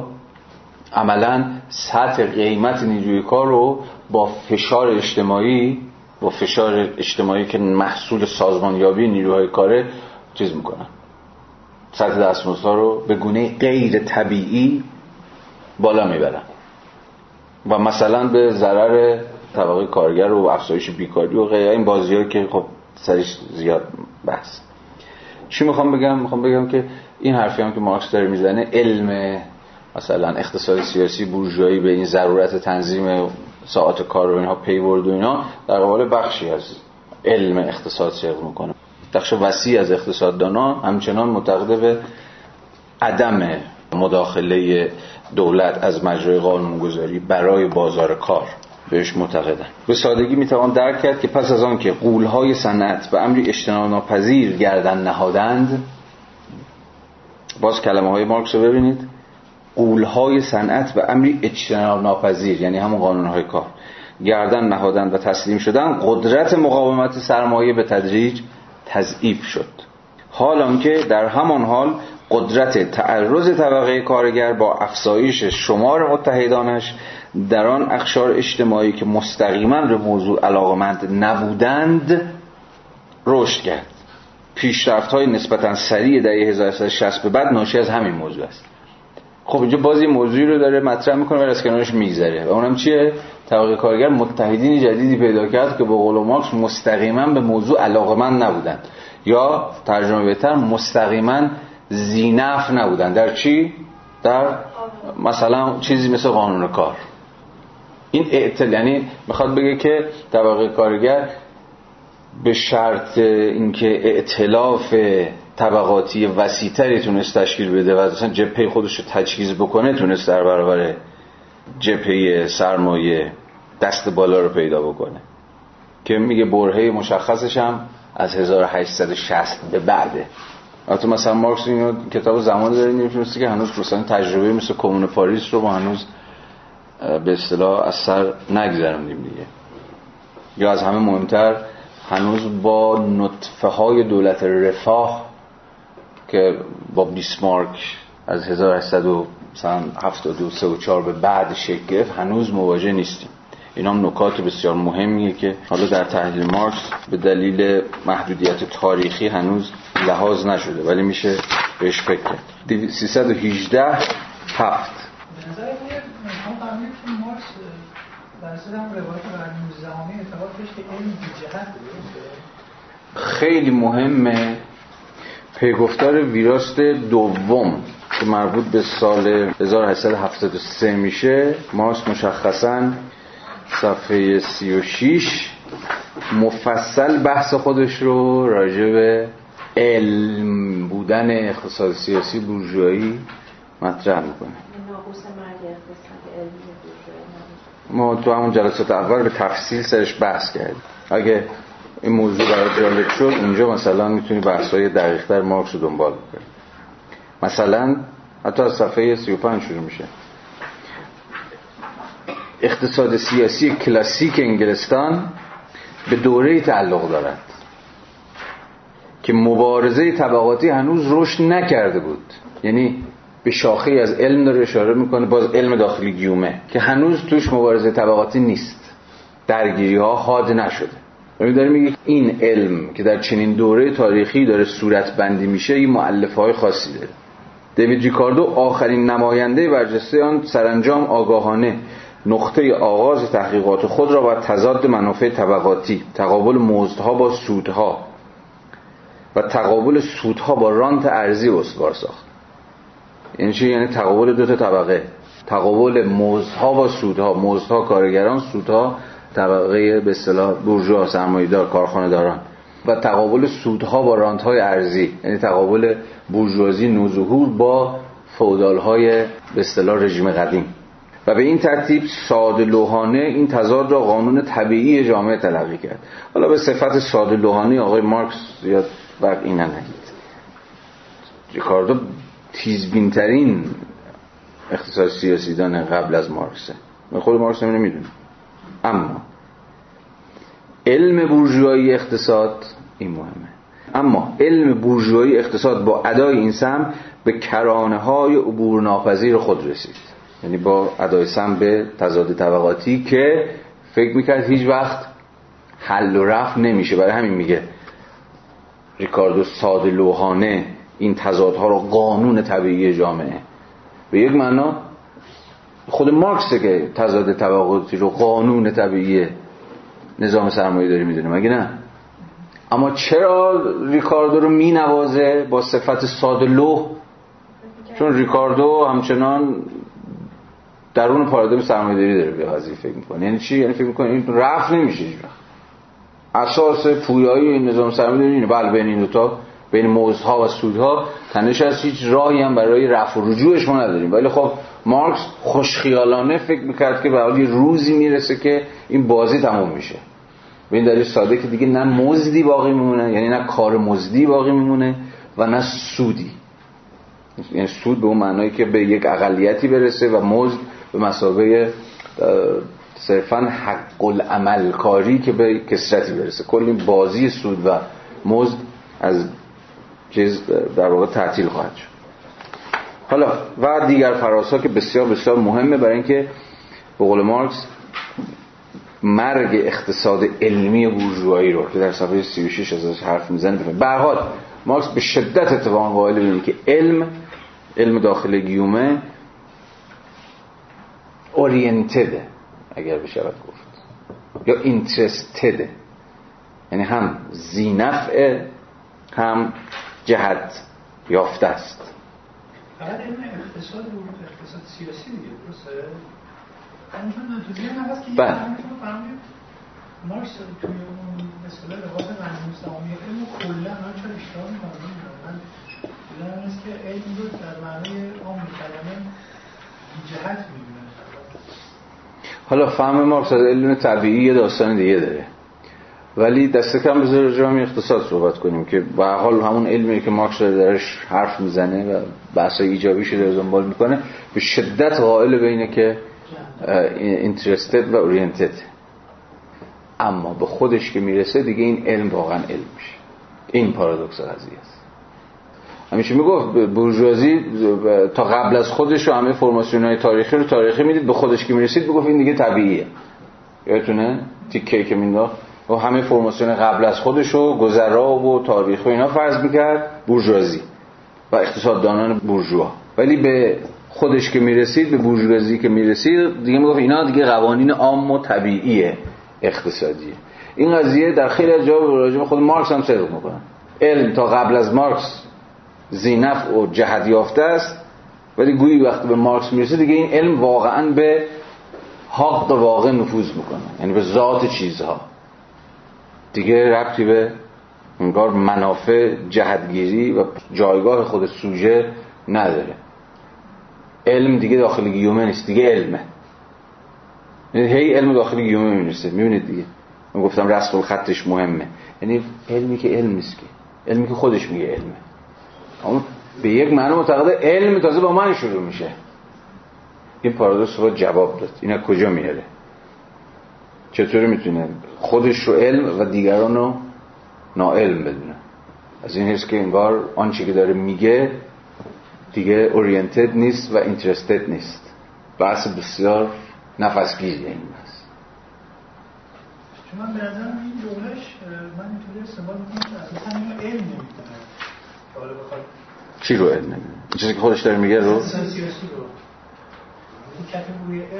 عملا سطح قیمت نیروی کار رو با فشار اجتماعی با فشار اجتماعی که محصول سازمانیابی نیروهای کاره چیز می‌کنن. سطح دستمزدها رو به گونه غیر طبیعی بالا می‌برن. و مثلا به ضرر طبقه کارگر و افزایش بیکاری و غیره. این بازی که خب سرش زیاد بحث. چی می‌خوام بگم؟ می‌خوام بگم که این حرفی هم که مارکس داره می‌زنه علم مثلا اقتصاد سیاسی بورژوایی به این ضرورت تنظیم ساعت کار و اینها پیورد و اینا در قبال بخشی از علم اقتصاد صدق می‌کنه. بخش وسیع از اقتصاددانا همچنان معتقده به عدم مداخله دولت از مجرای قانونگذاری برای بازار کار. بهش معتقدن. به سادگی می‌توان درک کرد که پس از آن که قولهای صنعت به امری اجتناب ناپذیر گردن نهادند باز کلمه های مارکس رو ببینید. قولهای صنعت به امری اجتناب ناپذیر یعنی همون قانونهای کار. گردن نهادند و تسلیم شدن قدرت مقاومت سرمایه به تدریج تضعیف شد. حال که در همان حال قدرت تعرض طبقه کارگر با افزایش شمار متحدانش در آن اخشار اجتماعی که مستقیما به موضوع علاقمند نبودند رشد کرد. پیشرفت های نسبتا سریع در 1360 به بعد ناشی از همین موضوع است. خب اینجا بازی موضوعی رو داره مطرح می‌کنه و از کنارش میگذره. و اونم چیه؟ طبقه کارگر متحدین جدیدی پیدا کرد که به قول مارکس مستقیما به موضوع علاقمند نبودند. یا ترجمه بهتر مستقیما زینف نبودن در چی؟ در مثلا چیزی مثل قانون کار. این اعتل یعنی می‌خواد بگه که طبقه کارگر به شرط اینکه ائتلاف طبقاتی وسیعتری تونست تشکیل بده و اصلا جبهه خودش رو تجهیز بکنه تونست در برابر جبهه سرمایه دست بالا رو پیدا بکنه. که میگه برهه مشخصش هم از 1860 به بعده. البته مثلا مارکس اینو کتاب زمان داره نمی‌تونسته که هنوز مثلا تجربه مثل کمون پاریس رو ما هنوز به اصطلاح از سر نگذرونیم دیگه. یا از همه مهمتر هنوز با نطفه های دولت رفاه که با بیسمارک از 1873 و 4 به بعد شکل گرفت هنوز مواجه نیستیم. اینا هم نکات بسیار مهمیه که حالا در تحلیل مارکس به دلیل محدودیت تاریخی هنوز لحاظ نشده ولی میشه بهش فکر کرد. 318 هفت. خیلی مهمه پیگفتار ویراست دوم که مربوط به سال 1873 میشه مارکس مشخصا صفحه 36 مفصل بحث خودش رو راجع به علم بودن اقتصاد سیاسی بورژوایی مطرح می‌کنه. ما تو همون جلسات اول به تفصیل سرش بحث کردیم. اگه این موضوع برای جالب شد اونجا مثلا می‌تونی بحث های دقیق در مارکس رو دنبال کنی مثلا حتی از صفحه 35 شروع میشه. اقتصاد سیاسی کلاسیک انگلستان به دوره تعلق دارد که مبارزه طبقاتی هنوز رشد نکرده بود. یعنی به شاخه از علم داره اشاره می‌کنه باز علم داخلی گیومه که هنوز توش مبارزه طبقاتی نیست. درگیری ها حاد نشده. یعنی داره میگه این علم که در چنین دوره تاریخی داره صورت بندی میشه این معلف های خاصی داره. دیوید ریکاردو آخرین نماینده برجسته آن سرانجام آگاهانه نقطه آغاز تحقیقات خود را با تضاد منافع طبقاتی تقابل مزدها با سودها و تقابل سودها با رانت ارزی استوار ساخت. یعنی چی؟ یعنی تقابل دو تا طبقه. تقابل مزدها با سودها مزدها کارگران سودها طبقه به اصطلاح بورژوا سرمایه‌دار کارخانه داران و تقابل سودها با رانت‌های ارزی یعنی تقابل بورژوازی نوظهور با فودال‌های به اصطلاح رژیم قدیم. و به این ترتیب ساده لوحانه این تضاد را قانون طبیعی جامعه تلقی کرد. حالا به صفت ساده لوحانه آقای مارکس زیاد وقت این نگید ریکاردو تیزبینترین اقتصاد سیاسی دانه قبل از مارکسه. من خود مارکس نمی‌دونه اما علم بورژوایی اقتصاد این مهمه. اما علم بورژوایی اقتصاد با ادای این سم به کرانه های عبور ناپذیر خود رسید. یعنی با ادای سم به تضاد طبقاتی که فکر می‌کرد هیچ وقت حل و رفت نمیشه. برای همین میگه ریکاردو ساده لوحانه این تضادها رو قانون طبیعی جامعه. به یک معنا خود مارکسه که تضاد طبقاتی رو قانون طبیعی نظام سرمایه داری می‌دونه مگه نه؟ اما چرا ریکاردو رو می نوازه با صفت ساده لوح؟ چون ریکاردو همچنان درون پارادایم سرمایه‌داری داره به قضیه فکر می‌کنه. یعنی چی؟ یعنی فکر می‌کنه این رفت نمیشه اساس پویایی این نظام سرمایه‌داری اینه. بله بین این دو تا بین موزها و سودها تنش از هیچ راهی هم برای رفع و رجوعش ما نداریم. ولی خب مارکس خوشخیالانه فکر می‌کرد که به روزی می‌رسه که این بازی تموم میشه. به این دلیل ساده که دیگه نه مزدی باقی میمونه یعنی نه کار مزدی باقی میمونه و نه سودی. یعنی سود به اون معنایی که به یک اقلیتی برسه و مزد به مسابقه صرفا حق العمل کاری که به کسرتی برسه. کلی بازی سود و مزد از چیز در واقع تعطیل خواهد شد. حالا و دیگر فراسا که بسیار بسیار مهمه برای اینکه به قول مارکس مرگ اقتصاد علمی بورژوایی رو که در صفحه 36 ازش حرف می‌زنه به حال مارکس به شدت اتفاق قائل بینه که علم علم داخل گیومه اورینتده اگر بشود گفت. یا اینترستده یعنی هم زینفع هم جهت یافته است. فقط علم اقتصاد رو اقتصاد سیاسی دیگه درسته؟ بله. مارکس توی اون مثلا لباس منظوم سهامی علم کلا من چرا اشتباه می‌کنم؟ من دیدم است که علم رو در معنی عام کلمه جهت می‌دونه. حالا فهم مارکس از علم طبیعی یه داستان دیگه داره. ولی دست کم بذار جامعه اقتصاد صحبت کنیم که به حال همون علمی که مارکس درش حرف می‌زنه و بحث ایجابیش داره دنبال می‌کنه به شدت قائل بینه که اینترستد و اورینتد اما به خودش که می‌رسه دیگه این علم واقعا علم میشه. این پارادوکس قضیه است. همیشه می‌گفت بورژوازی تا قبل از خودش و همه فرماسیون های تاریخی رو تاریخی می‌دید به خودش که می‌رسید بگفت این دیگه طبیعیه. یادتونه؟ تیکه که مینداخت؟ و همه فرماسیون قبل از خودش و گذرا و تاریخ و اینا فرض می‌کرد. بورژوازی و اقتصاددانان بورژوا. ولی به خودش که می‌رسید به بورژوازی که می‌رسید دیگه می‌گفت اینا دیگه قوانین عام و طبیعی اقتصادیه. این قضیه در خیلی از جاها راجع خود مارکس هم صدق می‌کنن علم تا قبل از مارکس زینف و جهت یافته است. ولی گویی وقتی به مارکس می‌رسه دیگه این علم واقعا به حق واقع نفوذ می‌کنه. یعنی به ذات چیزها. دیگه ربطی به انگار منافع جهتگیری و جایگاه خود سوژه نداره. علم دیگه داخل گیومه نیست دیگه علمه. یعنی هی علم داخل گیومه می‌رسه می‌بینید دیگه. من گفتم رسم خطش مهمه. یعنی علمی که علم نیست که. علمی که خودش میگه علمه. اما به یک معنی معتقده علم تازه با من شروع میشه. این پارادوکس رو جواب داد. اینا کجا میاره؟ چطوری می‌تونه؟ خودش رو علم و دیگران رو ناعلم بدونه. از این حس که انگار آنچه که داره میگه دیگه اورینتد نیست و اینترستد نیست. بحث بسیار نفسگیری این بحث. چون من به نظرم این جملهش من اینطوری استعمال می‌کنم که اینو علم نمی‌دونه. چی رو علم نمی‌دونه؟ چیزی که خودش داره میگه رو؟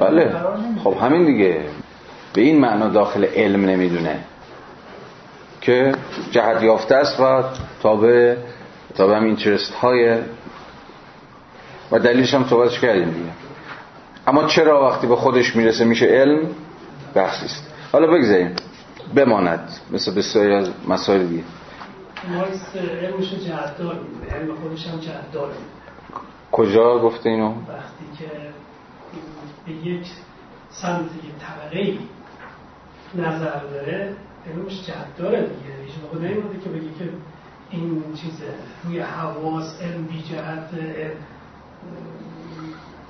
بله. خب همین دیگه. به این معنا داخل علم نمی‌دونه. که جهت یافته است و تابع تابع هم اینترست های و دلیلش هم صحبتش کردیم دیگه. اما چرا وقتی به خودش می‌رسه میشه علم؟ بحثی است. حالا بگذاریم. بماند. مثل بسیاری از مسائل دیگه. مارکس جهتدار علم خودش هم جهتدار کجا گفته اینو؟ وقتی که به یک سمت یک طبقه نظر داره علمش جهت داره دیگه. هیچ موقع نمیده که بگه که این چیزه روی حواس علم بی جهت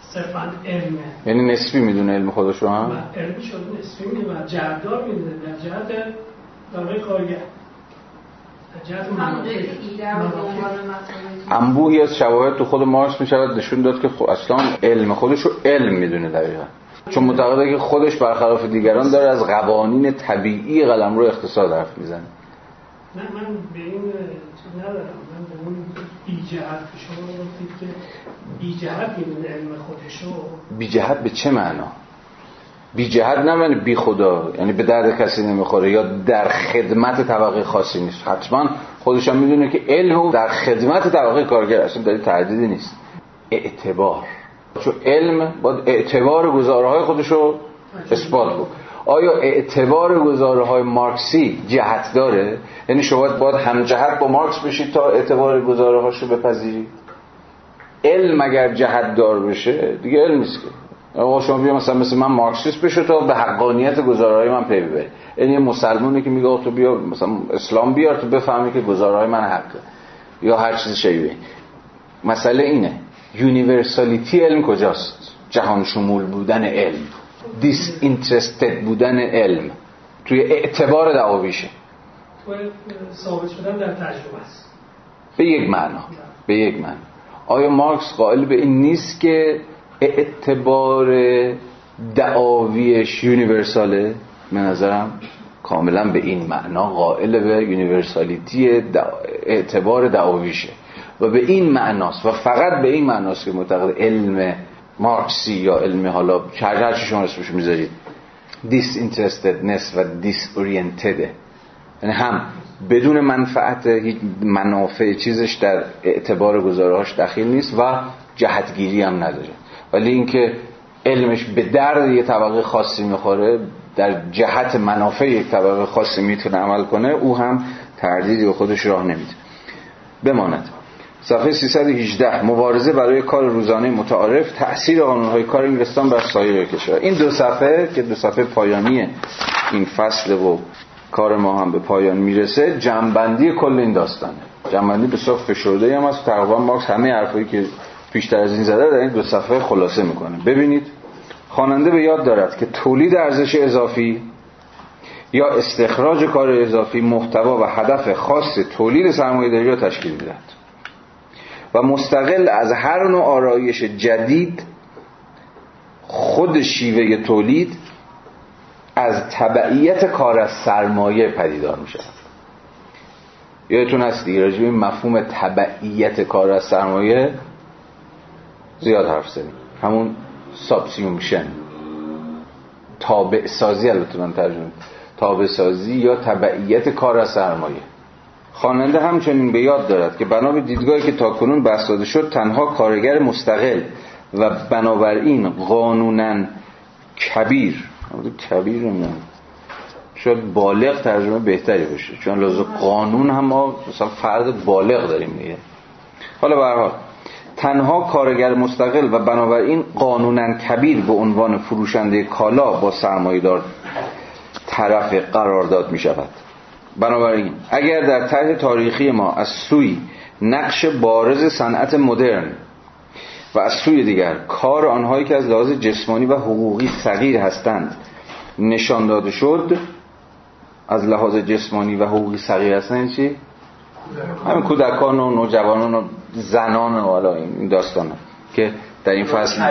صرفا علمه. یعنی نسبی می‌دونه علم خودش رو هم؟ علمی شده نسبی می‌دونه و جهتدار می‌دونه. در جهت در کارگر انبوهی از شواهد تو خود مارکس می‌شود نشون داد که خب اصلا علم خودش رو علم می‌دونه دقیقا. چون معتقده که خودش برخلاف دیگران داره از قوانین طبیعی قلم رو اقتصاد حرف می‌زنه. نه من به این چیز ندارم. من به اون بی جهت شما گفتید که بی جهت می‌دونه علم خودشو. بی جهت به چه معنا؟ بی جهت نه یعنی بی خدا یعنی به درد کسی نمی‌خوره یا در خدمت طبقه خاصی نیست. حتما خودش هم می‌دونه که علم در خدمت طبقه کارگر اصلا داری تردیدی نیست. اعتبار. چون علم باید اعتبار گزارهای خودش رو اثبات بود آیا اعتبار گزاره مارکسی جهت داره؟ یعنی شما باید هم جهت با مارکس بشید تا اعتبار گزاره هاشو بپذیرید؟ علم اگر جهت دار بشه دیگه علم نیست که. آقا شما بیا مثلا مثل من مارکسیست بشه تا به حقانیت گزاره‌های من پی ببری. یعنی یه مسلمونی که میگه تو بیا مثلا اسلام بیار تو بفهمی که گزاره‌های من حقه. یا هر چیز شبیه مسئله اینه. universality علم کجاست؟ جهان شمول بودن علم disinterested بودن علم توی اعتبار دعاویشه ثابت شدن در تجربه است. به یک معنا به یک معنا. آیا مارکس قائل به این نیست که اعتبار دعاویش universal ه؟ به نظرم کاملا به این معنا قائل به universality اعتبار دعاویشه. و به این معناست و فقط به این معناست که معتقد علم مارکسی یا علم حالا هر شما اسمش می‌ذارید اینترستدنس و اورینتده یعنی هم بدون منفعت هیچ منافع چیزش در اعتبار گزارهاش دخیل نیست و جهتگیری هم نداره. ولی اینکه علمش به درد یه طبقه خاصی می‌خوره در جهت منافع یک طبقه خاصی می‌تونه عمل کنه او هم تردیدی به خودش راه نمیده. بماند. صفحه 318 مبارزه برای کار روزانه متعارف تأثیر قانونهای کار انگلستان بر سایر کشور. این دو صفحه که دو صفحه پایانی این فصل و کار ما هم به پایان می‌رسه جنبندی کل این داستانه. جنبندی به صف فشرده هم از تقریبا مارکس همه حرفایی که پیشتر از این زده در این دو صفحه خلاصه می‌کنه. ببینید خواننده به یاد دارد که تولید ارزش اضافی یا استخراج کار اضافی محتوا و هدف خاص تولید سرمایه‌داری را تشکیل می‌دهد. مستقل از هر نوع آرایش جدید خود شیوه تولید از تبعیت کار از سرمایه پدیدار می شود یادتون هست دیگه این مفهوم تبعیت کار از سرمایه زیاد حرف زدیم. همون subsumption. تابع سازی البته من ترجمه تابع سازی یا تبعیت کار از سرمایه. خواننده همچنین به یاد دارد که بنا به دیدگاهی که تاکنون بحث داده شد تنها کارگر مستقل و بنابراین قانونا کبیر کبیر نمی‌دونم شاید بالغ ترجمه بهتری باشه چون لازم قانون هم ما مثلا فرد بالغ داریم دیگه. حالا به تنها کارگر مستقل و بنابراین قانونا کبیر به عنوان فروشنده کالا با دار طرف قرارداد می شود بنابراین اگر در طرح تاریخی ما از سوی نقش بارز صنعت مدرن و از سوی دیگر کار آنهایی که از لحاظ جسمانی و حقوقی صغیر هستند نشان داده شد از لحاظ جسمانی و حقوقی صغیر هستند چی؟ همین کودکان و نوجوانان و زنان و حالا این داستانه که در این فصل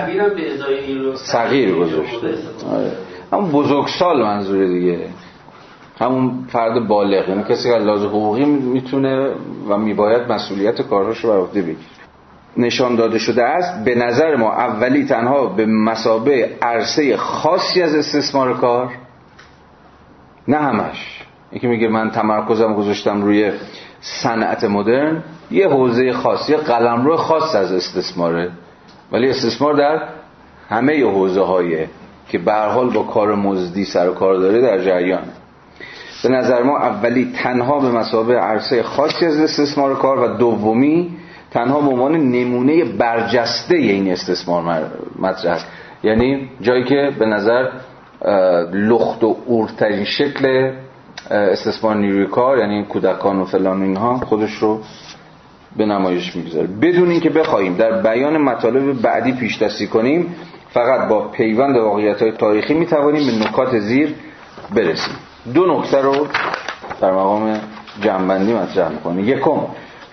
صغیر گذاشته آره. همون بزرگسال منظور دیگه همون فرد بالغ یعنی کسی که لحاظ حقوقی می‌تونه و میباید مسئولیت کارهاش رو بر عهده بگیره. نشان داده شده است به نظر ما اولی تنها به مسابه عرصه خاصی از استثمار کار نه همش. یکی میگه من تمرکزم گذاشتم روی صنعت مدرن یه حوزه خاصی قلمرو خاص از استثماره. ولی استثمار در همه حوزه های که به حال با کار مزدی سر و کار داره در جریان به نظر ما اولی تنها به مسابه عرصه خاصی از استثمار کار و دومی تنها به عنوان نمونه برجسته این استثمار مطرح است. یعنی جایی که به نظر لخت و اورترین شکل استثمار نیروی کار یعنی کودکان و فلان اینها خودش رو به نمایش می‌گذاره. بدون اینکه بخواهیم در بیان مطالب بعدی پیش دستی کنیم فقط با پیوند واقعیت های تاریخی می‌توانیم به نکات زیر برسیم. دو نکته رو در مقام جنبندی مطرح می‌کنیم یکم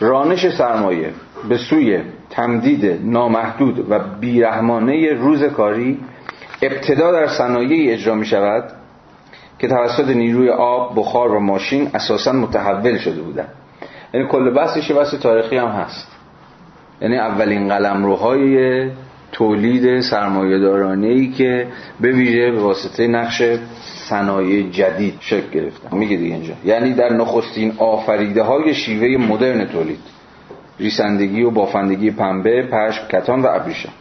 رانش سرمایه به سوی تمدید نامحدود و بیرحمانه روز کاری ابتدا در صنایعی اجرا می شود که توسط نیروی آب، بخار و ماشین اساسا متحول شده بودن یعنی کل بحثش بحث تاریخی هم هست. یعنی اولین قلمروهای تولید سرمایه ای که به ویژه به واسطه نقش صنایع جدید شکل گرفتن. میگه دیگه اینجا. یعنی در نخستین آفریده های شیوه مدرن تولید. ریسندگی و بافندگی پنبه پشم کتان و ابریشم.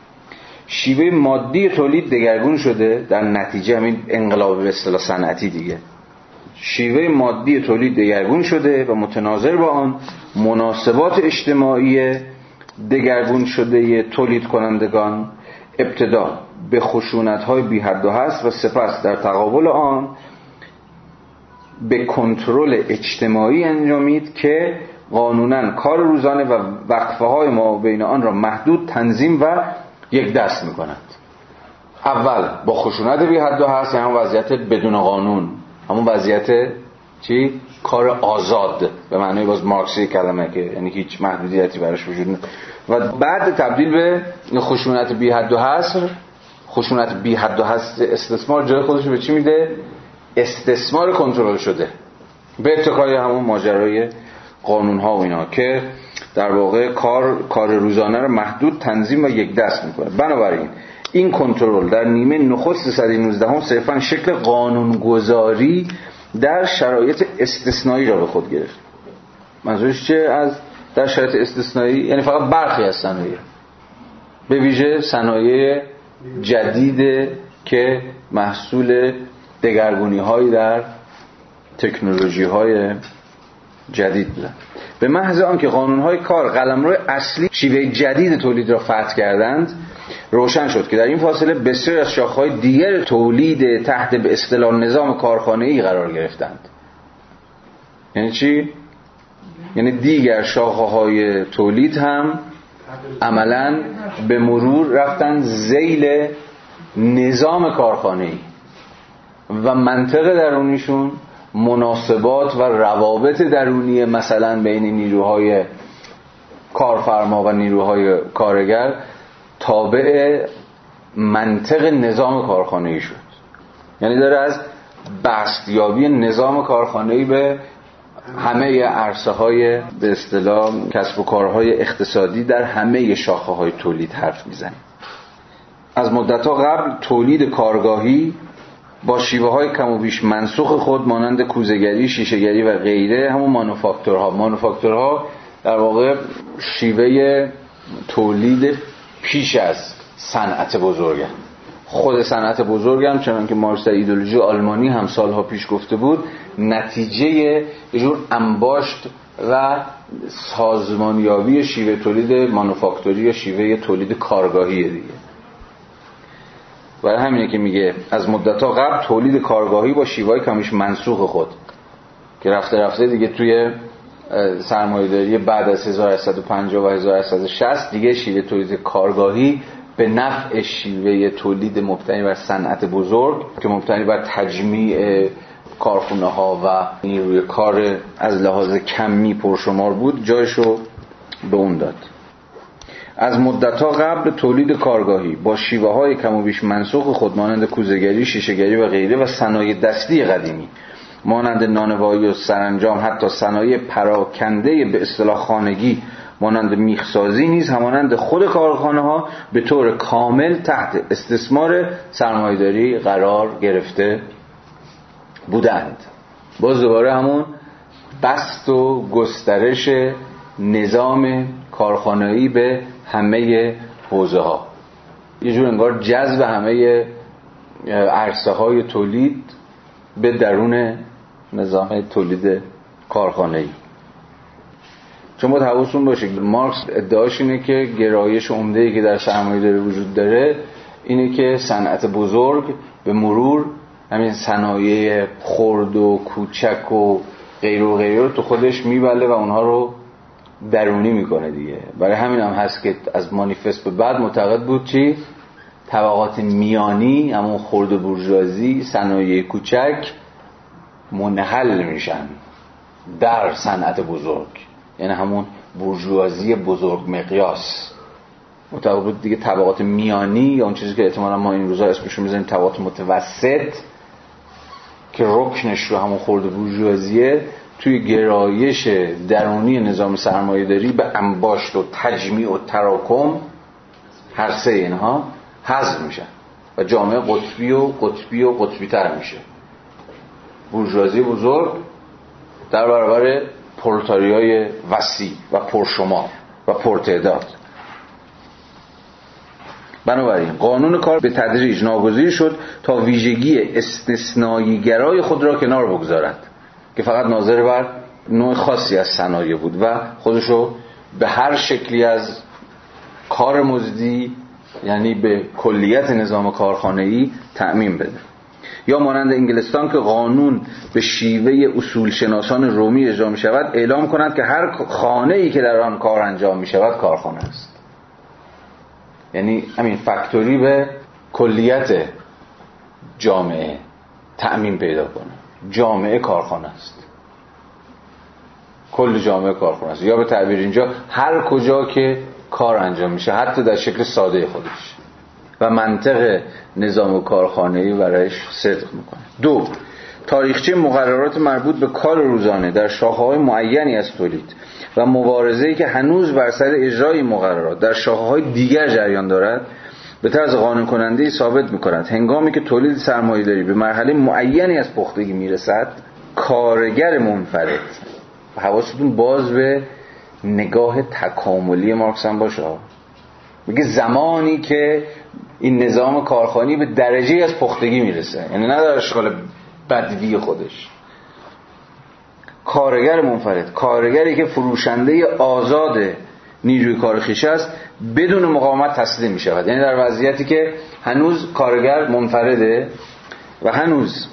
شیوه مادی تولید دگرگون شده. در نتیجه همین انقلاب به اصطلاح صنعتی دیگه. شیوه مادی تولید دگرگون شده و متناظر با آن مناسبات اجتماعی دگرگون شده تولید کنندگان ابتدا. به خشونت های بی حد و هست و سپس در تقابل آن به کنترل اجتماعی انجامید که قانونا کار روزانه و وقفه های ما بین آن را محدود تنظیم و یک دست می کند اول با خشونت بی حد و هست یعنی وضعیت بدون قانون. همون وضعیت چی؟ کار آزاد. به معنی باز مارکسی کلمه که یعنی هیچ محدودیتی براش وجود و بعد تبدیل به خشونت بی حد و حصر. خشونت بی حد و حصر استثمار جای خودش به چی میده؟ استثمار کنترل شده. به اتکای همون ماجرای قانون ها و اینا که در واقع کار کار روزانه رو محدود تنظیم و یک دست می‌کنه. بنابراین این کنترل در نیمه نخست صده 19 هم صرفا شکل قانونگذاری در شرایط استثنایی را به خود گرفت. منظورش چه از در شرایط استثنایی یعنی فقط برخی از صنایع. به ویژه صنایع جدید که محصول دگرگونی هایی در تکنولوژی های جدید بودن به محض آنکه قانونهای کار قلمرو اصلی شیوه جدید تولید را فتح کردند روشن شد که در این فاصله بسیار از شاخهای دیگر تولید تحت به اصطلاح نظام کارخانه ای قرار گرفتند. یعنی چی؟ یعنی دیگر شاخه های تولید هم عملا به مرور رفتن زیل نظام کارخانه ای و منطق درونیشون مناسبات و روابط درونی مثلا بین نیروهای کارفرما و نیروهای کارگر تابع منطق نظام کارخانه ای شد. یعنی داره از بستیابی نظام کارخانه‌ای به همه عرصه های به اصطلاح کسب و کارهای اقتصادی در همه شاخه های تولید حرف می‌زنیم. از مدت قبل تولید کارگاهی با شیوه های کم و بیش منسوخ خود مانند کوزگری، شیشهگری و غیره همون مانوفاکتورها. مانوفاکتورها در واقع شیوه تولید پیش از صنعت بزرگه. خود صنعت بزرگم چنان که مارکس در ایدولوژی آلمانی هم سالها پیش گفته بود نتیجه یه جور انباشت و سازمانیابی شیوه تولید مانوفاکتوری یا شیوه تولید کارگاهی دیگه. برای همینه که میگه از مدت قبل تولید کارگاهی با شیوه کمیش منسوخ خود که رفته رفته دیگه توی سرمایه‌داری بعد از 1850 و 1860 دیگه شیوه تولید کارگاهی به نفع شیوه تولید مبتنی بر صنعت بزرگ که مبتنی بر تجمیع کارخونه ها و نیروی کار از لحاظ کمی پرشمار بود جایشو به اون داد. از مدتها قبل تولید کارگاهی با شیوه های کم و بیش منسوخ خود مانند کوزگری، شیشهگری و غیره و صنایع دستی قدیمی. مانند نانوایی و سرانجام حتی صنایع پراکنده به اصطلاح خانگی مانند میخسازی نیز همانند خود کارخانه ها به طور کامل تحت استثمار سرمایداری قرار گرفته بودند. باز دوباره همون بست و گسترش نظام کارخانه‌ای به همه حوزه ها یه جور انگار جذب همه عرصه های تولید به درون نظام تولید کارخانه‌ای. چون باید حواستون باشه مارکس ادعاش اینه که گرایش عمده که در سرمایه داره وجود داره اینه که صنعت بزرگ به مرور همین صنایع خرد و کوچک و غیر و غیره رو تو خودش میبله و اونها رو درونی می‌کنه دیگه. برای همین هم هست که از مانیفست به بعد معتقد بود چی؟ طبقات میانی همون خرد و برجوازی صنایع کوچک منحل میشن در صنعت بزرگ. یعنی همون برجوازی بزرگ مقیاس. بود دیگه طبقات میانی یا اون چیزی که احتمالا ما این روزا اسمش رو می‌ذاریم طبقات متوسط که رکنش رو همون خورده بورژوازیه توی گرایش درونی نظام سرمایه داری به انباشت و تجمیع و تراکم هر سه اینها حذف میشن و جامعه قطبی و قطبی و قطبی تر میشه. بورژوازی بزرگ در برابر پرولتاریای وسیع و پرشمار و پرتعداد. بنابراین قانون کار به تدریج ناگزیر شد تا ویژگی استثنایی گرای خود را کنار بگذارد که فقط ناظر بر نوع خاصی از صنایع بود و خودشو به هر شکلی از کار مزدی یعنی به کلیت نظام کارخانه‌ای تأمین بده. یا مانند انگلستان که قانون به شیوه اصول شناسان رومی اجرا می شود اعلام کند که هر خانه ای که در آن کار انجام می شود کارخانه است. یعنی همین فکتوری به کلیت جامعه تأمین پیدا کنه. جامعه کارخانه است. کل جامعه کارخانه است. یا به تعبیر اینجا هر کجا که کار انجام میشه حتی در شکل ساده خودش. و منطق نظام کارخانه‌ای برایش صدق می‌کنه. دو تاریخچه مقررات مربوط به کار روزانه در های معینی از تولید و مبارزه‌ای که هنوز بر سر اجرای مقررات در های دیگر جریان دارد به طرز قانون کننده ثابت می‌کند. هنگامی که تولید سرمایه‌داری به مرحله معینی از پختگی می‌رسد کارگر منفرد. حواستون باز به نگاه تکاملی مارکس هم باشه. میگه زمانی که این نظام کارخانی به درجه از پختگی می‌رسه. یعنی در اشکال بدوی خودش. کارگر منفرد. کارگری که فروشنده آزاد نیروی کار خیش است بدون مقاومت تسلیم می شود یعنی در وضعیتی که هنوز کارگر منفرده و هنوز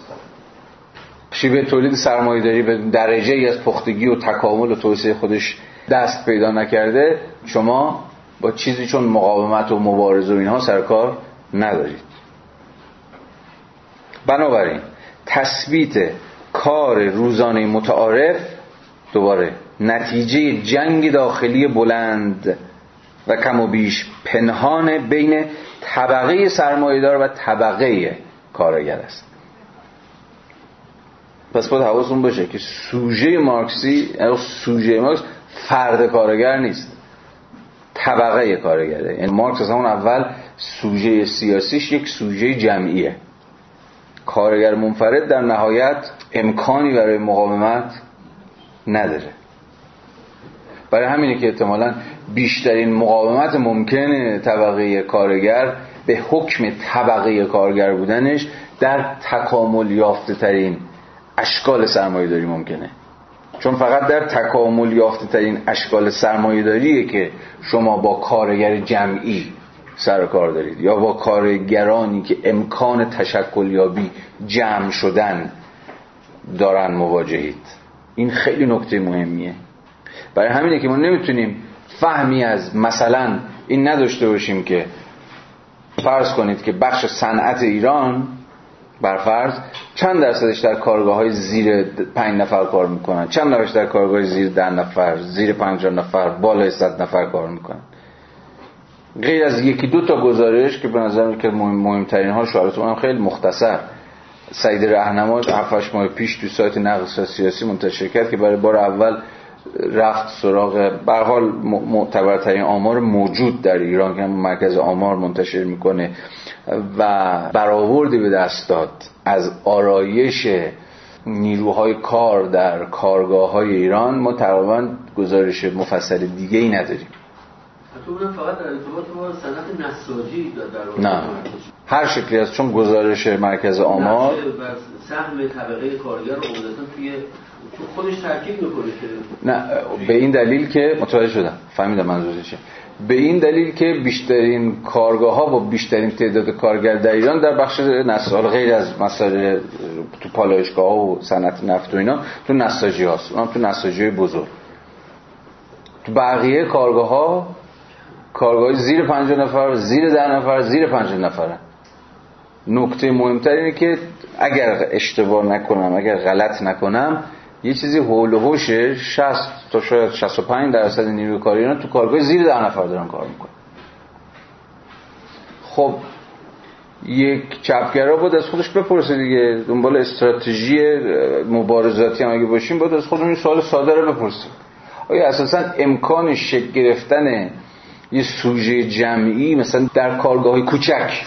شیوه تولید سرمایه‌داری به درجه ای از پختگی و تکامل و توسعه خودش دست پیدا نکرده شما با چیزی چون مقاومت و مبارزه و اینها سرکار ندارید. بنابراین تثبیت کار روزانه متعارف دوباره نتیجه جنگ داخلی بلند و کم و بیش پنهان بین طبقه سرمایهدار و طبقه کارگر است. پس باید حواستون باشه که سوژه مارکسی سوژه مارکس فرد کارگر نیست. طبقه کارگره. یعنی مارکس از همون اول سوژه سیاسیش یک سوژه جمعیه. کارگر منفرد در نهایت امکانی برای مقاومت نداره. برای همینه که احتمالا بیشترین مقاومت ممکنه طبقه کارگر به حکم طبقه کارگر بودنش در تکامل یافته ترین اشکال سرمایه داری ممکنه. چون فقط در تکامل یافته ترین اشکال سرمایه داریه که شما با کارگر جمعی سر کار دارید یا با کارگرانی که امکان تشکل یابی جمع شدن دارن مواجهید. این خیلی نکته مهمیه. برای همینه که ما نمی‌تونیم فهمی از مثلا این نداشته باشیم که فرض کنید که بخش صنعت ایران برفرض چند درصدش در کارگاه های زیر پنج نفر کار می‌کنن؟ چند درصدش در کارگاه زیر ده نفر زیر پنجاه نفر بالای صد نفر کار می‌کنن؟ غیر از یکی دو تا گزارش که به نظر که مهم مهمترین ها شعارتون هم خیلی مختصر. سعید رهنما 7 ماه پیش تو سایت نقد سیاسی منتشر کرد که برای بار اول رفت سراغ به حال معتبرترین آمار موجود در ایران که مرکز آمار منتشر می‌کنه. و برآوردی به دست داد از آرایش نیروهای کار در کارگاه های ایران ما تقریبا گزارش مفصل دیگه ای نداریم فقط در ارتباط با صنعت نساجی در نه. هر شکلی از چون گزارش مرکز آمار سهم طبقه کارگر توی خودش ترکیب می‌کنه نه به این دلیل که متوجه شدم. فهمیدم منظورش به این دلیل که بیشترین کارگاه ها با بیشترین تعداد کارگر در ایران در بخش نسال غیر از مسائل تو پالایشگاه و صنعت نفت و اینا تو نساجی هاست. اونم تو نساجی بزرگ. تو بقیه کارگاه ها کارگاه زیر 50 نفر زیر ده نفر زیر 50 نفره نکته مهمتر اینه که اگر اشتباه نکنم اگر غلط نکنم یه چیزی هول و هوش 60 تا شاید 65 درصد نیروی کاری اینا تو کارگاه زیر ده نفر دارن کار می‌کنن. خب یک چپگرا بود از خودش بپرسه دیگه. دنبال استراتژی مبارزاتی هم اگه باشیم بود از خودمون سوال ساده رو بپرسیم. آیا اساسا امکان شکل گرفتن یه سوژه جمعی مثلا در کارگاه کوچک؟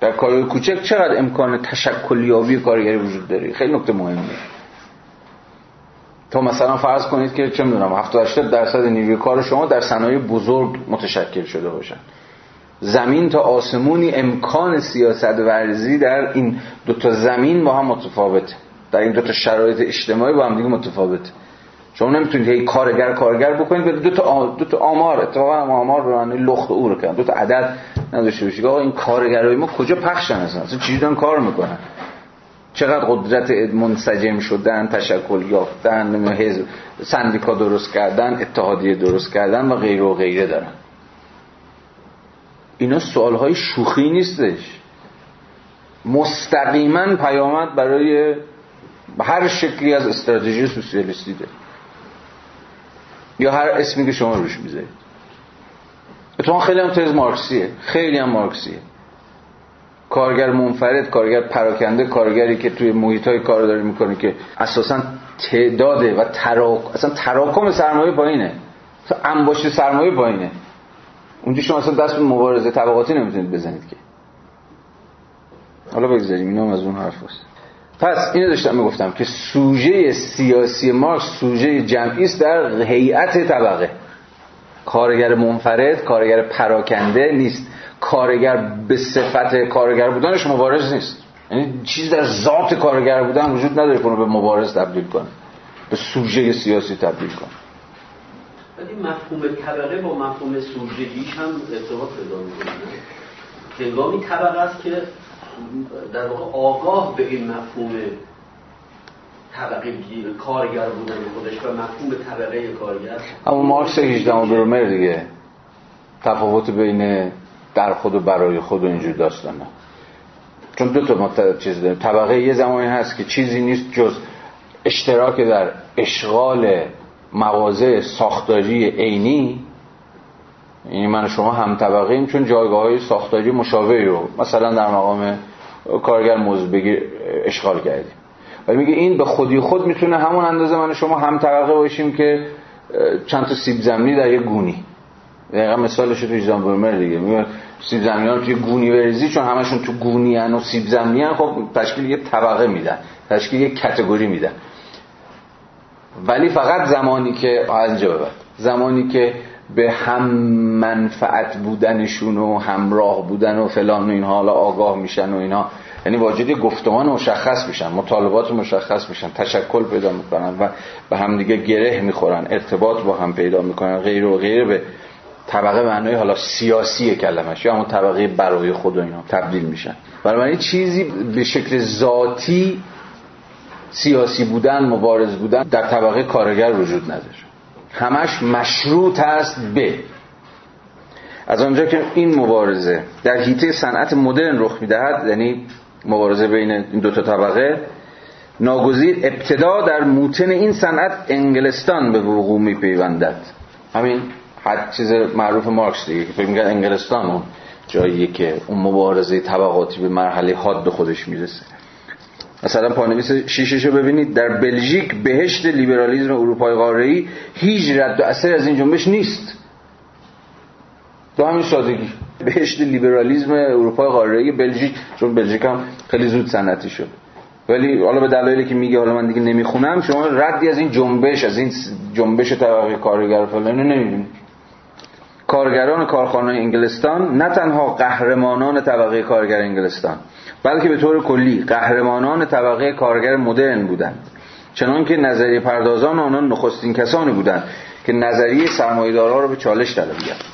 در کارگاه کوچک چقدر امکان تشکل یابی کارگری وجود داره؟ خیلی نکته مهمه تا مثلا فرض کنید که چه می‌دونم 70 80 درصد نیروی کار شما در صنایع بزرگ متشکل شده باشن. زمین تا آسمونی امکان سیاست ورزی در این دو تا زمین با هم متفاوته. در این دو تا شرایط اجتماعی با هم دیگه متفاوته. شما نمی‌تونید هی کارگر کارگر بکنید به دو تا دو تا آمار اتفاقا آمار رو یعنی لخت او رو کردن. دو تا عدد نداشته باشید. آقا این کارگرای ما کجا پخشن اصلا؟ اصلا چی کار می‌کنن؟ چقدر قدرت منسجم شدن تشکل یافتن سندیکا درست کردن اتحادیه درست کردن و غیره و غیره دارن. اینا های شوخی نیستش. مستقیما پیامد برای هر شکلی از استراتژی سوسیالیستی ده یا هر اسمی که شما روش می‌ذارید. اتفاقا خیلی هم تز مارکسیه. خیلی هم مارکسیه. کارگر منفرد کارگر پراکنده کارگری که توی محیط های کار داره می‌کنه که اساسا تعداده و تراک... اصلا تراکم سرمایه پایینه. انباشت سرمایه پایینه. اونجا شما اصلا دست به مبارزه طبقاتی نمی‌تونید بزنید که. حالا بگذاریم اینا از اون حرف هست. پس اینو داشتم می‌گفتم که سوژه سیاسی مارکس سوژه جمعی است در هیئت طبقه. کارگر منفرد کارگر پراکنده نیست. کارگر به صفت کارگر بودنش مبارز نیست. یعنی چیز در ذات کارگر بودن وجود نداره کنه به مبارز تبدیل کنه. به سوژه سیاسی تبدیل کنه. ولی مفهوم طبقه با مفهوم سوژگیش هم ارتباط پیدا می‌کنه. هنگامی طبقه است که در واقع آگاه به این مفهوم طبقه کارگر بودن خودش و مفهوم طبقه کارگر. اما مارکس 18 برومر دیگه. تفاوت بین در خود و برای خود و اینجور داستانه چون دو تا چیز داریم. طبقه یه زمانی هست که چیزی نیست جز اشتراک در اشغال مواضع ساختاری عینی. یعنی من شما هم طبقه ایم چون جایگاه های ساختاری مشابهی رو مثلا در مقام کارگر موضوع بگیر اشغال کردیم. و میگه این به خودی خود می‌تونه همون اندازه من شما هم طبقه باشیم که چند تا سیب زمینی در یه گونی. دقیقا مثالش تو ایزان برمر دیگه. میگه سیب زمینی توی گونی بریزی چون همشون تو گونی هن و سیب زمینی هن خب تشکیل یه طبقه میدن تشکیل یه کتگوری میدن. ولی فقط زمانی که از بعد. زمانی که به هم منفعت بودنشون و همراه بودن و فلان و اینها حالا آگاه میشن و اینا یعنی واجد گفتمان مشخص میشن مطالبات مشخص میشن تشکل پیدا می‌کنن و به هم دیگه گره می‌خورن ارتباط با هم پیدا می‌کنن غیر و غیر به طبقه معنای حالا سیاسی کلمش یا همون طبقه برای خود و اینا تبدیل میشن. بنابراین چیزی به شکل ذاتی سیاسی بودن مبارز بودن در طبقه کارگر وجود نداره. همش مشروط است به. از آنجا که این مبارزه در حیطه صنعت مدرن رخ می‌دهد یعنی مبارزه بین این دو تا طبقه ناگزیر ابتدا در موتن این صنعت انگلستان به وقوع میپیوندد. همین حد چیز معروف مارکس دیگه که فکر میگن انگلستان اون جاییه که اون مبارزه طبقاتی به مرحله حاد خودش می‌رسه. مثلا پانویس شیشش رو ببینید در بلژیک بهشت لیبرالیزم اروپای قاره‌ای هیچ رد و اثر از این جنبش نیست. تو همین سادگی. بهشت لیبرالیزم اروپای قاره‌ای بلژیک چون بلژیک هم خیلی زود صنعتی شد. ولی حالا به دلایلی که میگه حالا من دیگه نمی‌خونم شما ردی از این جنبش از این جنبش طبقه کارگر فلان نمی‌بینید. کارگران کارخانه انگلستان نه تنها قهرمانان طبقه کارگر انگلستان بلکه به طور کلی قهرمانان طبقه کارگر مدرن بودند. چنان که نظریه پردازان آنان نخستین کسانی بودند که نظریه سرمایه‌دارا را به چالش طلبیدند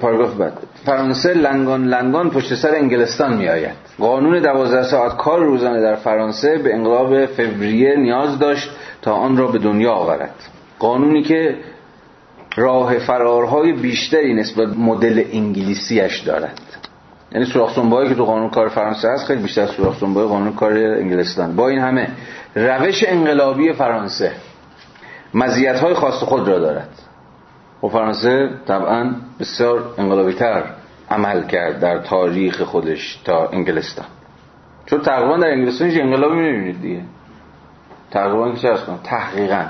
پاراگراف بعد. فرانسه لنگان لنگان پشت سر انگلستان می آید قانون دوازده ساعت کار روزانه در فرانسه به انقلاب فوریه نیاز داشت تا آن را به دنیا آورد. قانونی که راه فرارهای بیشتری نسبت مدل انگلیسیش دارد. یعنی سوراخ که تو قانون کار فرانسه هست خیلی بیشتر سوراخ قانون کار انگلستان. با این همه روش انقلابی فرانسه مزیت های خاص خود را دارد. و خب فرانسه طبعا بسیار انقلابی تر عمل کرد در تاریخ خودش تا انگلستان. چون تقریبا در انگلستان هیچ انقلابی نمی‌بینید دیگه. تقریبا که چه تحقیقا.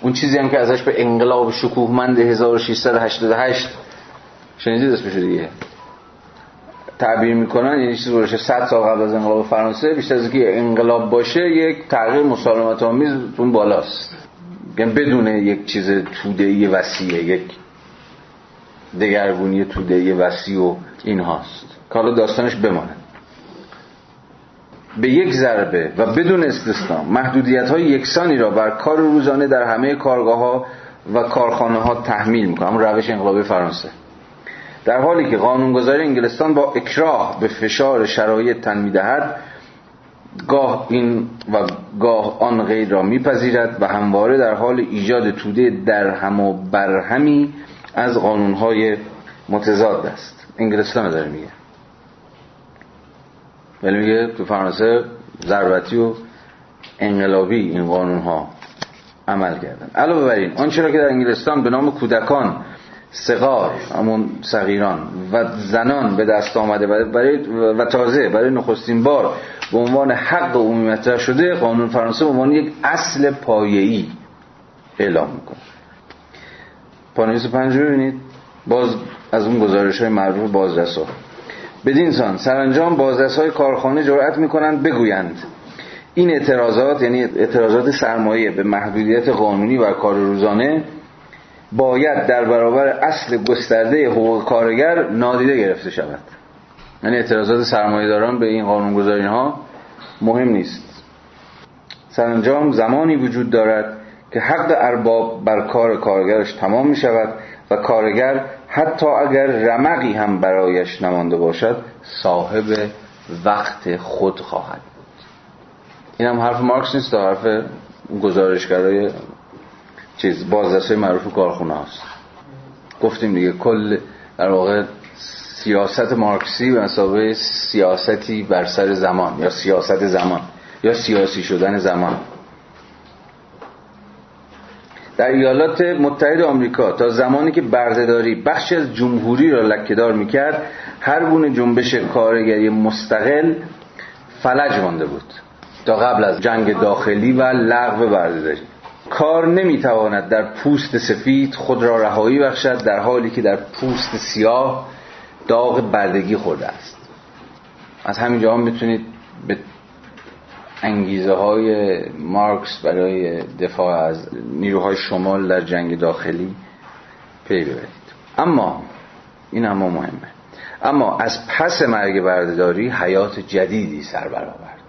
اون چیزی هم که ازش به انقلاب شکوهمند 1688 شنیدید اسمش دیگه؟ تعبیر می‌کنن یعنی چیزی باشه 100 سال قبل از انقلاب فرانسه بیشتر از اینکه انقلاب باشه یک تغییر مسالمت آمیز اون بالاست. یعنی بدون یک چیز توده‌ای وسیعه یک دگرگونی توده‌ای وسیع و این هاست که حالا داستانش بمانه. به یک ضربه و بدون استثنا محدودیت های یکسانی را بر کار روزانه در همه کارگاه ها و کارخانه ها تحمیل می‌کنم. روش انقلابی فرانسه. در حالی که قانونگذاری انگلستان با اکراه به فشار شرایط تن می‌دهد گاه این و گاه آن غیر را میپذیرد و همواره در حال ایجاد توده در هم و برهمی از قانونهای متضاد است. انگلستان داره میگه. ولی میگه تو فرانسه ضربتی و انقلابی این قانون ها عمل کردن. علاوه بر این آنچه را که در انگلستان به نام کودکان سغار همون صغیران و زنان به دست آمده برای و تازه برای نخستین بار به عنوان حق عمومی مطرح شده قانون فرانسه به عنوان یک اصل پایه‌ای اعلام می‌کنه. پانویس پنج ببینید باز از اون گزارش های معروف بازرس ها بدین سان سرانجام بازرس های کارخانه جرأت می‌کنند بگویند. این اعتراضات یعنی اعتراضات سرمایه به محدودیت قانونی و کار روزانه باید در برابر اصل گسترده حقوق کارگر نادیده گرفته شود. یعنی اعتراضات سرمایه‌داران به این قانونگذاری ها مهم نیست. سرانجام زمانی وجود دارد که حق ارباب بر کار کارگرش تمام می شود و کارگر حتی اگر رمقی هم برایش نمانده باشد صاحب وقت خود خواهد بود. این هم حرف مارکس نیست حرف گزارشگرای چیز بازرسای معروف کارخونه هست گفتیم دیگه کل در واقع سیاست مارکسی به مسابقه سیاستی بر سر زمان یا سیاست زمان یا سیاسی شدن زمان. در ایالات متحد آمریکا تا زمانی که بردهداری بخش از جمهوری را لکهدار می‌کرد هر گونه جنبش کارگری مستقل فلج مانده بود تا قبل از جنگ داخلی و لغو بردهداری. کار نمی‌تواند در پوست سفید خود را رهایی بخشد در حالی که در پوست سیاه داغ بردگی خورده است. از همین جا می‌تونید به انگیزه های مارکس برای دفاع از نیروهای شمال در جنگ داخلی پی ببرید. اما این اما مهمه. اما از پس مرگ برده‌داری حیات جدیدی سر برآورد.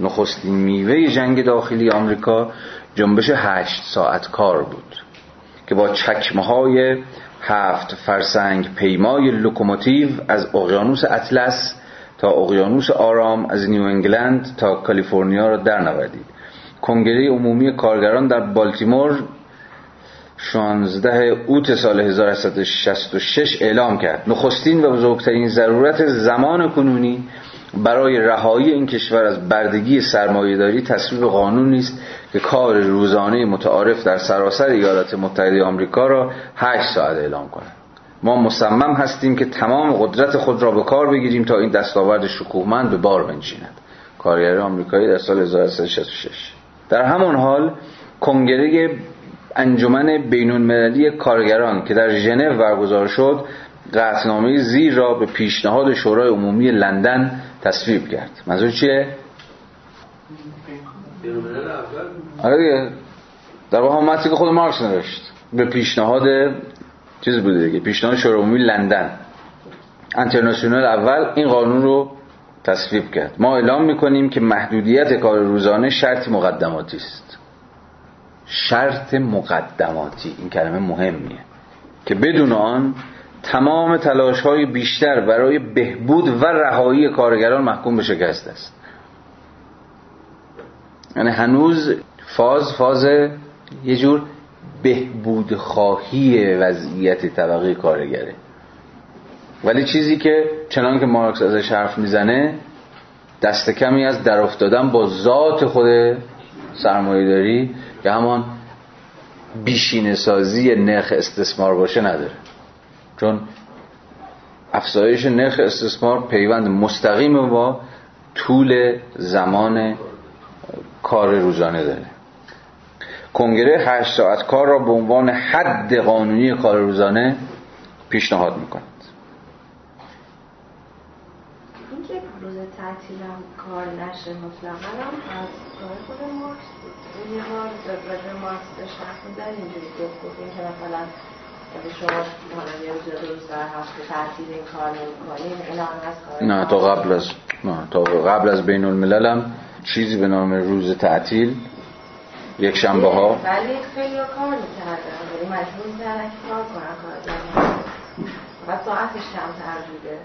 نخستین میوه جنگ داخلی آمریکا جنبش هشت ساعت کار بود که با چکمه های هفت فرسنگ پیمای لوکوموتیو از اقیانوس اطلس تا اقیانوس آرام از نیو انگلند تا کالیفرنیا را در نوردید کنگره عمومی کارگران در بالتیمور 16 اوت سال 1866 اعلام کرد. نخستین و بزرگترین ضرورت زمان کنونی برای رهایی این کشور از بردگی سرمایهداری تصویب قانونی است که کار روزانه متعارف در سراسر ایالات متحده آمریکا را 8 ساعت اعلام کند. ما مصمم هستیم که تمام قدرت خود را به کار بگیریم تا این دستاورد شکوهمند به بار بنشیند. کارگر آمریکایی در سال 1966 در همان حال کنگره انجمن بین المللی کارگران که در ژنو برگزار شد قطعنامه زیر را به پیشنهاد شورای عمومی لندن تصویب کرد. منظور چیه؟ آره در واقع که خود مارکس نوشت به پیشنهاد چیز بوده دیگه. پیشنهاد شورای عمومی لندن. انترناسیونال اول این قانون رو تصویب کرد. ما اعلام می‌کنیم که محدودیت کار روزانه شرط مقدماتی است. شرط مقدماتی. این کلمه مهمیه. که بدون آن تمام تلاش های بیشتر برای بهبود و رهایی کارگران محکوم به شکست است. یعنی هنوز فاز فاز یه جور بهبود خواهی وضعیت طبقه کارگره. ولی چیزی که چنان که مارکس ازش حرف می‌زنه دست کمی از در افتادن با ذات خود سرمایه داری که همان بیشین سازی نرخ استثمار باشه نداره. چون افزایش نرخ استثمار پیوند مستقیم با طول زمان کار روزانه داره. کنگره هشت ساعت کار را به عنوان حد قانونی کار روزانه پیشنهاد می‌کند اینکه روز تعطیل هم کار نشه مطلقا هم از کار خود مارکس بود یه بار راجع مارکس اینجوری گفت که مثلا شما یه روز روز در هفته تعطیل این کار نمی‌کنیم این هم کار نه تا قبل از نه تا قبل از بین الملل هم چیزی به نام روز تعطیل یک شنبه ها ولی خیلی کار می‌کردن. ولی مجبور می‌کردن که کار کنن کار و ساعتش کمتر بوده.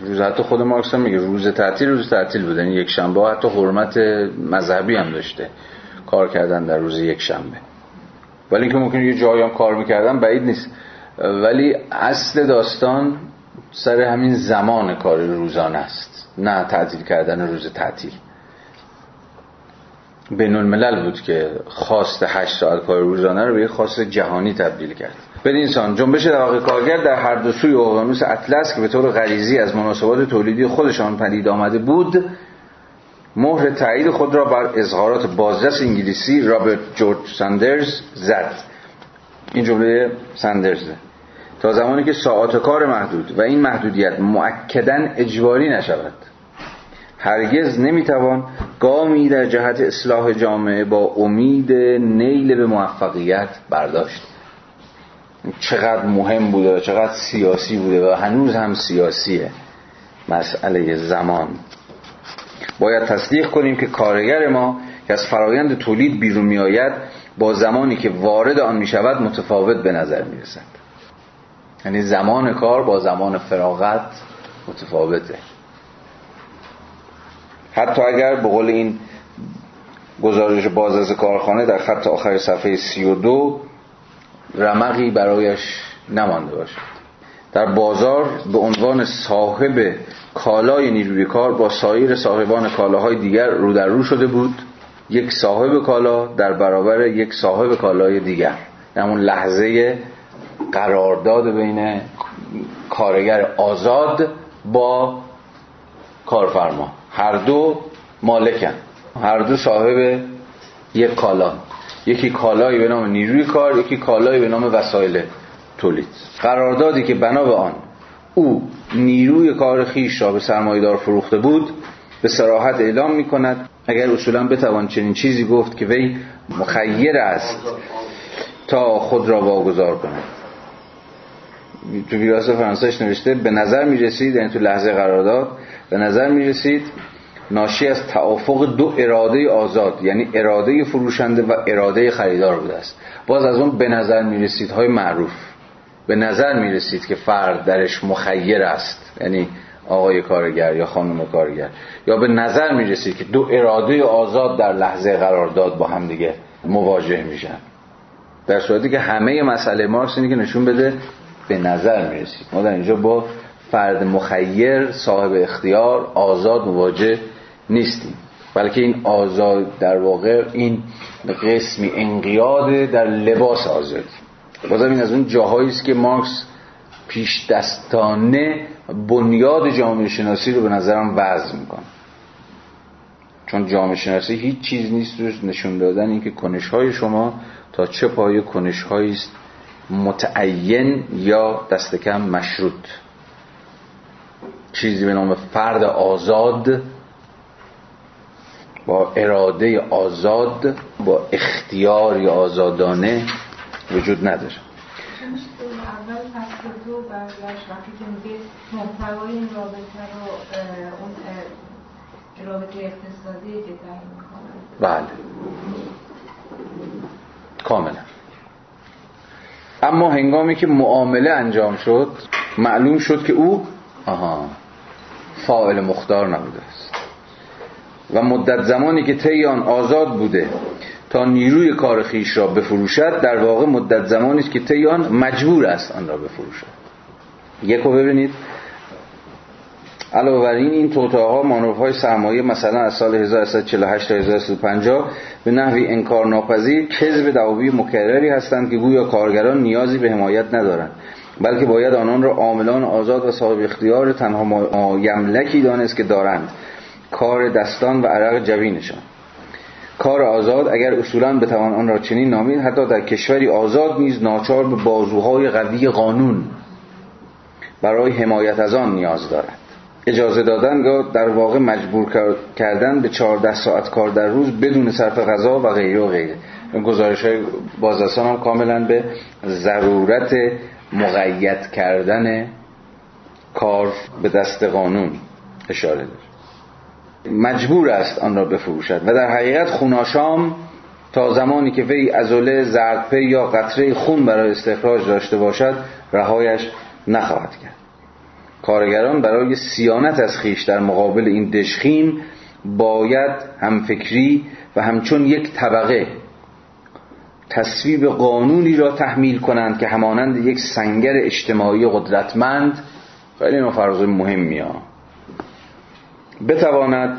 روز حتی خود مارکس هم میگه روز تعطیل روز تعطیل بوده. یعنی یک شنبه حتی حرمت مذهبی هم داشته کار کردن در روز یک شنبه. ولی اینکه ممکنه یه جایی هم کار می‌کردن بعید نیست. ولی اصل داستان سر همین زمان کار روزانه است. نه تعطیل کردن روز تعطیل. بین الملل بود که خواست هشت ساعت کار روزانه رو به خواست جهانی تبدیل کرد. انسان جنبش طبقه کارگر در هر دو سوی اقیانوس اطلس که به طور غریزی از مناسبات تولیدی خودشان پدید آمده بود مهر تایید خود را بر اظهارات بازرس انگلیسی رابرت جورج ساندرز زد. این جمله ساندرزه. تا زمانی که ساعات کار محدود و این محدودیت معکدن اجباری نشود. هرگز نمی‌توان گامی در جهت اصلاح جامعه با امید نیل به موفقیت برداشت. چقدر مهم بوده و چقدر سیاسی بوده و هنوز هم سیاسیه مسئله زمان. باید تصدیق کنیم که کارگر ما که از فرایند تولید بیرون می آید با زمانی که وارد آن می شود متفاوت به نظر می رسد یعنی زمان کار با زمان فراغت متفاوته. حتی اگر به قول این گزارش باز از کارخانه در خط آخر صفحه 32 رمقی برایش نمانده باشد. در بازار به عنوان صاحب کالای نیروی کار با سایر صاحبان کالاهای دیگر رو در رو شده بود. یک صاحب کالا در برابر یک صاحب کالای دیگر. همون لحظه قرارداد بین کارگر آزاد با کارفرما. هر دو مالکن. هر دو صاحب یک کالا. یکی کالایی به نام نیروی کار یکی کالایی به نام وسایل تولید. قراردادی که بنا به آن او نیروی کار خیش را به سرمایدار فروخته بود به سراحت اعلام می کند اگر اصولا بتوان چنین چیزی گفت که وی مخیر است تا خود را واگذار کند. تو ویراس فرانسهش نوشته به نظر می رسید یعنی تو لحظه قرارداد به نظر می رسید ناشی از توافق دو اراده آزاد یعنی اراده فروشنده و اراده خریدار بوده است. باز از اون به نظر می رسید های معروف. به نظر می رسید که فرد درش مخیر است یعنی آقای کارگر یا خانم کارگر. یا به نظر می رسید که دو اراده آزاد در لحظه قرارداد با هم دیگه مواجه میشن. در صورتی که همه مسئله مارکس اینه که نشون بده به نظر می رسید ما در اینجا با فرد مخیر صاحب اختیار آزاد مواجه نیستیم. بلکه این آزاد در واقع این قسمی انقیاد در لباس آزادی بازم این از اون جاهایی است که مارکس پیش دستانه بنیاد جامعه شناسی رو به نظرم وضع می‌کنه. چون جامعه شناسی هیچ چیز نیست روش نشون دادن اینکه کنش های شما تا چه پایه کنش است متعین یا دست کم مشروط. چیزی به نام فرد آزاد با اراده آزاد با اختیار آزادانه وجود نداره. بله. کاملا. اما هنگامی که معامله انجام شد معلوم شد که او آها. فاعل مختار نبوده است. و مدت زمانی که طی آزاد بوده تا نیروی کار خیش را بفروشد در واقع مدت زمانی است که طی مجبور است آن را بفروشد. یکو ببینید. علاوه بر این این توتاها مانوف های سرمایه مثلا از سال 1348 تا 1350 به نحوی انکار ناپذیر کذب دعاوی مکرری هستند که گویا کارگران نیازی به حمایت ندارند. بلکه باید آنان را عاملان آزاد و صاحب اختیار تنها یملکی دانست که دارند. کار دستان و عرق جوینشان کار آزاد اگر اصولا بتوان آن را چنین نامید حتی در کشوری آزاد نیز ناچار به بازوهای قوی قانون برای حمایت از آن نیاز دارد. اجازه دادن در واقع مجبور کردن به 14 ساعت کار در روز بدون صرف غذا و غیره و غیره. گزارش های بازرسان هم کاملا به ضرورت مقید کردن کار به دست قانون اشاره داره. مجبور است آن را بفروشد و در حقیقت خوناشام تا زمانی که وی ازوله زردپی یا قطره خون برای استخراج داشته باشد رهایش نخواهد کرد. کارگران برای سیانت از خیش در مقابل این دشخیم باید همفکری و همچون یک طبقه تصویب قانونی را تحمیل کنند که همانند یک سنگر اجتماعی قدرتمند خیلی مفرض مهمی ها. بتواند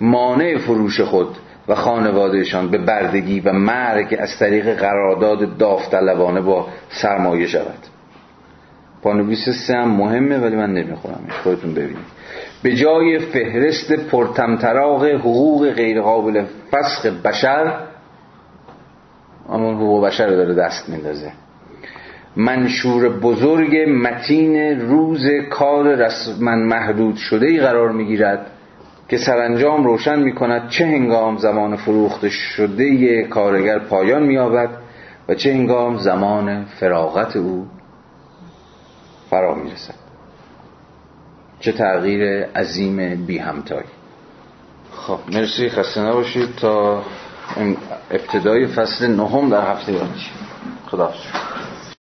مانع فروش خود و خانوادهشان به بردگی و مرگ از طریق قرارداد داوطلبانه با سرمایه شود. پانویس سه هم مهمه ولی من نمی‌خورم. خودتون ببینید. به جای فهرست پرتمطراق حقوق غیرقابل فسخ بشر همون حقوق بشر رو داره دست میندازه. منشور بزرگ متین روز کار رسما محدود شده ای قرار می‌گیرد که سرانجام روشن می کند چه هنگام زمان فروخته شده کارگر پایان می و چه هنگام زمان فراغت او فرا می رسد چه تغییر عظیم بی همتایی خب مرسی خسته نباشید. تا ابتدای فصل نهم در هفته بعد خدا